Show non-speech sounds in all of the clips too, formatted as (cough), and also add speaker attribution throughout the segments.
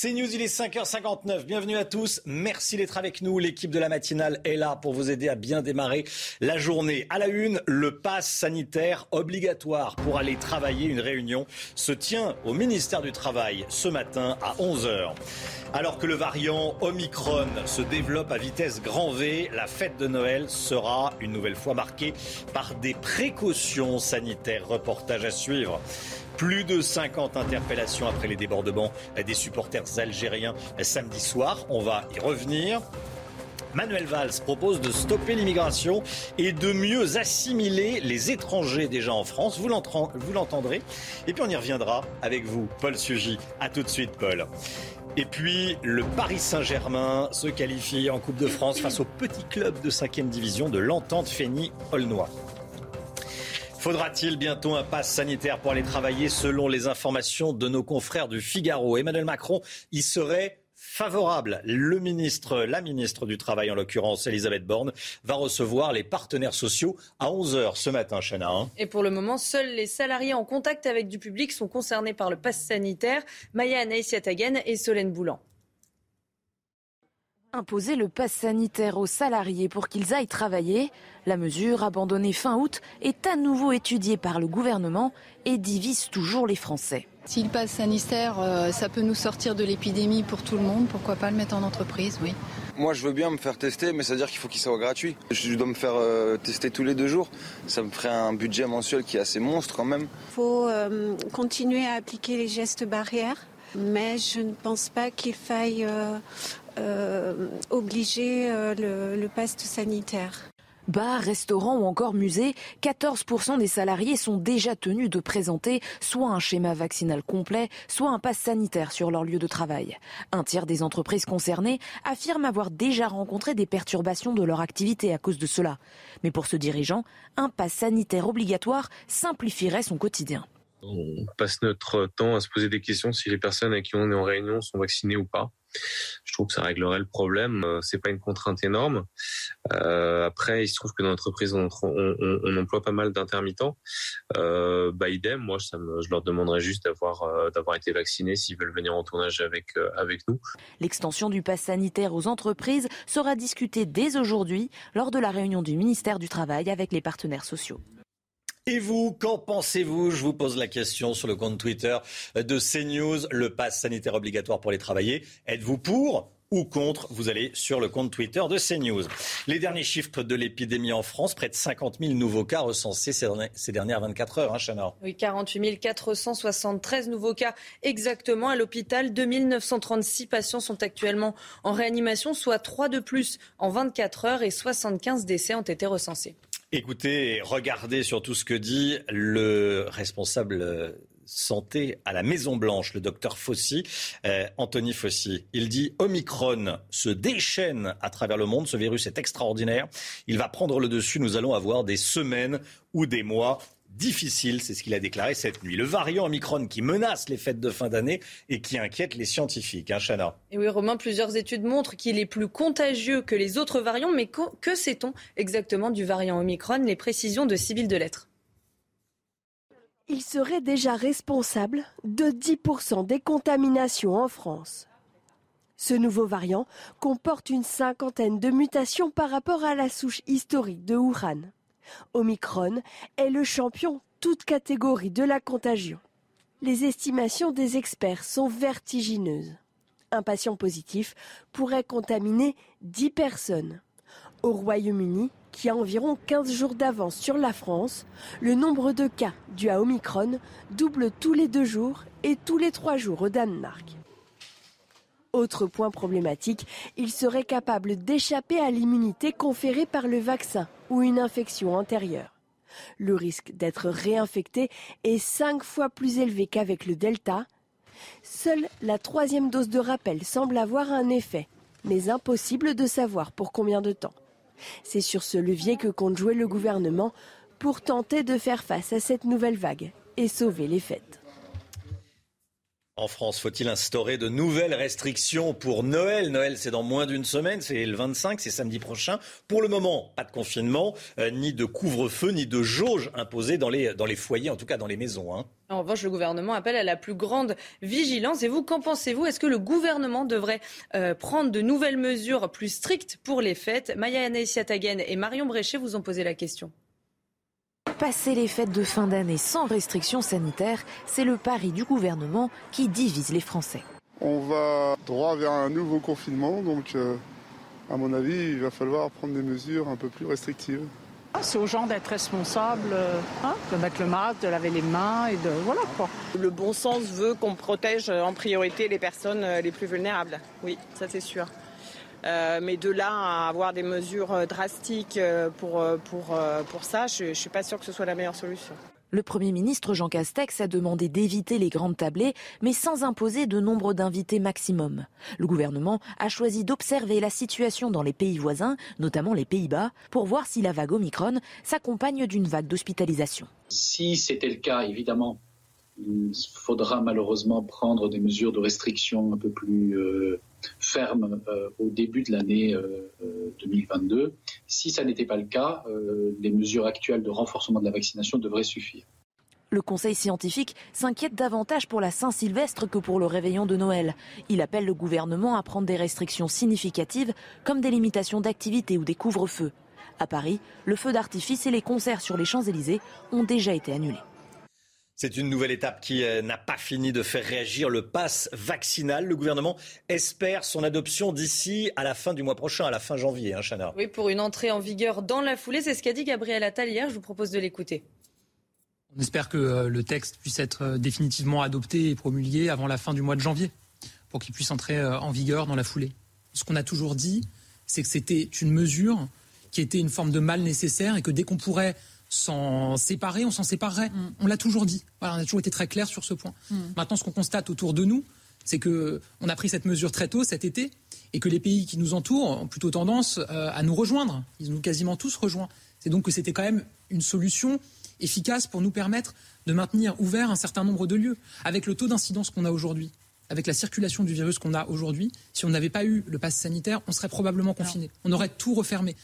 Speaker 1: C'est News, il est 5h59. Bienvenue à tous. Merci d'être avec nous. L'équipe de la matinale est là pour vous aider à bien démarrer la journée. À la une, le pass sanitaire obligatoire pour aller travailler. Une réunion se tient au ministère du Travail ce matin à 11h. Alors que le variant Omicron se développe à vitesse grand V, la fête de Noël sera une nouvelle fois marquée par des précautions sanitaires. Reportage à suivre. Plus de 50 interpellations après les débordements des supporters algériens samedi soir. On va y revenir. Manuel Valls propose de stopper l'immigration et de mieux assimiler les étrangers déjà en France. Vous l'entendrez. Et puis on y reviendra avec vous, Paul Sugy. A tout de suite, Paul. Et puis, le Paris Saint-Germain se qualifie en Coupe de France face au petit club de 5e division de l'Entente Fény-Aulnois. Faudra-t-il bientôt un pass sanitaire pour aller travailler selon les informations de nos confrères du Figaro? Emmanuel Macron y serait favorable. Le ministre, la ministre du Travail, en l'occurrence Elisabeth Borne, va recevoir les partenaires sociaux à 11h ce matin, Chana. Hein.
Speaker 2: Et pour le moment, seuls les salariés en contact avec du public sont concernés par le pass sanitaire. Maya Anaïs et Solène Boulan.
Speaker 3: Imposer le pass sanitaire aux salariés pour qu'ils aillent travailler, la mesure abandonnée fin août est à nouveau étudiée par le gouvernement et divise toujours les Français.
Speaker 4: Si le pass sanitaire, euh, ça peut nous sortir de l'épidémie pour tout le monde, pourquoi pas le mettre en entreprise, oui.
Speaker 5: Moi, je veux bien me faire tester, mais ça veut dire qu'il faut qu'il soit gratuit. Je dois me faire euh, tester tous les deux jours. Ça me ferait un budget mensuel qui est assez monstre quand même.
Speaker 6: Il faut euh, continuer à appliquer les gestes barrières, mais je ne pense pas qu'il faille euh, obliger euh, le, le paste sanitaire.
Speaker 3: Bars, restaurants ou encore musées, 14% des salariés sont déjà tenus de présenter soit un schéma vaccinal complet, soit un pass sanitaire sur leur lieu de travail. Un tiers des entreprises concernées affirment avoir déjà rencontré des perturbations de leur activité à cause de cela. Mais pour ce dirigeant, un pass sanitaire obligatoire simplifierait son quotidien.
Speaker 7: On passe notre temps à se poser des questions si les personnes avec qui on est en réunion sont vaccinées ou pas. Je trouve que ça réglerait le problème. Euh, c'est pas une contrainte énorme. Euh, après, il se trouve que dans l'entreprise, on, emploie pas mal d'intermittents. Euh, bah, idem, moi, je leur demanderais juste d'avoir d'avoir été vaccinés s'ils veulent venir en tournage avec avec nous.
Speaker 3: L'extension du pass sanitaire aux entreprises sera discutée dès aujourd'hui lors de la réunion du ministère du Travail avec les partenaires sociaux.
Speaker 1: Et vous, qu'en pensez-vous? Je vous pose la question sur le compte Twitter de CNews, le pass sanitaire obligatoire pour les travailler. Êtes-vous pour ou contre, vous allez sur le compte Twitter de CNews. Les derniers chiffres de l'épidémie en France, près de 50 000 nouveaux cas recensés ces dernières 24 heures, hein,
Speaker 2: Oui, 48 473 nouveaux cas exactement. À l'hôpital, 2936 patients sont actuellement en réanimation, soit 3 de plus en 24 heures et 75 décès ont été recensés.
Speaker 1: Écoutez et regardez surtout ce que dit le responsable euh, santé à la Maison Blanche, le docteur Fauci, euh, Anthony Fauci. Il dit Omicron se déchaîne à travers le monde. Ce virus est extraordinaire. Il va prendre le dessus. Nous allons avoir des semaines ou des mois difficile, c'est ce qu'il a déclaré cette nuit. Le variant Omicron qui menace les fêtes de fin d'année et qui inquiète les scientifiques. Hein, Chana
Speaker 2: Et oui, Romain, plusieurs études montrent qu'il est plus contagieux que les autres variants, mais que, sait-on exactement du variant Omicron? Les précisions de Sybille Delettre.
Speaker 8: Il serait déjà responsable de 10% des contaminations en France. Ce nouveau variant comporte une cinquantaine de mutations par rapport à la souche historique de Wuhan. Omicron est le champion toute catégorie de la contagion. Les estimations des experts sont vertigineuses. Un patient positif pourrait contaminer 10 personnes. Au Royaume-Uni, qui a environ 15 jours d'avance sur la France, le nombre de cas dus à Omicron double tous les deux jours et tous les trois jours au Danemark. Autre point problématique, il serait capable d'échapper à l'immunité conférée par le vaccin ou une infection antérieure. Le risque d'être réinfecté est cinq fois plus élevé qu'avec le Delta. Seule la troisième dose de rappel semble avoir un effet, mais impossible de savoir pour combien de temps. C'est sur ce levier que compte jouer le gouvernement pour tenter de faire face à cette nouvelle vague et sauver les fêtes.
Speaker 1: En France, faut-il instaurer de nouvelles restrictions pour Noël? Noël, c'est dans moins d'une semaine, c'est le 25, c'est samedi prochain. Pour le moment, pas de confinement, euh, ni de couvre-feu, ni de jauge imposée dans les, foyers, en tout cas dans les maisons. Hein.
Speaker 2: En revanche, le gouvernement appelle à la plus grande vigilance. Et vous, qu'en pensez-vous? Est-ce que le gouvernement devrait euh, prendre de nouvelles mesures plus strictes pour les fêtes? Maya Anessiatagen et Marion Bréchet vous ont posé la question.
Speaker 3: Passer les fêtes de fin d'année sans restrictions sanitaires, c'est le pari du gouvernement qui divise les Français.
Speaker 9: On va droit vers un nouveau confinement, donc euh, à mon avis, il va falloir prendre des mesures un peu plus restrictives.
Speaker 10: Ah, c'est aux gens d'être responsables, euh, hein, de mettre le masque, de laver les mains et de voilà quoi.
Speaker 11: Le bon sens veut qu'on protège en priorité les personnes euh, les plus vulnérables. Oui, ça c'est sûr. Euh, mais de là à avoir des mesures euh, drastiques euh, pour, pour, pour ça, je ne suis pas sûre que ce soit la meilleure solution.
Speaker 3: Le Premier ministre Jean Castex a demandé d'éviter les grandes tablées, mais sans imposer de nombre d'invités maximum. Le gouvernement a choisi d'observer la situation dans les pays voisins, notamment les Pays-Bas, pour voir si la vague Omicron s'accompagne d'une vague d'hospitalisation.
Speaker 12: Si c'était le cas, évidemment, il faudra malheureusement prendre des mesures de restriction un peu plus ferme euh, au début de l'année 2022. Euh, euh, si ça n'était pas le cas, les mesures actuelles de renforcement de la vaccination devraient suffire.
Speaker 3: Le Conseil scientifique s'inquiète davantage pour la Saint-Sylvestre que pour le réveillon de Noël. Il appelle le gouvernement à prendre des restrictions significatives comme des limitations d'activité ou des couvre-feux. À Paris, le feu d'artifice et les concerts sur les Champs-Élysées ont déjà été annulés.
Speaker 1: C'est une nouvelle étape qui euh, n'a pas fini de faire réagir le pass vaccinal. Le gouvernement espère son adoption d'ici à la fin du mois prochain, à la fin janvier, hein, Chana.
Speaker 2: Oui, pour une entrée en vigueur dans la foulée. C'est ce qu'a dit Gabriel Attal hier. Je vous propose de l'écouter.
Speaker 13: On espère que euh, le texte puisse être euh, définitivement adopté et promulgué avant la fin du mois de janvier, pour qu'il puisse entrer en vigueur dans la foulée. Ce qu'on a toujours dit, c'est que c'était une mesure qui était une forme de mal nécessaire et que dès qu'on pourrait s'en séparer, on s'en séparerait. Mm. On l'a toujours dit. on a toujours été très clair sur ce point. Mm. Maintenant, ce qu'on constate autour de nous, c'est que on a pris cette mesure très tôt cet été et que les pays qui nous entourent ont plutôt tendance euh, à nous rejoindre. Ils nous quasiment tous rejoints. C'est donc que c'était quand même une solution efficace pour nous permettre de maintenir ouvert un certain nombre de lieux. Avec le taux d'incidence qu'on a aujourd'hui, avec la circulation du virus qu'on a aujourd'hui, si on n'avait pas eu le pass sanitaire, on serait probablement confiné. On aurait tout refermé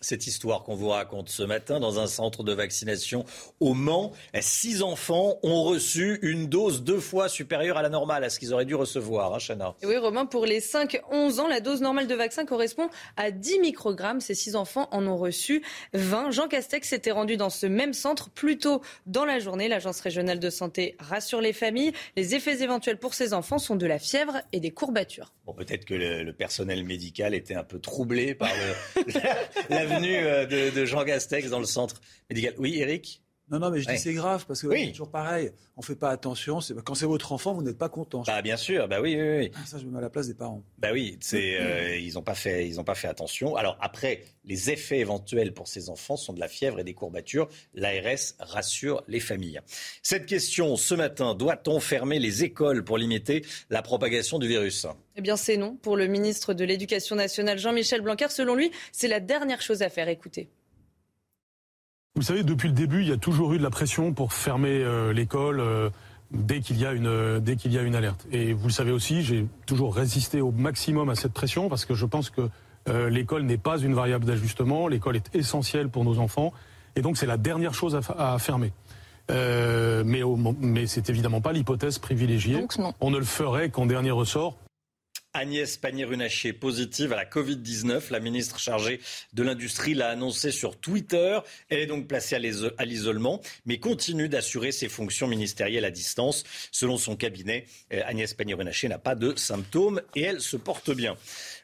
Speaker 1: cette histoire qu'on vous raconte ce matin dans un centre de vaccination au Mans. Six enfants ont reçu une dose deux fois supérieure à la normale, à ce qu'ils auraient dû recevoir, hein, Chana.
Speaker 2: Oui, Romain, pour les 5-11 ans, la dose normale de vaccin correspond à 10 microgrammes. Ces six enfants en ont reçu 20. Jean Castex s'était rendu dans ce même centre plus tôt dans la journée. L'Agence régionale de santé rassure les familles. Les effets éventuels pour ces enfants sont de la fièvre et des courbatures.
Speaker 1: Bon, peut-être que le, personnel médical était un peu troublé par (laughs) la venue euh, de, Jean Castex dans le centre médical. Oui, Eric
Speaker 14: non, non, mais je dis c'est grave parce que c'est toujours pareil. On fait pas attention. Quand c'est votre enfant, vous n'êtes pas content.
Speaker 1: Bah bien sûr, bah oui, oui, oui.
Speaker 14: Ah, ça, je me mets à la place des parents.
Speaker 1: Bah oui, c'est euh, ils n'ont pas fait, ils ont pas fait attention. Alors après, les effets éventuels pour ces enfants sont de la fièvre et des courbatures. L'ARS rassure les familles. Cette question ce matin doit-on fermer les écoles pour limiter la propagation du virus?
Speaker 2: Eh bien, c'est non pour le ministre de l'Éducation nationale Jean-Michel Blanquer. Selon lui, c'est la dernière chose à faire. Écoutez.
Speaker 15: Vous savez, depuis le début, il y a toujours eu de la pression pour fermer euh, l'école euh, dès qu'il y a une euh, dès qu'il y a une alerte. Et vous le savez aussi, j'ai toujours résisté au maximum à cette pression parce que je pense que l'école n'est pas une variable d'ajustement. L'école est essentielle pour nos enfants, et donc c'est la dernière chose à, à fermer. mais, mais c'est évidemment pas l'hypothèse privilégiée. On ne le ferait qu'en dernier ressort
Speaker 1: Agnès Pannier-Runacher positive à la Covid-19. La ministre chargée de l'Industrie l'a annoncé sur Twitter. Elle est donc placée à l'isolement, mais continue d'assurer ses fonctions ministérielles à distance. Selon son cabinet, euh, Agnès Pannier-Runacher n'a pas de symptômes et elle se porte bien.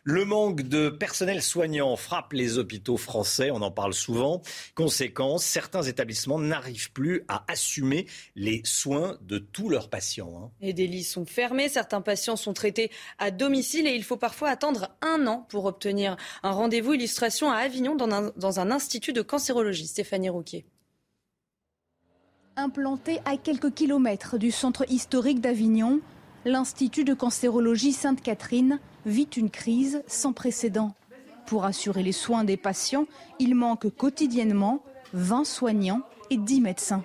Speaker 1: Le manque de personnel soignant frappe les hôpitaux français, on en parle souvent. Conséquence, certains établissements n'arrivent plus à assumer les soins de tous leurs patients.
Speaker 2: Hein. Et des lits sont fermés, certains patients sont traités à domicile domicile et il faut parfois attendre un an pour obtenir un rendez-vous. Illustration à Avignon dans un, dans un institut de cancérologie. Stéphanie Rouquier.
Speaker 16: Implanté à quelques kilomètres du centre historique d'Avignon, l'Institut de cancérologie Sainte-Catherine vit une crise sans précédent. Pour assurer les soins des patients, il manque quotidiennement 20 soignants et 10 médecins.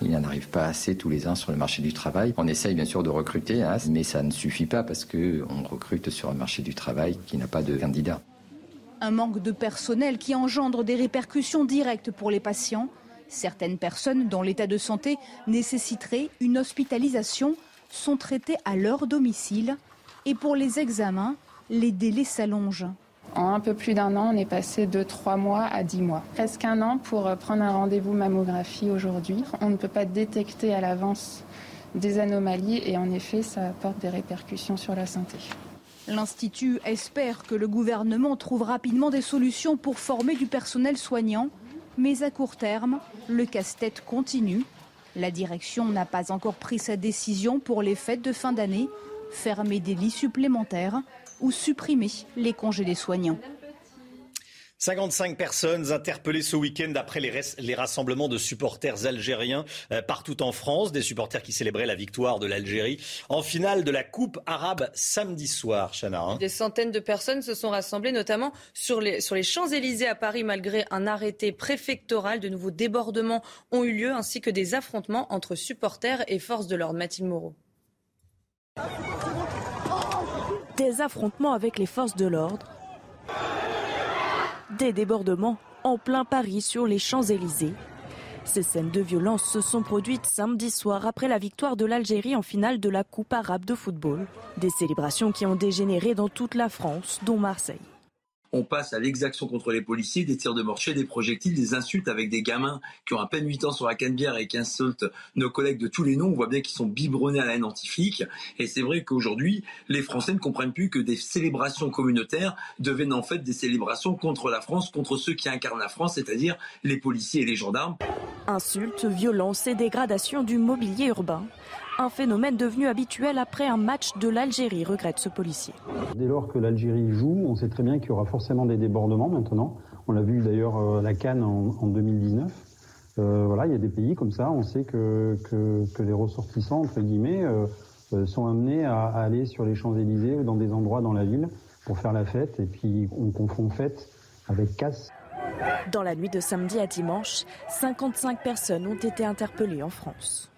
Speaker 17: Il n'en arrive pas assez tous les ans sur le marché du travail. On essaye bien sûr de recruter, hein, mais ça ne suffit pas parce qu'on recrute sur un marché du travail qui n'a pas de candidats.
Speaker 16: Un manque de personnel qui engendre des répercussions directes pour les patients. Certaines personnes dont l'état de santé nécessiterait une hospitalisation sont traitées à leur domicile. Et pour les examens, les délais s'allongent.
Speaker 18: En un peu plus d'un an, on est passé de trois mois à dix mois. Presque un an pour euh, prendre un rendez-vous mammographie aujourd'hui. On ne peut pas détecter à l'avance des anomalies et en effet, ça apporte des répercussions sur la santé.
Speaker 16: L'Institut espère que le gouvernement trouve rapidement des solutions pour former du personnel soignant, mais à court terme, le casse-tête continue. La direction n'a pas encore pris sa décision pour les fêtes de fin d'année, fermer des lits supplémentaires ou supprimer les congés des soignants.
Speaker 1: 55 personnes interpellées ce week-end après les, rassemblements de supporters algériens euh, partout en France, des supporters qui célébraient la victoire de l'Algérie en finale de la Coupe arabe samedi soir, Chana. Hein.
Speaker 2: Des centaines de personnes se sont rassemblées, notamment sur les, sur les Champs-Élysées à Paris, malgré un arrêté préfectoral. De nouveaux débordements ont eu lieu, ainsi que des affrontements entre supporters et forces de l'ordre. Mathilde Moreau.
Speaker 19: Des affrontements avec les forces de l'ordre des débordements en plein Paris sur les Champs-Élysées. Ces scènes de violence se sont produites samedi soir après la victoire de l'Algérie en finale de la Coupe arabe de football. Des célébrations qui ont dégénéré dans toute la France, dont Marseille
Speaker 9: on passe à l'exaction contre les policiers, des tirs de mortier, des projectiles, des insultes avec des gamins qui ont à peine 8 ans sur la canebière et qui insultent nos collègues de tous les noms. On voit bien qu'ils sont biberonnés à la haine anti-flic. Et c'est vrai qu'aujourd'hui, les Français ne comprennent plus que des célébrations communautaires deviennent en fait des célébrations contre la France, contre ceux qui incarnent la France, c'est-à-dire les policiers et les gendarmes.
Speaker 19: Insultes, violences et dégradations du mobilier urbain un phénomène devenu habituel après un match de l'Algérie, regrette ce policier.
Speaker 20: Dès lors que l'Algérie joue, on sait très bien qu'il y aura forcément des débordements maintenant. On l'a vu d'ailleurs à la Cannes en, 2019. Euh, voilà, il y a des pays comme ça, on sait que, que, les ressortissants, entre guillemets, euh, euh, sont amenés à, à, aller sur les Champs-Élysées ou dans des endroits dans la ville pour faire la fête. Et puis on confond fête avec casse.
Speaker 19: Dans la nuit de samedi à dimanche, 55 personnes ont été interpellées en France.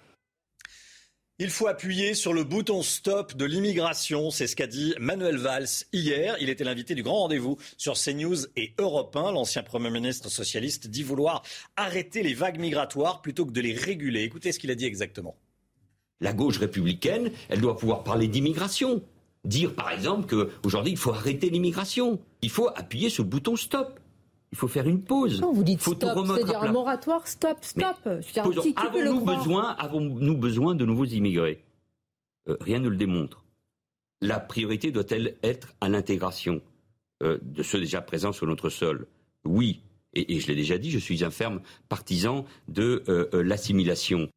Speaker 1: Il faut appuyer sur le bouton stop de l'immigration, c'est ce qu'a dit Manuel Valls hier. Il était l'invité du grand rendez-vous sur CNews et Europe 1. L'ancien Premier ministre socialiste dit vouloir arrêter les vagues migratoires plutôt que de les réguler. Écoutez ce qu'il a dit exactement.
Speaker 21: La gauche républicaine, elle doit pouvoir parler d'immigration. Dire par exemple qu'aujourd'hui il faut arrêter l'immigration. Il faut appuyer sur le bouton stop. Il faut faire une pause.
Speaker 22: Non, vous dites faut stop, c'est-à-dire un moratoire, stop, stop.
Speaker 21: Avons-nous besoin, avons besoin de nouveaux immigrés? Euh, Rien ne le démontre. La priorité doit-elle être à l'intégration euh, de ceux déjà présents sur notre sol? Oui, et, je l'ai déjà dit, je suis un ferme partisan de euh, l'assimilation.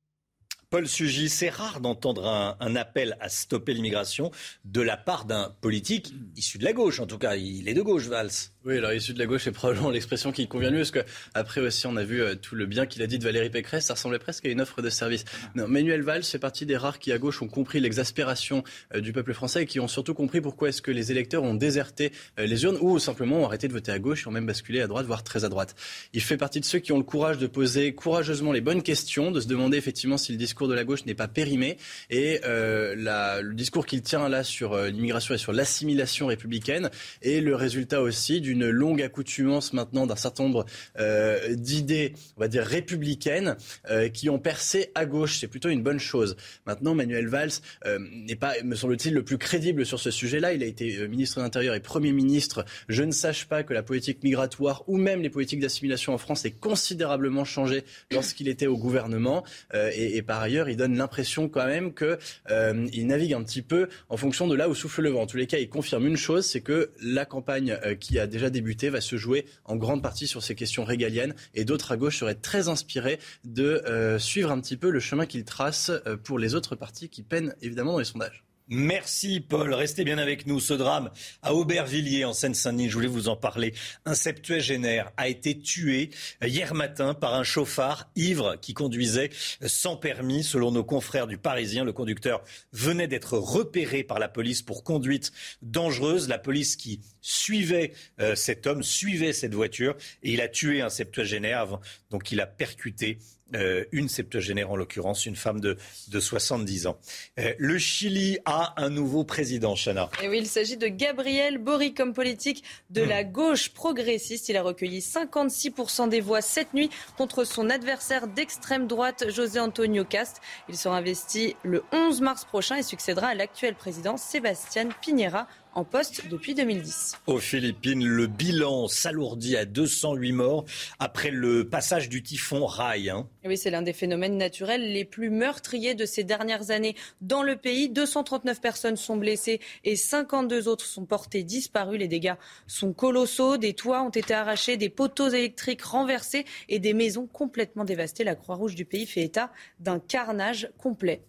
Speaker 1: Paul Sugy, c'est rare d'entendre un, appel à stopper l'immigration de la part d'un politique issu de la gauche. En tout cas, il est de gauche, Valls.
Speaker 23: Oui, alors issu de la gauche, c'est probablement l'expression qui convient mieux, parce que après aussi, on a vu euh, tout le bien qu'il a dit de Valérie Pécresse, ça ressemblait presque à une offre de service. Non, Manuel Valls fait partie des rares qui à gauche ont compris l'exaspération euh, du peuple français et qui ont surtout compris pourquoi est-ce que les électeurs ont déserté euh, les urnes ou simplement ont arrêté de voter à gauche et ont même basculé à droite, voire très à droite. Il fait partie de ceux qui ont le courage de poser courageusement les bonnes questions, de se demander effectivement si le discours de la gauche n'est pas périmé et la, le discours qu'il tient là sur l'immigration et sur l'assimilation républicaine est le résultat aussi du une longue accoutumance maintenant d'un certain nombre euh, d'idées, on va dire républicaines, euh, qui ont percé à gauche. C'est plutôt une bonne chose. Maintenant, Manuel Valls euh, n'est pas, me semble-t-il, le plus crédible sur ce sujet-là. Il a été ministre de l'Intérieur et Premier ministre. Je ne sache pas que la politique migratoire ou même les politiques d'assimilation en France aient considérablement changé lorsqu'il était au gouvernement. Et, et, par ailleurs, il donne l'impression quand même qu'il navigue un petit peu en fonction de là où souffle le vent. En tous les cas, il confirme une chose, c'est que la campagne qui a déjà débuté va se jouer en grande partie sur ces questions régaliennes et d'autres à gauche seraient très inspirés de euh, suivre un petit peu le chemin qu'il trace euh, pour les autres partis qui peinent évidemment dans les sondages.
Speaker 1: Merci Paul, restez bien avec nous. Ce drame à Aubervilliers en Seine-Saint-Denis, je voulais vous en parler. Un septuagénaire a été tué hier matin par un chauffard ivre qui conduisait sans permis. Selon nos confrères du Parisien, le conducteur venait d'être repéré par la police pour conduite dangereuse. La police qui suivait euh, cet homme, suivait cette voiture et il a tué un septuagénaire. Donc il a percuté euh, une septuagénaire en l'occurrence, une femme de, de 70 ans. Euh, le Chili a un nouveau président, Chana.
Speaker 2: Et oui, il s'agit de Gabriel Boric comme politique de hmm. la gauche progressiste. Il a recueilli 56% des voix cette nuit contre son adversaire d'extrême droite, José Antonio Cast. Il sera investi le 11 mars prochain et succédera à l'actuel président Sébastien Piñera en poste depuis 2010.
Speaker 1: Aux Philippines, le bilan s'alourdit à 208 morts après le passage du typhon Rai. Hein.
Speaker 2: Oui, c'est l'un des phénomènes naturels les plus meurtriers de ces dernières années dans le pays. 239 personnes sont blessées et 52 autres sont portées disparues. Les dégâts sont colossaux. Des toits ont été arrachés, des poteaux électriques renversés et des maisons complètement dévastées. La Croix-Rouge du pays fait état d'un carnage complet.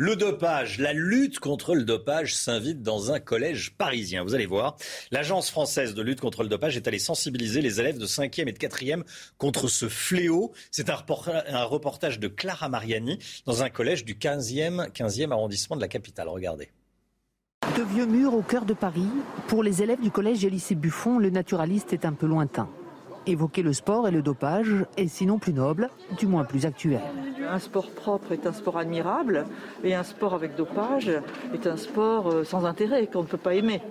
Speaker 1: Le dopage, la lutte contre le dopage s'invite dans un collège parisien. Vous allez voir, l'Agence française de lutte contre le dopage est allée sensibiliser les élèves de 5e et de 4e contre ce fléau. C'est un, reportage de Clara Mariani dans un collège du 15e, 15e arrondissement de la capitale. Regardez.
Speaker 24: De vieux murs au cœur de Paris, pour les élèves du collège et lycée Buffon, le naturaliste est un peu lointain. Évoquer le sport et le dopage est sinon plus noble, du moins plus actuel.
Speaker 11: Un sport propre est un sport admirable et un sport avec dopage est un sport euh, sans intérêt qu'on ne peut pas aimer.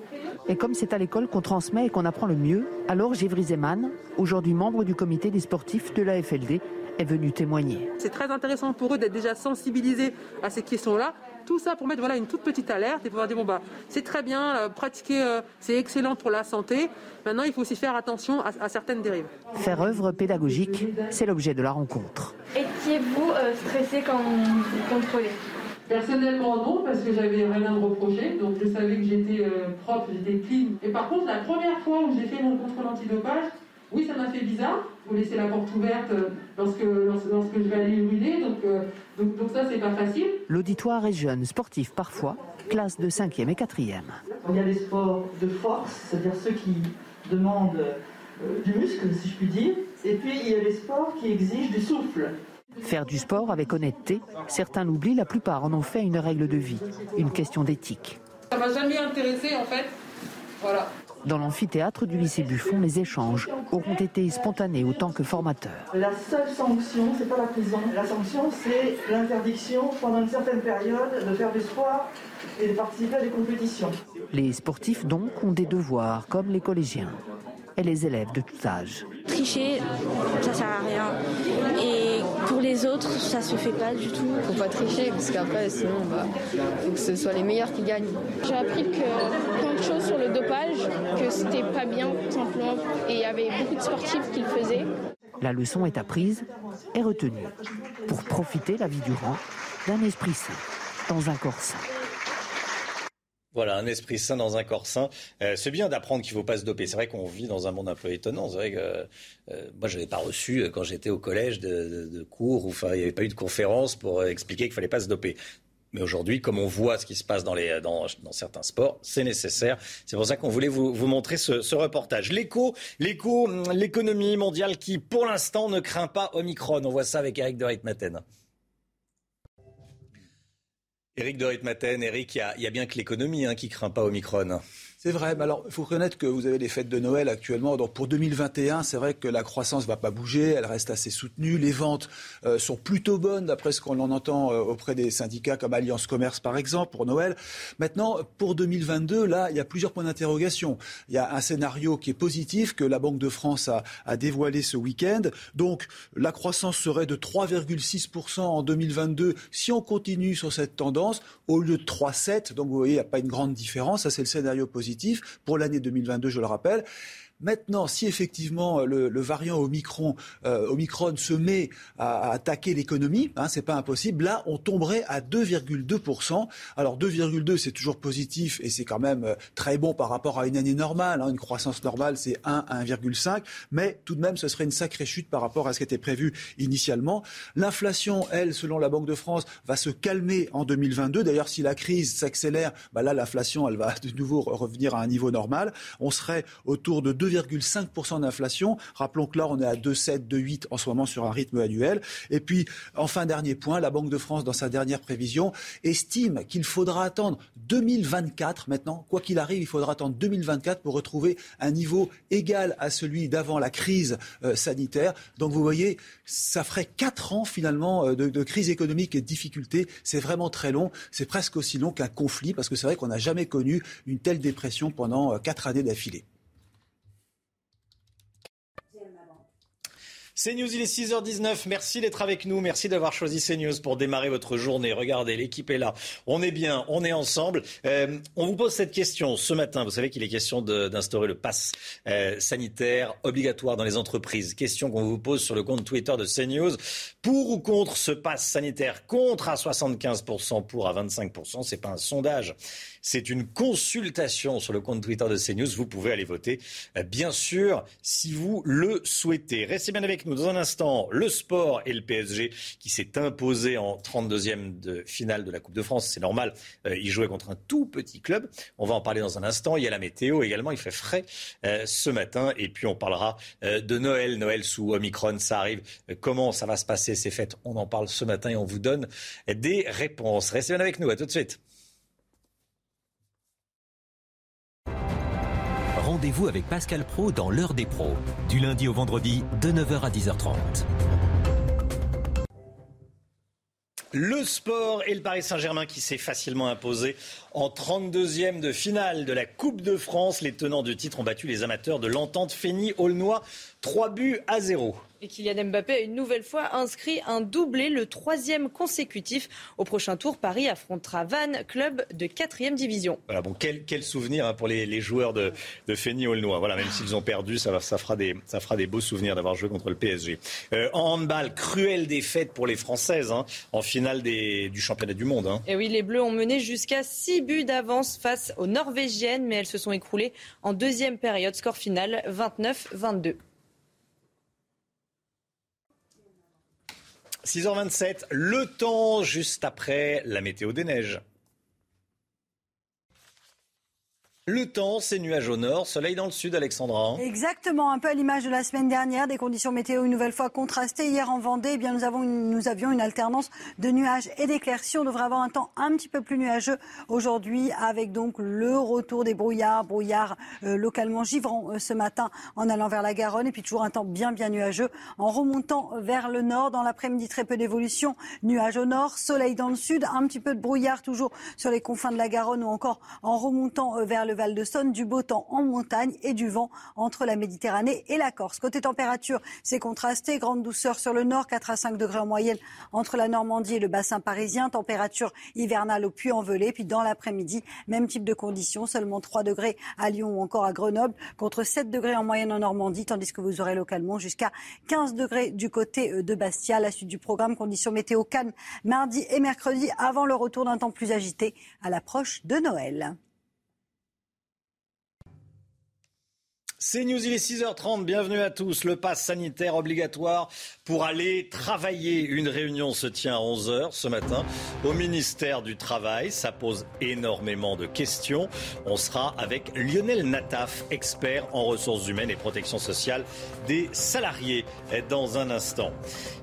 Speaker 24: Et comme c'est à l'école qu'on transmet et qu'on apprend le mieux, alors Gévry Zeman, aujourd'hui membre du comité des sportifs de la FLD, est venu témoigner.
Speaker 25: C'est très intéressant pour eux d'être déjà sensibilisés à ces questions-là tout ça pour mettre voilà, une toute petite alerte et pouvoir dire bon bah c'est très bien, euh, pratiquer euh, c'est excellent pour la santé. Maintenant il faut aussi faire attention à, certaines dérives.
Speaker 24: Faire œuvre pédagogique, c'est l'objet de la rencontre.
Speaker 26: Étiez-vous euh, stressé quand vous contrôlez
Speaker 25: Personnellement non, parce que j'avais rien à me reprocher, donc je savais que j'étais propre, j'étais clean. Et par contre, la première fois où j'ai fait mon contrôle antidopage, oui, ça m'a fait bizarre. Vous laissez la porte ouverte euh, lorsque, lorsque, je vais aller donc, euh, donc, donc, ça, c'est pas facile.
Speaker 24: L'auditoire est jeune, sportif parfois, classe de 5e et 4e.
Speaker 11: Il y a des sports de force, c'est-à-dire ceux qui demandent euh, du muscle, si je puis dire. Et puis, il y a les sports qui exigent du souffle.
Speaker 24: Faire du sport avec honnêteté, certains l'oublient, la plupart en ont fait une règle de vie, une question d'éthique.
Speaker 25: Ça m'a jamais intéressé en fait. Voilà.
Speaker 24: Dans l'amphithéâtre du lycée Buffon, les échanges auront été spontanés autant que formateurs.
Speaker 11: La seule sanction, c'est pas la prison. La sanction, c'est l'interdiction pendant une certaine période de faire du sport et de participer à des compétitions.
Speaker 24: Les sportifs donc ont des devoirs comme les collégiens et les élèves de tout âge.
Speaker 26: Tricher, ça sert à rien. Et pour les autres, ça se fait pas du tout.
Speaker 27: Faut pas tricher parce qu'après, sinon, bah, faut que ce soit les meilleurs qui gagnent.
Speaker 26: J'ai appris que plein de choses sur le dopage, que c'était pas bien tout simplement, et il y avait beaucoup de sportifs qui le faisaient.
Speaker 24: La leçon est apprise et retenue pour profiter la vie durant d'un esprit sain dans un corps sain.
Speaker 1: Voilà, un esprit sain dans un corps sain. Euh, c'est bien d'apprendre qu'il ne faut pas se doper. C'est vrai qu'on vit dans un monde un peu étonnant. C'est vrai que euh, moi, je n'avais pas reçu, euh, quand j'étais au collège, de, cours, ou il n'y avait pas eu de conférence pour expliquer qu'il ne fallait pas se doper. Mais aujourd'hui, comme on voit ce qui se passe dans, les, dans, certains sports, c'est nécessaire. C'est pour ça qu'on voulait vous, montrer ce, reportage. L'écho, hum, l'économie mondiale qui, pour l'instant, ne craint pas Omicron. On voit ça avec Eric de Reitmaten. Éric de Ritmaten, Éric, il y, a bien que l'économie hein, qui craint pas Omicron.
Speaker 28: C'est vrai, mais alors il faut reconnaître que vous avez les fêtes de Noël actuellement. Donc pour 2021, c'est vrai que la croissance ne va pas bouger, elle reste assez soutenue. Les ventes euh, sont plutôt bonnes d'après ce qu'on en entend euh, auprès des syndicats comme Alliance Commerce par exemple pour Noël. Maintenant, pour 2022, là, il y a plusieurs points d'interrogation. Il y a un scénario qui est positif que la Banque de France a, dévoilé ce week-end. Donc la croissance serait de 3,6% en 2022 si on continue sur cette tendance au lieu de 3,7. Donc vous voyez, il n'y a pas une grande différence. Ça, c'est le scénario positif pour l'année 2022, je le rappelle.
Speaker 14: Maintenant, si effectivement le, variant Omicron, Omicron se met à, attaquer l'économie, hein, c'est pas impossible, là on tomberait à 2,2%. Alors 2,2 c'est toujours positif et c'est quand même très bon par rapport à une année normale. Hein. Une croissance normale c'est 1 à 1,5, mais tout de même ce serait une sacrée chute par rapport à ce qui était prévu initialement. L'inflation, elle, selon la Banque de France, va se calmer en 2022. D'ailleurs, si la crise s'accélère, bah là, l'inflation, elle va de nouveau revenir à un niveau normal. On serait autour de 2,5% d'inflation. Rappelons que là, on est à 2,7, 2,8 en ce moment sur un rythme annuel. Et puis, enfin, dernier point, la Banque de France, dans sa dernière prévision, estime qu'il faudra attendre 2024 maintenant. Quoi qu'il arrive, il faudra attendre 2024 pour retrouver un niveau égal à celui d'avant la crise euh, sanitaire. Donc, vous voyez, ça ferait quatre ans finalement euh, de, de crise économique et de difficultés. C'est vraiment très long. C'est presque aussi long qu'un conflit parce que c'est vrai qu'on n'a jamais connu une telle dépression pendant euh, quatre années d'affilée.
Speaker 1: CNews, il est 6h19. Merci d'être avec nous. Merci d'avoir choisi CNews pour démarrer votre journée. Regardez, l'équipe est là. On est bien, on est ensemble. Euh, on vous pose cette question ce matin. Vous savez qu'il est question d'instaurer le pass euh, sanitaire obligatoire dans les entreprises. Question qu'on vous pose sur le compte Twitter de CNews. Pour ou contre ce pass sanitaire? Contre à 75%, pour à 25%. C'est pas un sondage. C'est une consultation sur le compte Twitter de CNews. Vous pouvez aller voter, euh, bien sûr, si vous le souhaitez. Restez bien avec nous. Dans un instant, le sport et le PSG qui s'est imposé en 32e de finale de la Coupe de France. C'est normal. Euh, il jouait contre un tout petit club. On va en parler dans un instant. Il y a la météo également. Il fait frais euh, ce matin. Et puis, on parlera de Noël. Noël sous Omicron. Ça arrive. comment ça va se passer ces fêtes? On en parle ce matin et on vous donne des réponses. Restez bien avec nous. À tout de suite.
Speaker 29: Rendez-vous avec Pascal Pro dans l'heure des pros, du lundi au vendredi de 9h à 10h30.
Speaker 1: Le sport et le Paris Saint-Germain qui s'est facilement imposé en 32e de finale de la Coupe de France. Les tenants du titre ont battu les amateurs de l'entente Fény-Aulnois 3 buts à 0.
Speaker 2: Et Kylian Mbappé a une nouvelle fois inscrit un doublé, le troisième consécutif. Au prochain tour, Paris affrontera Vannes, club de quatrième division.
Speaker 1: Voilà, bon, quel, quel souvenir hein, pour les, joueurs de, de Fény Aulnois. Voilà, même s'ils ont perdu, ça, ça, fera des, ça fera des beaux souvenirs d'avoir joué contre le PSG. Euh, en handball, cruelle défaite pour les Françaises hein, en finale des, du championnat du monde. Hein.
Speaker 2: Et oui, les Bleus ont mené jusqu'à 6 buts d'avance face aux Norvégiennes, mais elles se sont écroulées en deuxième période. Score final 29-22.
Speaker 1: 6h27, le temps juste après la météo des neiges. Le temps, c'est nuages au nord, soleil dans le sud, Alexandra.
Speaker 30: Exactement, un peu à l'image de la semaine dernière, des conditions météo une nouvelle fois contrastées. Hier en Vendée, eh bien, nous, avons nous avions une alternance de nuages et d'éclaircies. On devrait avoir un temps un petit peu plus nuageux aujourd'hui, avec donc le retour des brouillards, brouillards euh, localement givrants euh, ce matin en allant vers la Garonne, et puis toujours un temps bien bien nuageux en remontant vers le nord. Dans l'après-midi, très peu d'évolution, nuages au nord, soleil dans le sud, un petit peu de brouillard toujours sur les confins de la Garonne ou encore en remontant euh, vers le Val de Saône, du beau temps en montagne et du vent entre la Méditerranée et la Corse. Côté température, c'est contrasté, grande douceur sur le nord, 4 à 5 degrés en moyenne entre la Normandie et le bassin parisien, température hivernale au Puy-en-Velay, puis dans l'après-midi, même type de conditions, seulement 3 degrés à Lyon ou encore à Grenoble, contre 7 degrés en moyenne en Normandie, tandis que vous aurez localement jusqu'à 15 degrés du côté euh, de Bastia. La suite du programme, conditions météo calmes mardi et mercredi, avant le retour d'un temps plus agité à l'approche de Noël.
Speaker 1: C'est News, il est 6h30. Bienvenue à tous. Le pass sanitaire obligatoire pour aller travailler. Une réunion se tient à 11h ce matin au ministère du Travail. Ça pose énormément de questions. On sera avec Lionel Nataf, expert en ressources humaines et protection sociale des salariés dans un instant.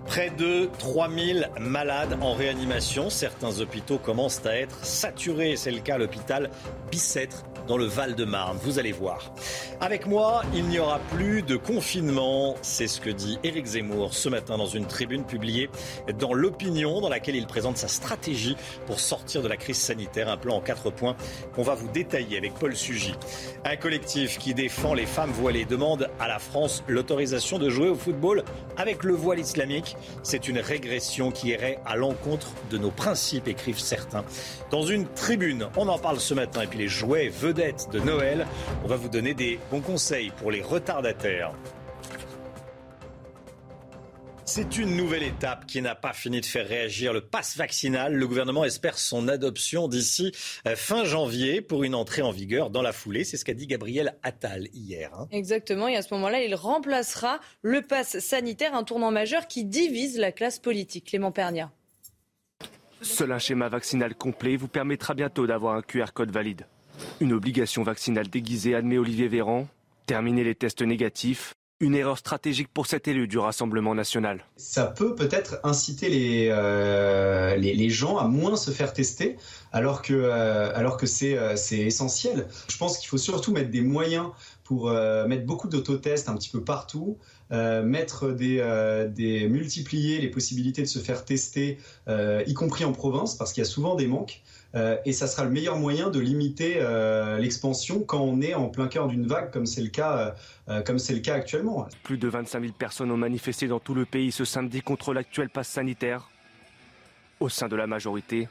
Speaker 1: Près de 3000 malades en réanimation. Certains hôpitaux commencent à être saturés. C'est le cas à l'hôpital Bicêtre dans le Val-de-Marne. Vous allez voir. Avec moi, il n'y aura plus de confinement. C'est ce que dit Éric Zemmour ce matin dans une tribune publiée dans l'opinion dans laquelle il présente sa stratégie pour sortir de la crise sanitaire. Un plan en quatre points qu'on va vous détailler avec Paul Sugy. Un collectif qui défend les femmes voilées demande à la France l'autorisation de jouer au football avec le voile islamique. C'est une régression qui irait à l'encontre de nos principes, écrivent certains. Dans une tribune, on en parle ce matin et puis les jouets venus de Noël. On va vous donner des bons conseils pour les retardataires. C'est une nouvelle étape qui n'a pas fini de faire réagir le pass vaccinal. Le gouvernement espère son adoption d'ici euh, fin janvier pour une entrée en vigueur dans la foulée. C'est ce qu'a dit Gabriel Attal hier.
Speaker 2: Hein. Exactement. Et à ce moment-là, il remplacera le pass sanitaire, un tournant majeur qui divise la classe politique. Clément Pernia.
Speaker 31: Seul un schéma vaccinal complet vous permettra bientôt d'avoir un QR code valide. Une obligation vaccinale déguisée, admet Olivier Véran. Terminer les tests négatifs, une erreur stratégique pour cet élu du Rassemblement national.
Speaker 32: Ça peut peut-être inciter euh, les, les, gens à moins se faire tester alors que, euh, alors que c'est, euh, c'est essentiel. Je pense qu'il faut surtout mettre des moyens pour mettre beaucoup d'autotests un petit peu partout, mettre des, des, multiplier les possibilités de se faire tester, y compris en province, parce qu'il y a souvent des manques. Euh, et ça sera le meilleur moyen de limiter euh, l'expansion quand on est en plein cœur d'une vague, comme c'est le cas, euh, comme c'est le cas actuellement.
Speaker 31: Plus de 25 000 personnes ont manifesté dans tout le pays ce samedi contre l'actuel pass sanitaire. Au sein de la majorité,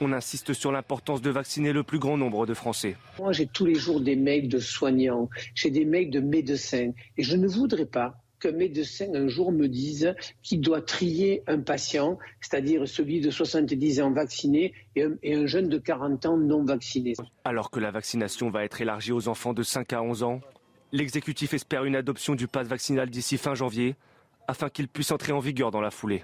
Speaker 31: on insiste sur l'importance de vacciner le plus grand nombre de Français.
Speaker 33: Moi, j'ai tous les jours des mails de soignants, j'ai des mails de médecins, et je ne voudrais pas qu'un médecin un jour me dise qu'il doit trier un patient, c'est-à-dire celui de 70 ans vacciné et un, et un, jeune de 40 ans non vacciné.
Speaker 31: Alors que la vaccination va être élargie aux enfants de 5 à 11 ans, l'exécutif espère une adoption du pass vaccinal d'ici fin janvier afin qu'il puisse entrer en vigueur dans la foulée.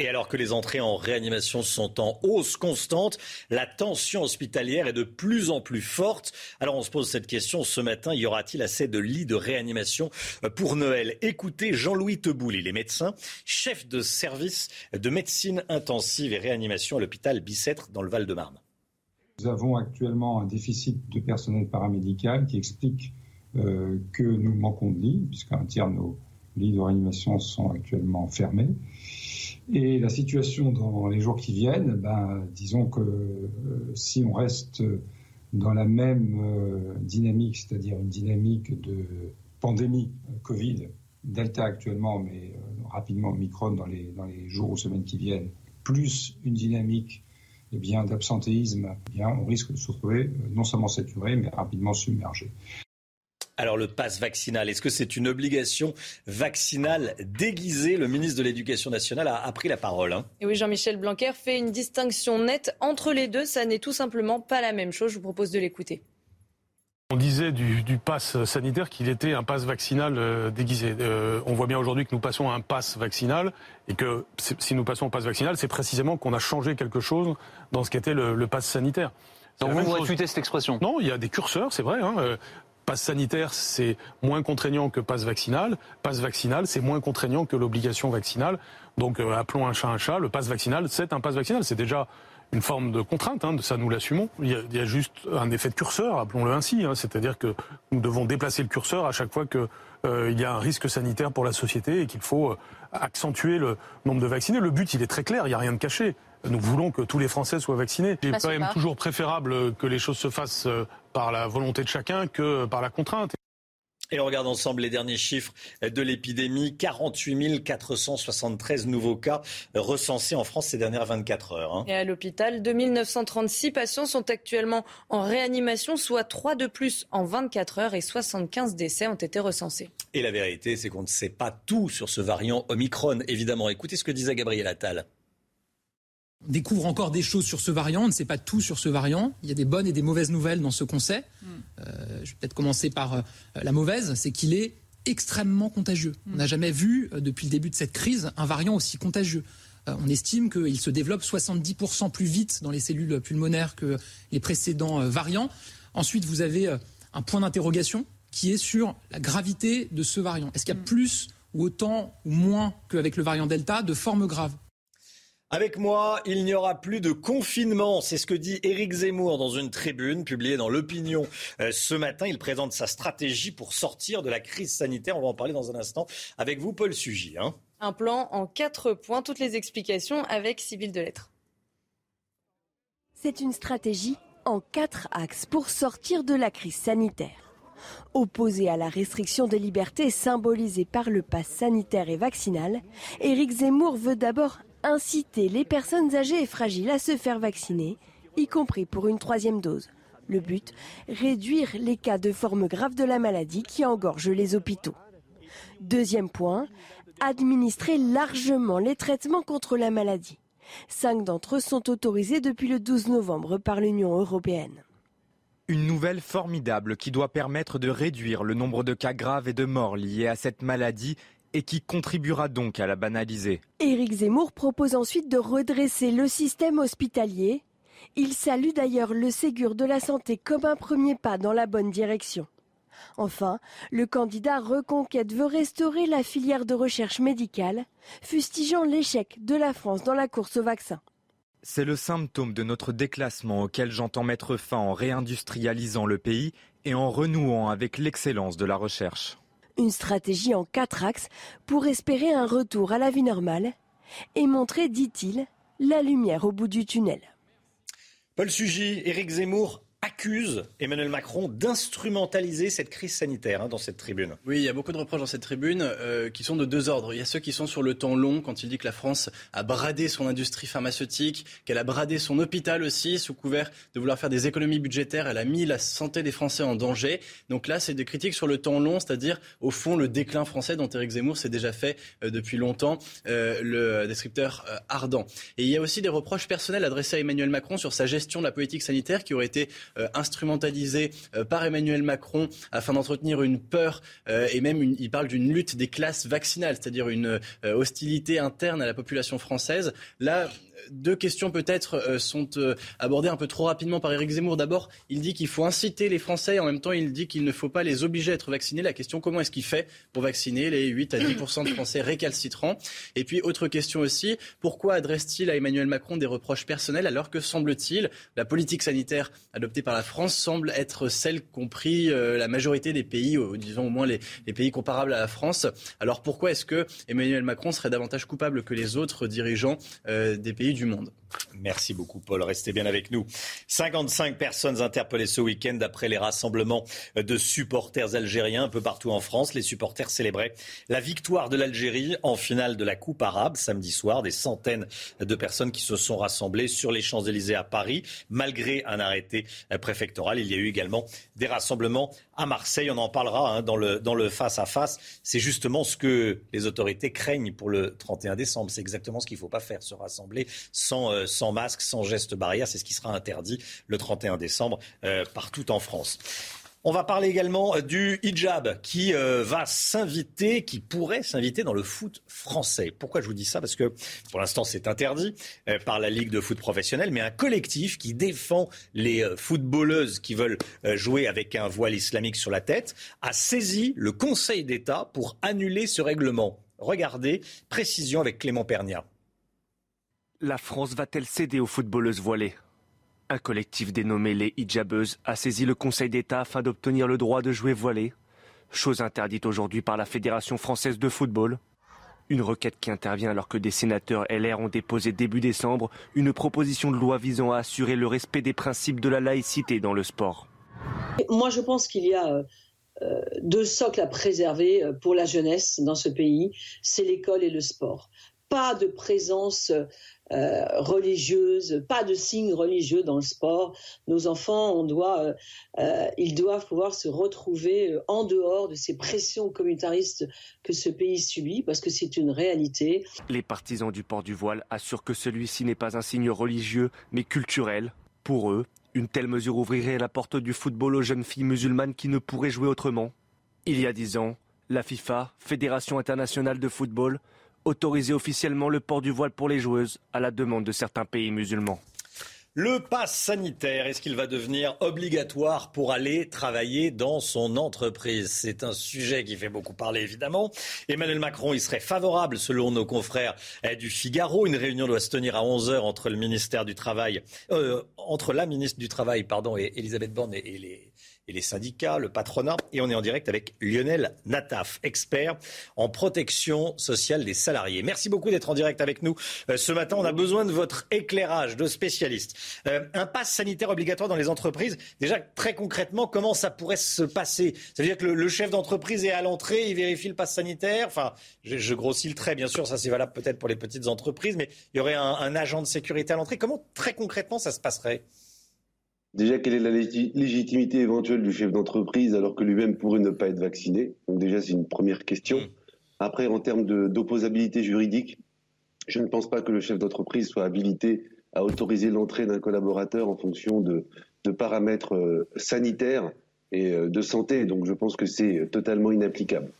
Speaker 1: Et alors que les entrées en réanimation sont en hausse constante, la tension hospitalière est de plus en plus forte. Alors on se pose cette question ce matin, y aura-t-il assez de lits de réanimation pour Noël? Écoutez Jean-Louis Teboul, il est médecin, chef de service de médecine intensive et réanimation à l'hôpital Bicêtre dans le Val-de-Marne.
Speaker 29: Nous avons actuellement un déficit de personnel paramédical qui explique euh, que nous manquons de lits, puisqu'un tiers de nos lits de réanimation sont actuellement fermés. Et la situation dans les jours qui viennent, ben, disons que euh, si on reste dans la même euh, dynamique, c'est-à-dire une dynamique de pandémie euh, Covid, Delta actuellement, mais rapidement Omicron dans les, dans les jours ou semaines qui viennent, plus une dynamique eh bien d'absentéisme, eh bien on risque de se retrouver non seulement saturé, mais rapidement submergé.
Speaker 1: Alors le passe vaccinal, est-ce que c'est une obligation vaccinale déguisée? Le ministre de l'Éducation nationale a, pris la parole. Hein.
Speaker 2: Et oui, Jean-Michel Blanquer fait une distinction nette entre les deux. Ça n'est tout simplement pas la même chose. Je vous propose de l'écouter.
Speaker 15: On disait du, du pass sanitaire qu'il était un pass vaccinal euh, déguisé. Euh, on voit bien aujourd'hui que nous passons à un pass vaccinal et que si nous passons au pass vaccinal, c'est précisément qu'on a changé quelque chose dans ce qu'était le, le pass sanitaire.
Speaker 34: Donc vous réfutez cette expression?
Speaker 15: Non, il y a des curseurs, c'est vrai. Hein. Passe sanitaire, c'est moins contraignant que passe vaccinal. Passe vaccinal, c'est moins contraignant que l'obligation vaccinale. Donc euh, appelons un chat un chat. Le passe vaccinal, c'est un passe vaccinal. C'est déjà une forme de contrainte, hein, ça nous l'assumons. Il, y a juste un effet de curseur, appelons-le ainsi. Hein, C'est-à-dire que nous devons déplacer le curseur à chaque fois qu'il euh, y a un risque sanitaire pour la société et qu'il faut euh, accentuer le nombre de vaccinés. Le but, il est très clair, il n'y a rien de caché. Nous voulons que tous les Français soient vaccinés. Il est quand même toujours préférable que les choses se fassent euh, par la volonté de chacun que par la contrainte.
Speaker 1: Et on regarde ensemble les derniers chiffres de l'épidémie. 48 473 nouveaux cas recensés en France ces dernières 24 heures. Hein.
Speaker 2: Et à l'hôpital, 2936 patients sont actuellement en réanimation, soit 3 de plus en 24 heures et 75 décès ont été recensés.
Speaker 1: Et la vérité, c'est qu'on ne sait pas tout sur ce variant Omicron, évidemment. Écoutez ce que disait Gabriel Attal.
Speaker 13: On découvre encore des choses sur ce variant, on ne sait pas tout sur ce variant. Il y a des bonnes et des mauvaises nouvelles dans ce qu'on sait. Mm. Euh, je vais peut-être commencer par euh, la mauvaise, c'est qu'il est extrêmement contagieux. Mm. On n'a jamais vu, euh, depuis le début de cette crise, un variant aussi contagieux. on estime qu'il se développe 70% plus vite dans les cellules pulmonaires que les précédents variants. Ensuite, vous avez un point d'interrogation qui est sur la gravité de ce variant. Est-ce qu'il y a mm. plus ou autant ou moins qu'avec le variant Delta de formes graves
Speaker 1: avec moi, il n'y aura plus de confinement. C'est ce que dit Éric Zemmour dans une tribune publiée dans l'opinion euh, ce matin. Il présente sa stratégie pour sortir de la crise sanitaire. On va en parler dans un instant avec vous, Paul Sugy. Hein.
Speaker 2: Un plan en quatre points. Toutes les explications avec Sybille Delettre.
Speaker 8: C'est une stratégie en quatre axes pour sortir de la crise sanitaire. Opposé à la restriction des libertés symbolisée par le pass sanitaire et vaccinal, Éric Zemmour veut d'abord inciter les personnes âgées et fragiles à se faire vacciner, y compris pour une troisième dose.
Speaker 19: Le but, réduire les cas de forme grave de la maladie qui engorgent les hôpitaux. Deuxième point, administrer largement les traitements contre la maladie. Cinq d'entre eux sont autorisés depuis le 12 novembre par l'Union européenne.
Speaker 35: Une nouvelle formidable qui doit permettre de réduire le nombre de cas graves et de morts liés à cette maladie et qui contribuera donc à la banaliser.
Speaker 19: Éric Zemmour propose ensuite de redresser le système hospitalier. Il salue d'ailleurs le Ségur de la santé comme un premier pas dans la bonne direction. Enfin, le candidat Reconquête veut restaurer la filière de recherche médicale, fustigeant l'échec de la France dans la course au vaccin.
Speaker 35: C'est le symptôme de notre déclassement auquel j'entends mettre fin en réindustrialisant le pays et en renouant avec l'excellence de la recherche.
Speaker 19: Une stratégie en quatre axes pour espérer un retour à la vie normale et montrer, dit-il, la lumière au bout du tunnel.
Speaker 1: Paul Sugy, Éric Zemmour accuse Emmanuel Macron d'instrumentaliser cette crise sanitaire hein, dans cette tribune.
Speaker 23: Oui, il y a beaucoup de reproches dans cette tribune euh, qui sont de deux ordres. Il y a ceux qui sont sur le temps long, quand il dit que la France a bradé son industrie pharmaceutique, qu'elle a bradé son hôpital aussi, sous couvert de vouloir faire des économies budgétaires. Elle a mis la santé des Français en danger. Donc là, c'est des critiques sur le temps long, c'est-à-dire, au fond, le déclin français dont Éric Zemmour s'est déjà fait euh, depuis longtemps, euh, le descripteur ardent. Et il y a aussi des reproches personnels adressés à Emmanuel Macron sur sa gestion de la politique sanitaire qui aurait été euh, instrumentalisé euh, par Emmanuel Macron afin d'entretenir une peur euh, et même il parle d'une lutte des classes vaccinales, c'est-à-dire une hostilité interne à la population française. Là, deux questions peut-être euh, sont euh, abordées un peu trop rapidement par Éric Zemmour. D'abord, il dit qu'il faut inciter les Français et en même temps, il dit qu'il ne faut pas les obliger à être vaccinés. La question, comment est-ce qu'il fait pour vacciner les 8 à 10% de Français récalcitrants? Et puis, autre question aussi, pourquoi adresse-t-il à Emmanuel Macron des reproches personnels alors que, semble-t-il, la politique sanitaire adoptée par la France semble être celle qu'ont pris euh, la majorité des pays, disons au moins les, les pays comparables à la France? Alors pourquoi est-ce que Emmanuel Macron serait davantage coupable que les autres dirigeants des pays du monde.
Speaker 1: Merci beaucoup, Paul. Restez bien avec nous. 55 personnes interpellées ce week-end après les rassemblements de supporters algériens un peu partout en France. Les supporters célébraient la victoire de l'Algérie en finale de la Coupe arabe samedi soir. Des centaines de personnes qui se sont rassemblées sur les Champs-Élysées à Paris, malgré un arrêté préfectoral. Il y a eu également des rassemblements à Marseille. On en parlera hein, dans le dans le face à face. C'est justement ce que les autorités craignent pour le 31 décembre. C'est exactement ce qu'il ne faut pas faire, se rassembler sans euh, sans masque, sans geste barrière. C'est ce qui sera interdit le 31 décembre euh, partout en France. On va parler également du hijab qui euh, va s'inviter, qui pourrait s'inviter dans le foot français. Pourquoi je vous dis ça? Parce que pour l'instant c'est interdit euh, par la Ligue de foot professionnel, mais un collectif qui défend les euh, footballeuses qui veulent jouer avec un voile islamique sur la tête a saisi le Conseil d'État pour annuler ce règlement. Regardez, précision avec Clément Pernia.
Speaker 31: La France va-t-elle céder aux footballeuses voilées? Un collectif dénommé les hijabeuses a saisi le Conseil d'État afin d'obtenir le droit de jouer voilé, chose interdite aujourd'hui par la Fédération française de football. Une requête qui intervient alors que des sénateurs LR ont déposé début décembre une proposition de loi visant à assurer le respect des principes de la laïcité dans le sport.
Speaker 36: Moi, je pense qu'il y a euh, euh, deux socles à préserver euh, pour la jeunesse dans ce pays, c'est l'école et le sport. Pas de présence euh, religieuse, pas de signes religieux dans le sport. Nos enfants, euh, euh, ils doivent pouvoir se retrouver en dehors de ces pressions communautaristes que ce pays subit, parce que c'est une réalité.
Speaker 31: Les partisans du port du voile assurent que celui-ci n'est pas un signe religieux, mais culturel. Pour eux, une telle mesure ouvrirait la porte du football aux jeunes filles musulmanes qui ne pourraient jouer autrement. Il y a dix ans, la FIFA, Fédération internationale de football, autoriser officiellement le port du voile pour les joueuses à la demande de certains pays musulmans.
Speaker 1: Le pass sanitaire, est-ce qu'il va devenir obligatoire pour aller travailler dans son entreprise? C'est un sujet qui fait beaucoup parler, évidemment. Emmanuel Macron, il serait favorable, selon nos confrères eh, du Figaro. Une réunion doit se tenir à 11h entre le ministère du Travail, euh, entre la ministre du Travail, pardon, et Elisabeth Borne et les et les syndicats, le patronat. Et on est en direct avec Lionel Nataf, expert en protection sociale des salariés. Merci beaucoup d'être en direct avec nous euh, ce matin. On a besoin de votre éclairage de spécialiste. Euh, un pass sanitaire obligatoire dans les entreprises. Déjà, très concrètement, comment ça pourrait se passer? Ça veut dire que le, chef d'entreprise est à l'entrée, il vérifie le pass sanitaire. Enfin, je, grossis le trait, bien sûr, ça c'est valable peut-être pour les petites entreprises, mais il y aurait un agent de sécurité à l'entrée. Comment très concrètement ça se passerait?
Speaker 37: Déjà, quelle est la légitimité éventuelle du chef d'entreprise alors que lui-même pourrait ne pas être vacciné? Donc déjà, c'est une première question. Mmh. Après, en termes d'opposabilité juridique, je ne pense pas que le chef d'entreprise soit habilité à autoriser l'entrée d'un collaborateur en fonction de, paramètres euh, sanitaires et euh, de santé. Donc je pense que c'est totalement inapplicable.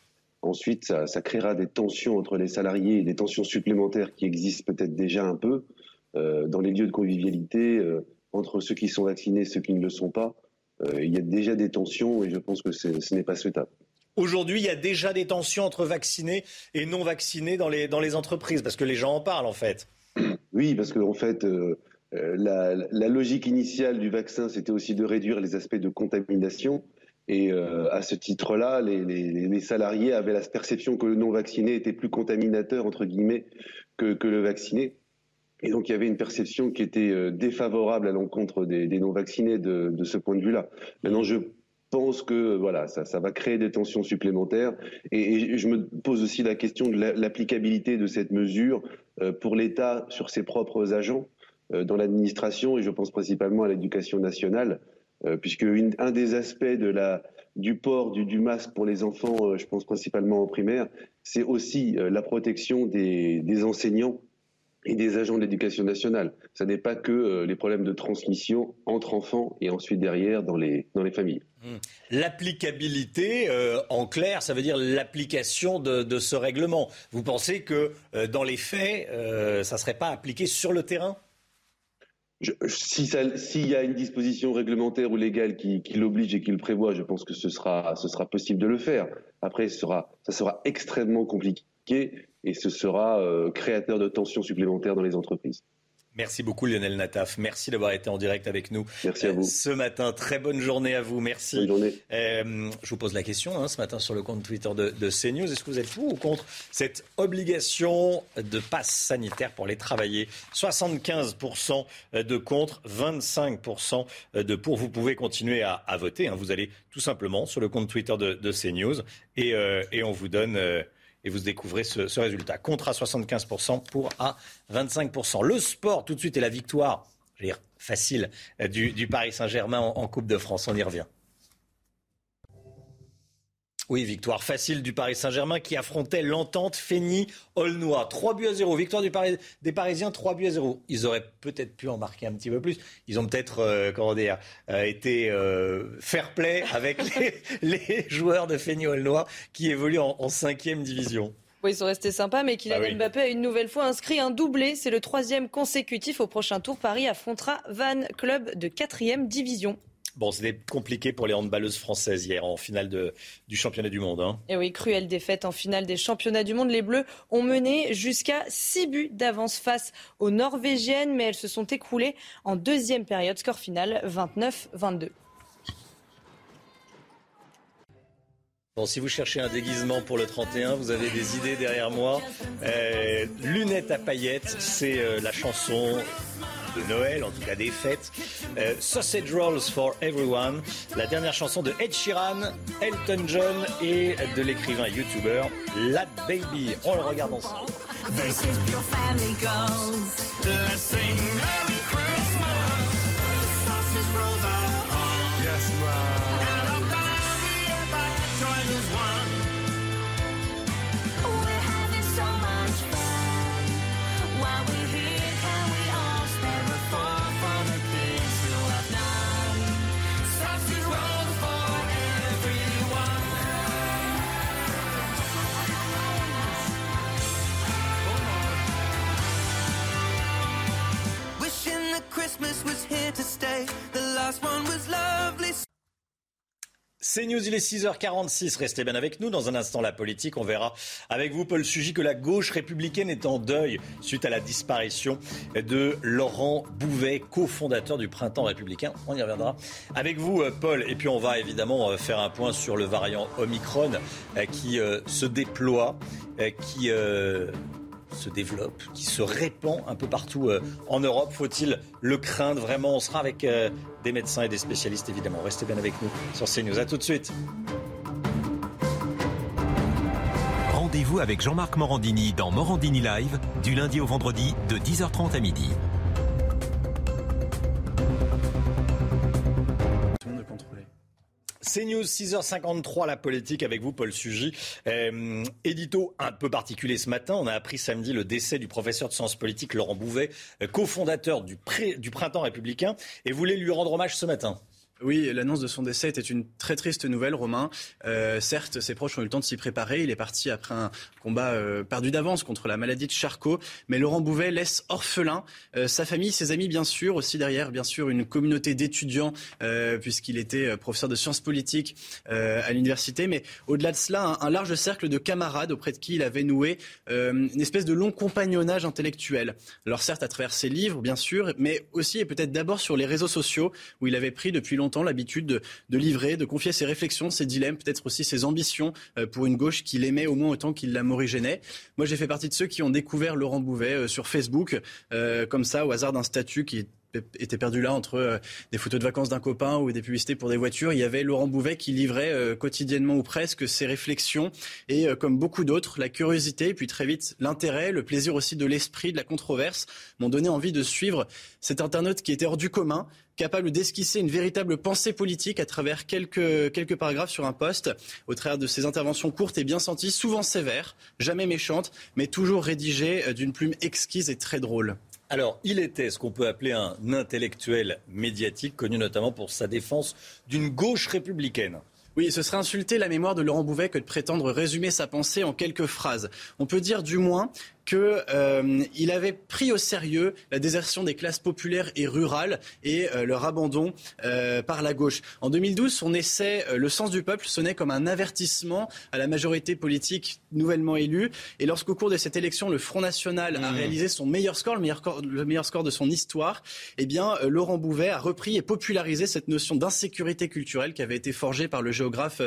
Speaker 37: Ensuite, ça, ça, créera des tensions entre les salariés et des tensions supplémentaires qui existent peut-être déjà un peu euh, dans les lieux de convivialité entre ceux qui sont vaccinés et ceux qui ne le sont pas. il y a déjà des tensions et je pense que ce n'est pas souhaitable.
Speaker 1: Aujourd'hui, il y a déjà des tensions entre vaccinés et non vaccinés dans les, dans les entreprises, parce que les gens en parlent en fait. (clears throat)
Speaker 37: Oui, parce qu'en en fait, euh, euh, la, logique initiale du vaccin, c'était aussi de réduire les aspects de contamination. Et euh, à ce titre-là, les, les, salariés avaient la perception que le non vacciné était plus contaminateur, entre guillemets, que, que le vacciné. Et donc il y avait une perception qui était défavorable à l'encontre des, des non vaccinés de, ce point de vue-là. Maintenant, je pense que voilà, ça, va créer des tensions supplémentaires. Et, je me pose aussi la question de l'applicabilité de cette mesure euh, pour l'État sur ses propres agents euh, dans l'administration, et je pense principalement à l'éducation nationale, euh, puisque un des aspects du port du, masque pour les enfants, je pense principalement en primaire, c'est aussi la protection des enseignants et des agents de l'éducation nationale. Ce n'est pas que les problèmes de transmission entre enfants et ensuite derrière dans les, dans les familles.
Speaker 1: Mmh. L'applicabilité, euh, en clair, ça veut dire l'application de, ce règlement. Vous pensez que euh, dans les faits, euh, ça ne serait pas appliqué sur le terrain?
Speaker 37: S'il y a une disposition réglementaire ou légale qui, l'oblige et qui le prévoit, je pense que ce sera, ce sera possible de le faire. Après, ce sera, ça sera extrêmement compliqué et ce sera créateur de tensions supplémentaires dans les entreprises.
Speaker 1: Merci beaucoup Lionel Nataf. Merci d'avoir été en direct avec nous
Speaker 37: Merci à vous.
Speaker 1: ce matin. Très bonne journée à vous. Merci.
Speaker 37: Bonne journée.
Speaker 1: Euh, je vous pose la question hein, ce matin sur le compte Twitter de, de CNews. Est-ce que vous êtes pour ou contre cette obligation de passe sanitaire pour les travailler? 75% de contre, 25% de pour. Vous pouvez continuer à, voter. Hein. Vous allez tout simplement sur le compte Twitter de, de CNews et, euh, et on vous donne... Euh, et vous découvrez ce, résultat. Contre à 75% pour à 25%. Le sport, tout de suite, et la victoire, je veux dire, facile, du, Paris Saint-Germain en Coupe de France. On y revient. Oui, victoire facile du Paris Saint-Germain qui affrontait l'entente Fény-Aulnois. 3 buts à 0. Victoire du des Parisiens, 3 buts à 0. Ils auraient peut-être pu en marquer un petit peu plus. Ils ont peut-être, euh, comment dire, euh, été euh, fair play avec (laughs) les, joueurs de Fény-Aulnois qui évoluent en, cinquième division.
Speaker 2: Oui, ils sont restés sympas, mais Kylian ah Mbappé a une nouvelle fois inscrit un doublé. C'est le troisième consécutif au prochain tour. Paris affrontera Van Club de quatrième division.
Speaker 1: Bon, c'était compliqué pour les handballeuses françaises hier en finale de, du championnat du monde. Hein.
Speaker 2: Et oui, cruelle défaite en finale des championnats du monde. Les Bleus ont mené jusqu'à 6 buts d'avance face aux Norvégiennes, mais elles se sont écroulées en deuxième période. Score final 29-22.
Speaker 1: Bon, si vous cherchez un déguisement pour le 31, vous avez des idées derrière moi. Euh, lunettes à paillettes, c'est euh, la chanson de Noël, en tout cas des fêtes. Euh, Sausage Rolls for Everyone, la dernière chanson de Ed Sheeran, Elton John et de l'écrivain YouTuber Lad Baby. On le regarde ensemble. C'est News, il est 6h46. Restez bien avec nous. Dans un instant, la politique. On verra avec vous, Paul Sugy, que la gauche républicaine est en deuil suite à la disparition de Laurent Bouvet, cofondateur du Printemps républicain. On y reviendra avec vous, euh, Paul. Et puis, on va évidemment euh, faire un point sur le variant Omicron euh, qui se déploie, qui se développe, qui se répand un peu partout euh, en Europe. Faut-il le craindre vraiment? On sera avec euh, des médecins et des spécialistes évidemment. Restez bien avec nous sur CNews. A tout de suite.
Speaker 38: Rendez-vous avec Jean-Marc Morandini dans Morandini Live du lundi au vendredi de 10h30 à midi.
Speaker 1: C'est News 6h53, la politique avec vous, Paul Sugy. Euh, édito un peu particulier ce matin. On a appris samedi le décès du professeur de sciences politiques Laurent Bouvet, euh, cofondateur du, du Printemps républicain, et voulait lui rendre hommage ce matin?
Speaker 23: Oui, l'annonce de son décès était une très triste nouvelle, Romain. Euh, certes, ses proches ont eu le temps de s'y préparer. Il est parti après un combat euh, perdu d'avance contre la maladie de Charcot. Mais Laurent Bouvet laisse orphelin euh, sa famille, ses amis, bien sûr. Aussi derrière, bien sûr, une communauté d'étudiants, puisqu'il était professeur de sciences politiques à l'université. Mais au-delà de cela, un, large cercle de camarades auprès de qui il avait noué une espèce de long compagnonnage intellectuel. Alors certes, à travers ses livres, bien sûr, mais aussi et peut-être d'abord sur les réseaux sociaux, où il avait pris depuis longtemps l'habitude de, livrer, de confier ses réflexions, ses dilemmes, peut-être aussi ses ambitions euh, pour une gauche qu'il aimait au moins autant qu'il la morigénait. Moi, j'ai fait partie de ceux qui ont découvert Laurent Bouvet euh, sur Facebook, euh, comme ça, au hasard d'un statut qui était perdu là entre des photos de vacances d'un copain ou des publicités pour des voitures. Il y avait Laurent Bouvet qui livrait quotidiennement ou presque ses réflexions et comme beaucoup d'autres, la curiosité, puis très vite l'intérêt, le plaisir aussi de l'esprit, de la controverse m'ont donné envie de suivre cet internaute qui était hors du commun, capable d'esquisser une véritable pensée politique à travers quelques, quelques paragraphes sur un poste, au travers de ses interventions courtes et bien senties, souvent sévères, jamais méchantes, mais toujours rédigées euh, d'une plume exquise et très drôle.
Speaker 1: Alors, il était ce qu'on peut appeler un intellectuel médiatique, connu notamment pour sa défense d'une gauche républicaine.
Speaker 23: Oui, ce serait insulter la mémoire de Laurent Bouvet que de prétendre résumer sa pensée en quelques phrases. On peut dire du moins qu'il euh, avait pris au sérieux la désertion des classes populaires et rurales et euh, leur abandon euh, par la gauche. En 2012, son essai Le sens du peuple sonnait comme un avertissement à la majorité politique nouvellement élue. Et lorsqu'au cours de cette élection, le Front National a mmh. réalisé son meilleur score, le meilleur score, le meilleur score de son histoire, eh bien, Laurent Bouvet a repris et popularisé cette notion d'insécurité culturelle qui avait été forgée par le géographe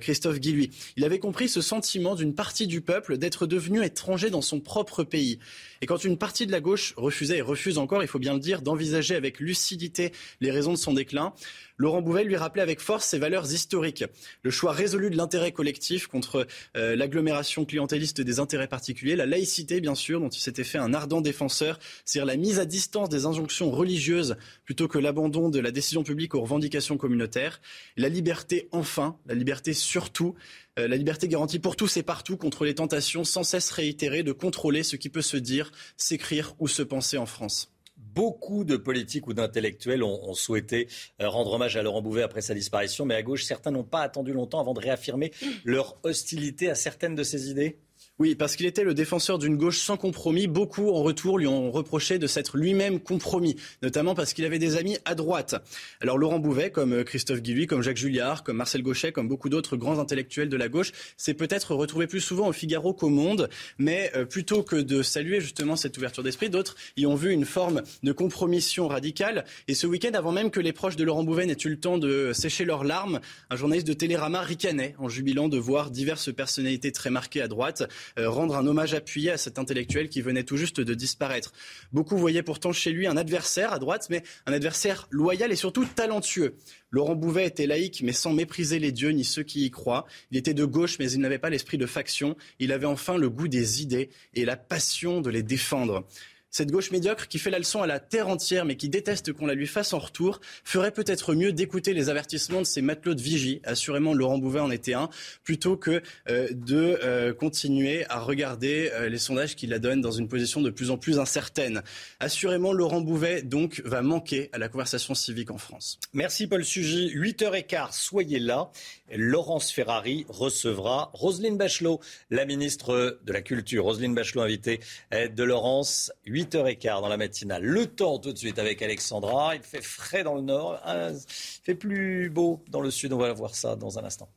Speaker 23: Christophe Guilluy. Il avait compris ce sentiment d'une partie du peuple d'être devenu étranger dans son propre pays. Et quand une partie de la gauche refusait et refuse encore, il faut bien le dire, d'envisager avec lucidité les raisons de son déclin, Laurent Bouvet lui rappelait avec force ses valeurs historiques. Le choix résolu de l'intérêt collectif contre euh, l'agglomération clientéliste des intérêts particuliers, la laïcité bien sûr, dont il s'était fait un ardent défenseur, c'est-à-dire la mise à distance des injonctions religieuses plutôt que l'abandon de la décision publique aux revendications communautaires. La liberté enfin, la liberté surtout, euh, la liberté garantie pour tous et partout contre les tentations sans cesse réitérées de contrôler ce qui peut se dire, s'écrire ou se penser en France.
Speaker 1: Beaucoup de politiques ou d'intellectuels ont, souhaité euh, rendre hommage à Laurent Bouvet après sa disparition, mais à gauche, certains n'ont pas attendu longtemps avant de réaffirmer leur hostilité à certaines de ses idées?
Speaker 23: Oui, parce qu'il était le défenseur d'une gauche sans compromis. Beaucoup, en retour, lui ont reproché de s'être lui-même compromis, notamment parce qu'il avait des amis à droite. Alors Laurent Bouvet, comme euh, Christophe Guilluy, comme Jacques Julliard, comme Marcel Gauchet, comme beaucoup d'autres grands intellectuels de la gauche, s'est peut-être retrouvé plus souvent au Figaro qu'au Monde. Mais euh, plutôt que de saluer justement cette ouverture d'esprit, d'autres y ont vu une forme de compromission radicale. Et ce week-end, avant même que les proches de Laurent Bouvet n'aient eu le temps de sécher leurs larmes, un journaliste de Télérama ricanait en jubilant de voir diverses personnalités très marquées à droite rendre un hommage appuyé à cet intellectuel qui venait tout juste de disparaître. Beaucoup voyaient pourtant chez lui un adversaire à droite, mais un adversaire loyal et surtout talentueux. Laurent Bouvet était laïque, mais sans mépriser les dieux ni ceux qui y croient. Il était de gauche, mais il n'avait pas l'esprit de faction. Il avait enfin le goût des idées et la passion de les défendre. Cette gauche médiocre qui fait la leçon à la terre entière mais qui déteste qu'on la lui fasse en retour ferait peut-être mieux d'écouter les avertissements de ces matelots de vigie, assurément Laurent Bouvet en était un, plutôt que euh, de euh, continuer à regarder euh, les sondages qui la donnent dans une position de plus en plus incertaine. Assurément Laurent Bouvet donc va manquer à la conversation civique en France.
Speaker 1: Merci Paul Sugy. 8h15, soyez là. Laurence Ferrari recevra Roselyne Bachelot, la ministre de la Culture. Roselyne Bachelot invitée de Laurence. 8h15 dans la matinale. Le temps tout de suite avec Alexandra. Il fait frais dans le nord, il fait plus beau dans le sud. On va voir ça dans un instant.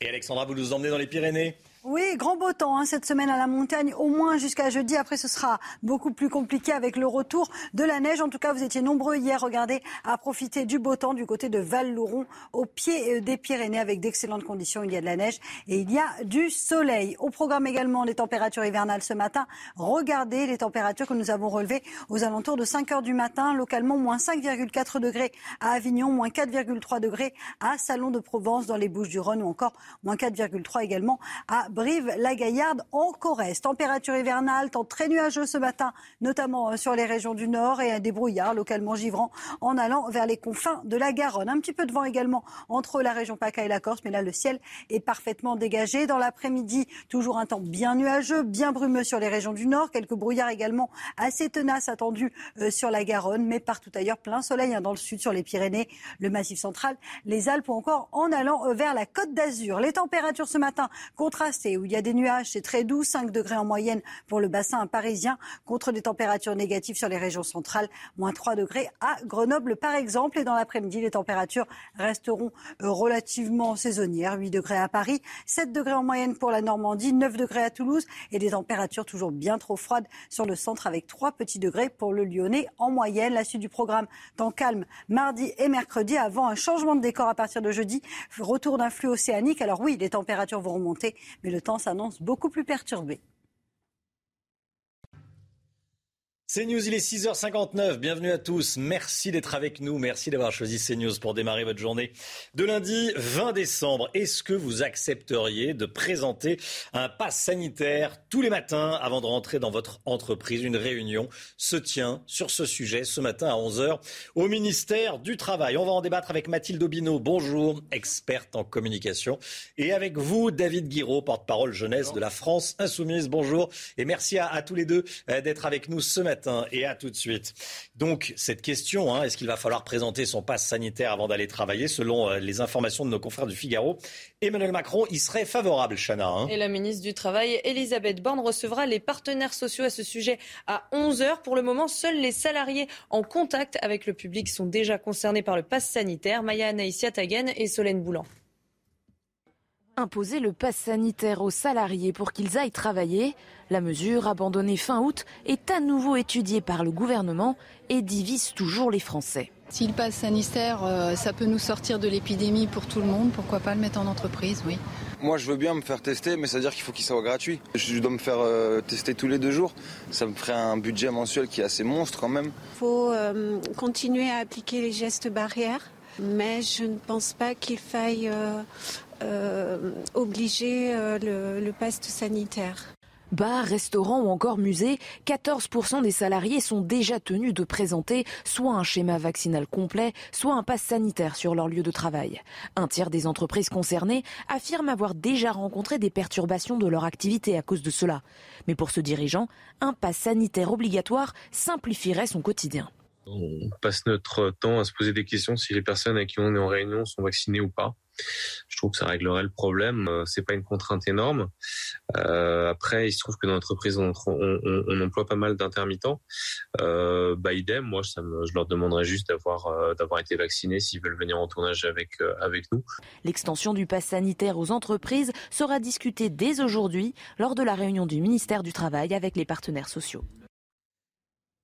Speaker 1: Et Alexandra, vous nous emmenez dans les Pyrénées
Speaker 30: oui, grand beau temps hein, cette semaine à la montagne, au moins jusqu'à jeudi. Après, ce sera beaucoup plus compliqué avec le retour de la neige. En tout cas, vous étiez nombreux hier, regardez, à profiter du beau temps du côté de Val-Louron, au pied euh, des Pyrénées, avec d'excellentes conditions. Il y a de la neige et il y a du soleil. Au programme également les températures hivernales ce matin. Regardez les températures que nous avons relevées aux alentours de 5 heures du matin. Localement, moins 5,4 degrés à Avignon, moins 4,3 degrés à Salon de Provence dans les Bouches-du-Rhône ou encore moins 4,3 également à Brive-la-Gaillarde en Corrèze. Température hivernale, temps très nuageux ce matin, notamment euh, sur les régions du nord et des brouillards localement givrants en allant vers les confins de la Garonne. Un petit peu de vent également entre la région PACA et la Corse, mais là le ciel est parfaitement dégagé. Dans l'après-midi, toujours un temps bien nuageux, bien brumeux sur les régions du nord, quelques brouillards également assez tenaces attendus euh, sur la Garonne, mais partout ailleurs plein soleil hein, dans le sud, sur les Pyrénées, le Massif central, les Alpes ou encore en allant euh, vers la Côte d'Azur. Les températures ce matin où il y a des nuages, c'est très doux, 5 degrés en moyenne pour le bassin parisien, contre des températures négatives sur les régions centrales, moins 3 degrés à Grenoble par exemple. Et dans l'après-midi, les températures resteront euh, relativement saisonnières, 8 degrés à Paris, 7 degrés en moyenne pour la Normandie, 9 degrés à Toulouse et des températures toujours bien trop froides sur le centre avec 3 petits degrés pour le Lyonnais en moyenne. La suite du programme, temps calme mardi et mercredi avant un changement de décor à partir de jeudi, retour d'un flux océanique. Alors oui, les températures vont remonter, mais le temps s'annonce beaucoup plus perturbé.
Speaker 1: CNews, il est 6h59. Bienvenue à tous. Merci d'être avec nous. Merci d'avoir choisi CNews pour démarrer votre journée de lundi 20 décembre. Est-ce que vous accepteriez de présenter un pass sanitaire tous les matins avant de rentrer dans votre entreprise? Une réunion se tient sur ce sujet ce matin à 11h au ministère du Travail. On va en débattre avec Mathilde Aubineau. Bonjour, experte en communication. Et avec vous, David Guiraud, porte-parole jeunesse de la France Insoumise. Bonjour. Et merci à, à tous les deux euh, d'être avec nous ce matin et à tout de suite. Donc, cette question, hein, est-ce qu'il va falloir présenter son passe sanitaire avant d'aller travailler? Selon euh, les informations de nos confrères du Figaro, Emmanuel Macron y serait favorable, Chana. Hein.
Speaker 2: Et la ministre du Travail, Elisabeth Borne, recevra les partenaires sociaux à ce sujet à 11h. Pour le moment, seuls les salariés en contact avec le public sont déjà concernés par le passe sanitaire. Maya Anaïsia Tagen et Solène Boulan.
Speaker 19: Imposer le pass sanitaire aux salariés pour qu'ils aillent travailler, la mesure, abandonnée fin août, est à nouveau étudiée par le gouvernement et divise toujours les Français.
Speaker 39: Si le pass sanitaire, euh, ça peut nous sortir de l'épidémie pour tout le monde, pourquoi pas le mettre en entreprise, oui.
Speaker 40: Moi, je veux bien me faire tester, mais ça veut dire qu'il faut qu'il soit gratuit. Je dois me faire euh, tester tous les deux jours. Ça me ferait un budget mensuel qui est assez monstre quand même.
Speaker 41: Il faut euh, continuer à appliquer les gestes barrières, mais je ne pense pas qu'il faille euh, obliger euh, le, le paste sanitaire.
Speaker 19: Bars, restaurants ou encore musées, 14% des salariés sont déjà tenus de présenter soit un schéma vaccinal complet, soit un pass sanitaire sur leur lieu de travail. Un tiers des entreprises concernées affirment avoir déjà rencontré des perturbations de leur activité à cause de cela. Mais pour ce dirigeant, un pass sanitaire obligatoire simplifierait son quotidien.
Speaker 42: On passe notre temps à se poser des questions si les personnes avec qui on est en réunion sont vaccinées ou pas. Je trouve que ça réglerait le problème. Euh, c'est pas une contrainte énorme. Euh, après, il se trouve que dans l'entreprise, on, emploie pas mal d'intermittents. Euh, bah idem, moi, je leur demanderais juste d'avoir euh, d'avoir été vaccinés s'ils veulent venir en tournage avec avec nous.
Speaker 19: L'extension du pass sanitaire aux entreprises sera discutée dès aujourd'hui lors de la réunion du ministère du Travail avec les partenaires sociaux.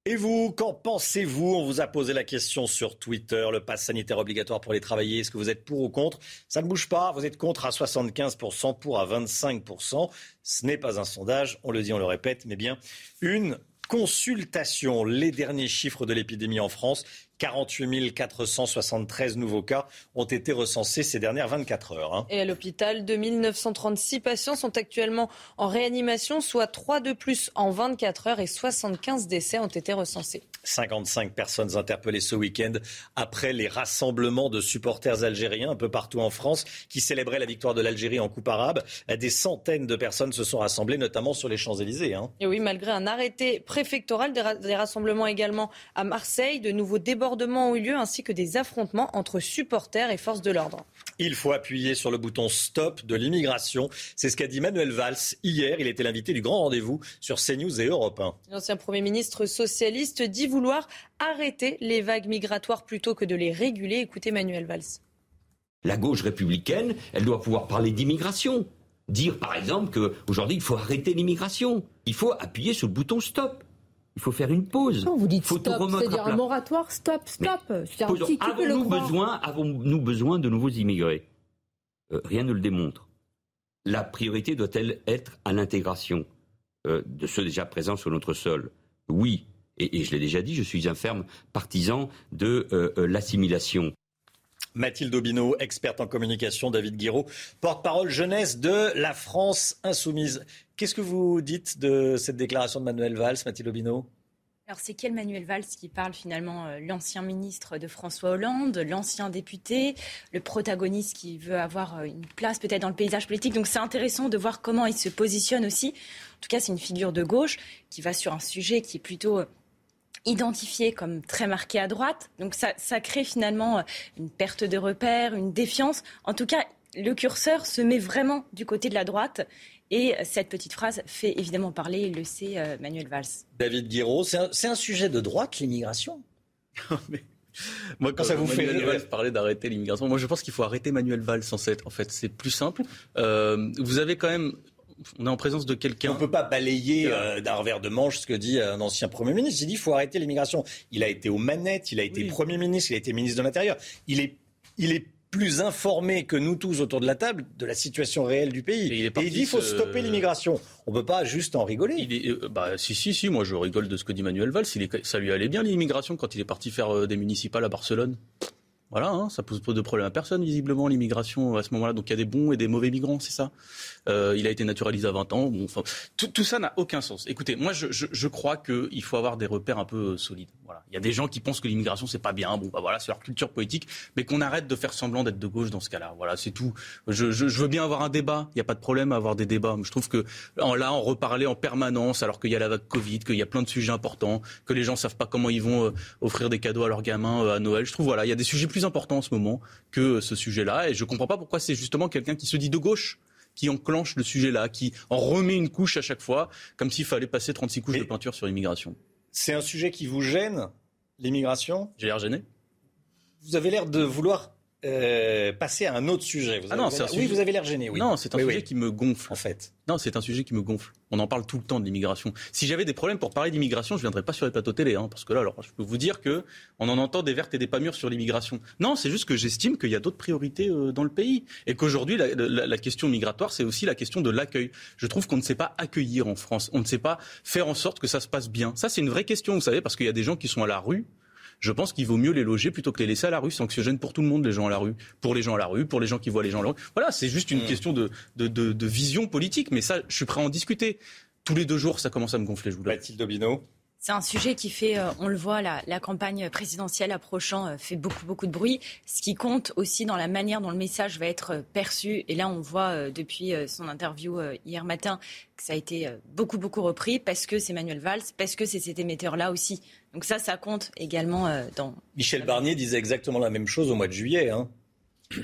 Speaker 1: Et vous, qu'en pensez-vous? On vous a posé la question sur Twitter, le pass sanitaire obligatoire pour les travailleurs. Est-ce que vous êtes pour ou contre? Ça ne bouge pas. Vous êtes contre à 75%, pour à 25%. Ce n'est pas un sondage, on le dit, on le répète, mais bien une consultation. Les derniers chiffres de l'épidémie en France, 48 473 nouveaux cas ont été recensés ces dernières 24 heures. Hein.
Speaker 2: Et à l'hôpital, 2936 patients sont actuellement en réanimation, soit 3 de plus en 24 heures et 75 décès ont été recensés.
Speaker 1: 55 personnes interpellées ce week-end après les rassemblements de supporters algériens un peu partout en France qui célébraient la victoire de l'Algérie en Coupe arabe. Des centaines de personnes se sont rassemblées, notamment sur les Champs-Élysées. Hein.
Speaker 2: Et oui, malgré un arrêté préfectoral, des, rassemblements également à Marseille, de nouveaux débordements ont eu lieu ainsi que des affrontements entre supporters et forces de l'ordre.
Speaker 1: Il faut appuyer sur le bouton stop de l'immigration. C'est ce qu'a dit Manuel Valls hier. Il était l'invité du grand rendez-vous sur CNews et Europe 1.
Speaker 2: L'ancien Premier ministre socialiste dit vouloir arrêter les vagues migratoires plutôt que de les réguler. Écoutez Manuel Valls.
Speaker 43: La gauche républicaine, elle doit pouvoir parler d'immigration. Dire par exemple qu'aujourd'hui il faut arrêter l'immigration. Il faut appuyer sur le bouton stop. Il faut faire une pause.
Speaker 44: vous dites stop, c'est-à-dire un moratoire, stop, stop.
Speaker 43: Avons-nous besoin, avons-nous besoin de nouveaux immigrés? Euh, Rien ne le démontre. La priorité doit-elle être à l'intégration euh, de ceux déjà présents sur notre sol? Oui, et, je l'ai déjà dit, je suis un ferme partisan de euh, l'assimilation.
Speaker 1: Mathilde Aubineau, experte en communication, David Guiraud, porte-parole jeunesse de la France insoumise. Qu'est-ce que vous dites de cette déclaration de Manuel Valls, Mathilde Aubineau?
Speaker 45: Alors c'est quel Manuel Valls qui parle finalement euh, L'ancien ministre de François Hollande, l'ancien député, le protagoniste qui veut avoir euh, une place peut-être dans le paysage politique. Donc c'est intéressant de voir comment il se positionne aussi. En tout cas, c'est une figure de gauche qui va sur un sujet qui est plutôt euh, identifié comme très marqué à droite. Donc ça, ça crée finalement une perte de repères, une défiance. En tout cas, le curseur se met vraiment du côté de la droite. Et cette petite phrase fait évidemment parler, le sait euh, Manuel Valls.
Speaker 1: David Guiraud, c'est un, sujet de droite, l'immigration? (laughs)
Speaker 46: Moi, quand, ça vous fait Valls parler d'arrêter l'immigration, moi je pense qu'il faut arrêter Manuel Valls en fait. En fait, c'est plus simple. Euh, vous avez quand même on est en présence de quelqu'un.
Speaker 1: On ne peut pas balayer euh, d'un revers de manche ce que dit un ancien Premier ministre. Il dit qu'il faut arrêter l'immigration. Il a été aux manettes, il a été Premier ministre, il a été ministre de l'Intérieur. Il est, il est plus informé que nous tous autour de la table de la situation réelle du pays. Et il, dit qu'il faut stopper l'immigration. On ne peut pas juste en rigoler.
Speaker 46: Il euh, bah, si, si, si, moi je rigole de ce que dit Manuel Valls. ça lui allait bien l'immigration quand il est parti faire euh, des municipales à Barcelone? Voilà, hein, ça pose pas de problème à personne, visiblement, l'immigration à ce moment-là. Donc il y a des bons et des mauvais migrants, c'est ça? Euh, Il a été naturalisé à 20 ans. Tout, ça n'a aucun sens. Écoutez, moi, je, je, je crois qu'il faut avoir des repères un peu euh, solides. Voilà. Il y a des gens qui pensent que l'immigration, c'est pas bien. Bon, bah voilà, c'est leur culture politique. Mais qu'on arrête de faire semblant d'être de gauche dans ce cas-là. Voilà, c'est tout. Je, veux bien avoir un débat. Il n'y a pas de problème à avoir des débats. Je trouve que là, on reparler en permanence, alors qu'il y a la vague Covid, qu'il y a plein de sujets importants, que les gens savent pas comment ils vont euh, offrir des cadeaux à leurs gamins à Noël. Je trouve, voilà, il y a des sujets plus importants en ce moment que ce sujet-là. Et je ne comprends pas pourquoi c'est justement quelqu'un qui se dit de gauche qui enclenche le sujet-là, qui en remet une couche à chaque fois, comme s'il fallait passer 36 couches de peinture sur l'immigration.
Speaker 1: C'est un sujet qui vous gêne, l'immigration?
Speaker 46: J'ai l'air gêné.
Speaker 1: Vous avez l'air de vouloir euh, passer à un autre sujet. Vous
Speaker 46: ah non,
Speaker 1: Oui, vous avez l'air gêné. Oui.
Speaker 46: Non, c'est un sujet qui me gonfle.
Speaker 1: En fait.
Speaker 46: Non, c'est un sujet qui me gonfle. On en parle tout le temps de l'immigration. Si j'avais des problèmes pour parler d'immigration, je viendrais pas sur les plateaux télé, hein, parce que là, alors, je peux vous dire que on en entend des vertes et des pas mûres sur l'immigration. Non, c'est juste que j'estime qu'il y a d'autres priorités euh, dans le pays et qu'aujourd'hui, la, la, question migratoire, c'est aussi la question de l'accueil. Je trouve qu'on ne sait pas accueillir en France. On ne sait pas faire en sorte que ça se passe bien. Ça, c'est une vraie question, vous savez, parce qu'il y a des gens qui sont à la rue je pense qu'il vaut mieux les loger plutôt que les laisser à la rue. C'est anxiogène pour tout le monde, les gens à la rue. Pour les gens à la rue, pour les gens qui voient les gens à la rue. Voilà, c'est juste une mm. question de, de, de, vision politique. Mais ça, je suis prêt à en discuter. Tous les deux jours, ça commence à me gonfler, je vous
Speaker 1: Mathilde Dobino.
Speaker 45: C'est un sujet qui fait, euh, on le voit, la, la campagne présidentielle approchant euh, fait beaucoup, beaucoup de bruit. Ce qui compte aussi dans la manière dont le message va être euh, perçu. Et là, on voit depuis son interview hier matin que ça a été beaucoup, beaucoup repris parce que c'est Manuel Valls, parce que c'est cet émetteur-là aussi. Donc ça, ça compte également dans...
Speaker 1: Michel Barnier disait exactement la même chose au mois de juillet. Hein